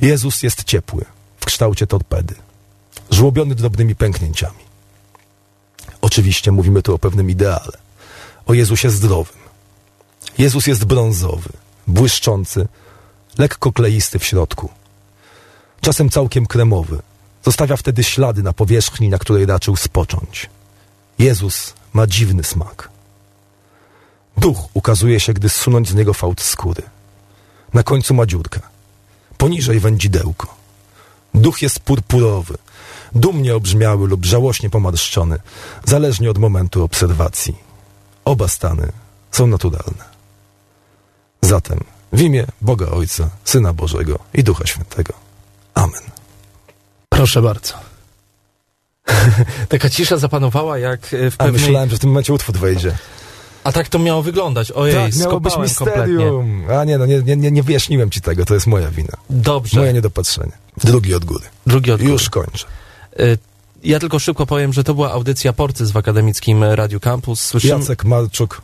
Jezus jest ciepły, w kształcie torpedy, żłobiony drobnymi pęknięciami. Oczywiście mówimy tu o pewnym ideale, o Jezusie zdrowym. Jezus jest brązowy, błyszczący, lekko kleisty w środku. Czasem całkiem kremowy. Zostawia wtedy ślady na powierzchni, na której raczył spocząć. Jezus ma dziwny smak. Duch ukazuje się, gdy zsunąć z niego fałd skóry. Na końcu ma dziurkę. Poniżej wędzidełko. Duch jest purpurowy, dumnie obrzmiały lub żałośnie pomarszczony, zależnie od momentu obserwacji. Oba stany są naturalne. Zatem w imię Boga Ojca, Syna Bożego i Ducha Świętego. Amen. Proszę bardzo. Taka cisza zapanowała jak e, w A pewnej... myślałem, że w tym momencie utwór wejdzie. A tak to miało wyglądać. Ojej, tak, miało być skopałem kompletnie. misterium. A nie, no nie, nie, nie, nie wyjaśniłem ci tego, to jest moja wina. Dobrze. Moje niedopatrzenie. Drugi od góry. Drugi od góry. Już kończę. Y, Ja tylko szybko powiem, że to była audycja Porcyz w akademickim Radiu Campus. Słyszymy Jacek Marczuk.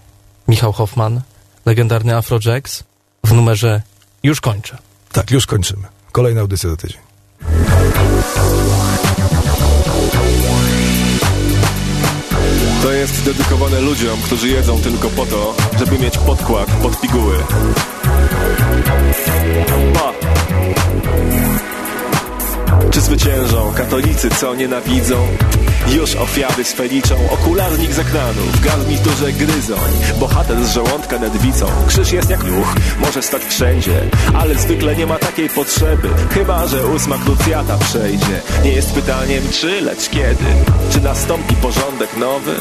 Michał Hoffman, legendarny Afrojax w numerze Już kończę. Tak, już kończymy. Kolejna audycja za tydzień. To jest dedykowane ludziom, którzy jedzą tylko po to, żeby mieć podkład pod piguły. Pa! Czy zwyciężą katolicy, co nienawidzą? Już ofiary swe liczą, okularnik z ekranu, w garniturze gryzoń, bohater z żołądka nedwicą. Krzyż jest jak ruch, może stać wszędzie, ale zwykle nie ma takiej potrzeby, chyba że ósma krucjata przejdzie. Nie jest pytaniem czy, lecz kiedy. Czy nastąpi porządek nowy?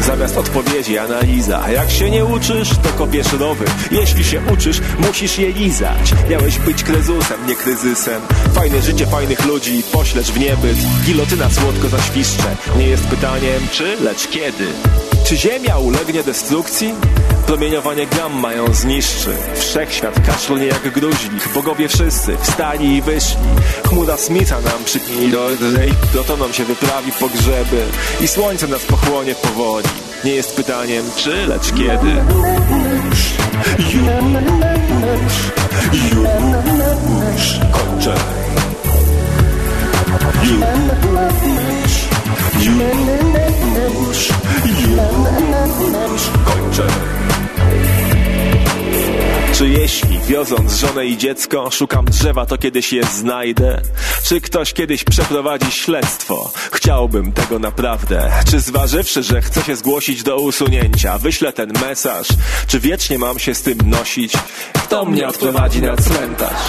Zamiast odpowiedzi analiza. Jak się nie uczysz, to kopiesz rowy Jeśli się uczysz, musisz je lizać. Miałeś być krezusem, nie kryzysem. Fajne życie fajnych ludzi, poślecz w niebyt Gilotyna słodko zaświszcze Nie jest pytaniem czy, lecz kiedy. Czy Ziemia ulegnie destrukcji? Promieniowanie gamma ją zniszczy Wszechświat kaszlnie jak gruźlik Bogowie wszyscy wstali i wyszli Chmura Smitha nam przypnij do rdżej Protonom się wyprawi pogrzeby I słońce nas pochłonie powoli Nie jest pytaniem czy, lecz kiedy Już, już Kończę Już, już, już Kończę czy jeśli, wioząc żonę i dziecko, szukam drzewa, to kiedyś je znajdę? Czy ktoś kiedyś przeprowadzi śledztwo? Chciałbym tego naprawdę. Czy zważywszy, że chcę się zgłosić do usunięcia, wyślę ten mesaż? Czy wiecznie mam się z tym nosić? Kto mnie odprowadzi na cmentarz?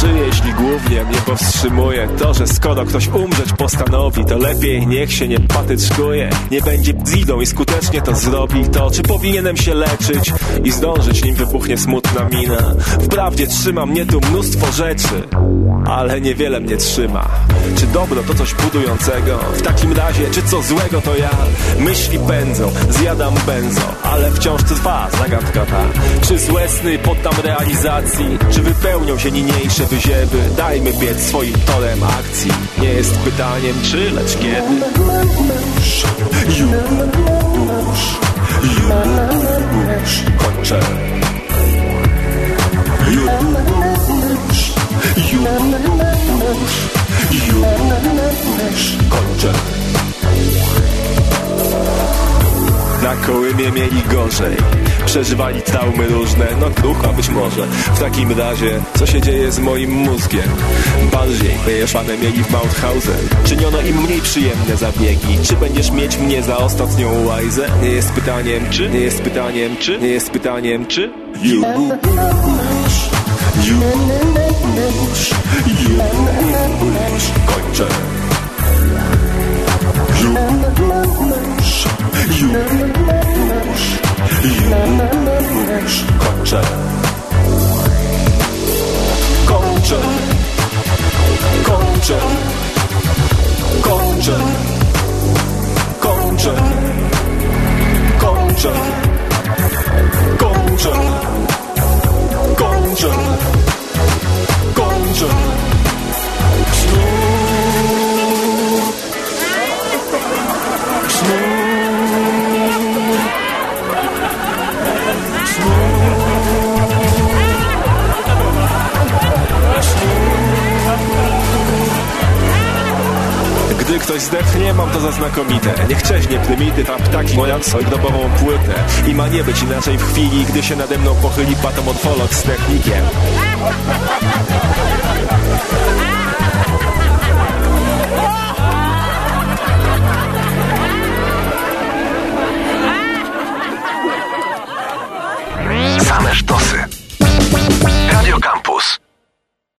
Czy jeśli głównie mnie powstrzymuje to, że skoro ktoś umrzeć postanowi, to lepiej niech się nie patyczkuje, nie będzie zidą i skutecznie to zrobi, to czy powinienem się leczyć i zdążyć, nim wybuchnie smutna mina? Wprawdzie trzyma mnie tu mnóstwo rzeczy, ale niewiele mnie trzyma. Czy dobro to coś budującego? W takim razie, czy co złego to ja? Myśli pędzą, zjadam benzo, ale wciąż trwa zagadka ta. Czy złe sny poddam realizacji? Czy wypełnią się niniejsze wyziewy? Dajmy biec swoim torem akcji. Nie jest pytaniem czy, lecz kiedy. Już, już, już, kończę. Już, już, już, kończę. Na kołymie mieli gorzej Przeżywali traumy różne, no ducha być może. W takim razie, co się dzieje z moim mózgiem? Bardziej wyjeszane mieli w Mauthausen. Czyniono im mniej przyjemne zabiegi. Czy będziesz mieć mnie za ostatnią łajzę? Nie jest pytaniem czy, nie jest pytaniem czy, nie jest pytaniem czy? Już, już, już, kończę. Już, już, już, kończę Kończę Kończę Kończę Kończę Kończę Kończę Kończę Kończę Gdy ktoś zdechnie, mam to za znakomite Niech czeźnie prymityw, a ptaki moją solidobową płytę. I ma nie być inaczej w chwili, gdy się nade mną pochyli patomorfolog z technikiem. Same sztosy.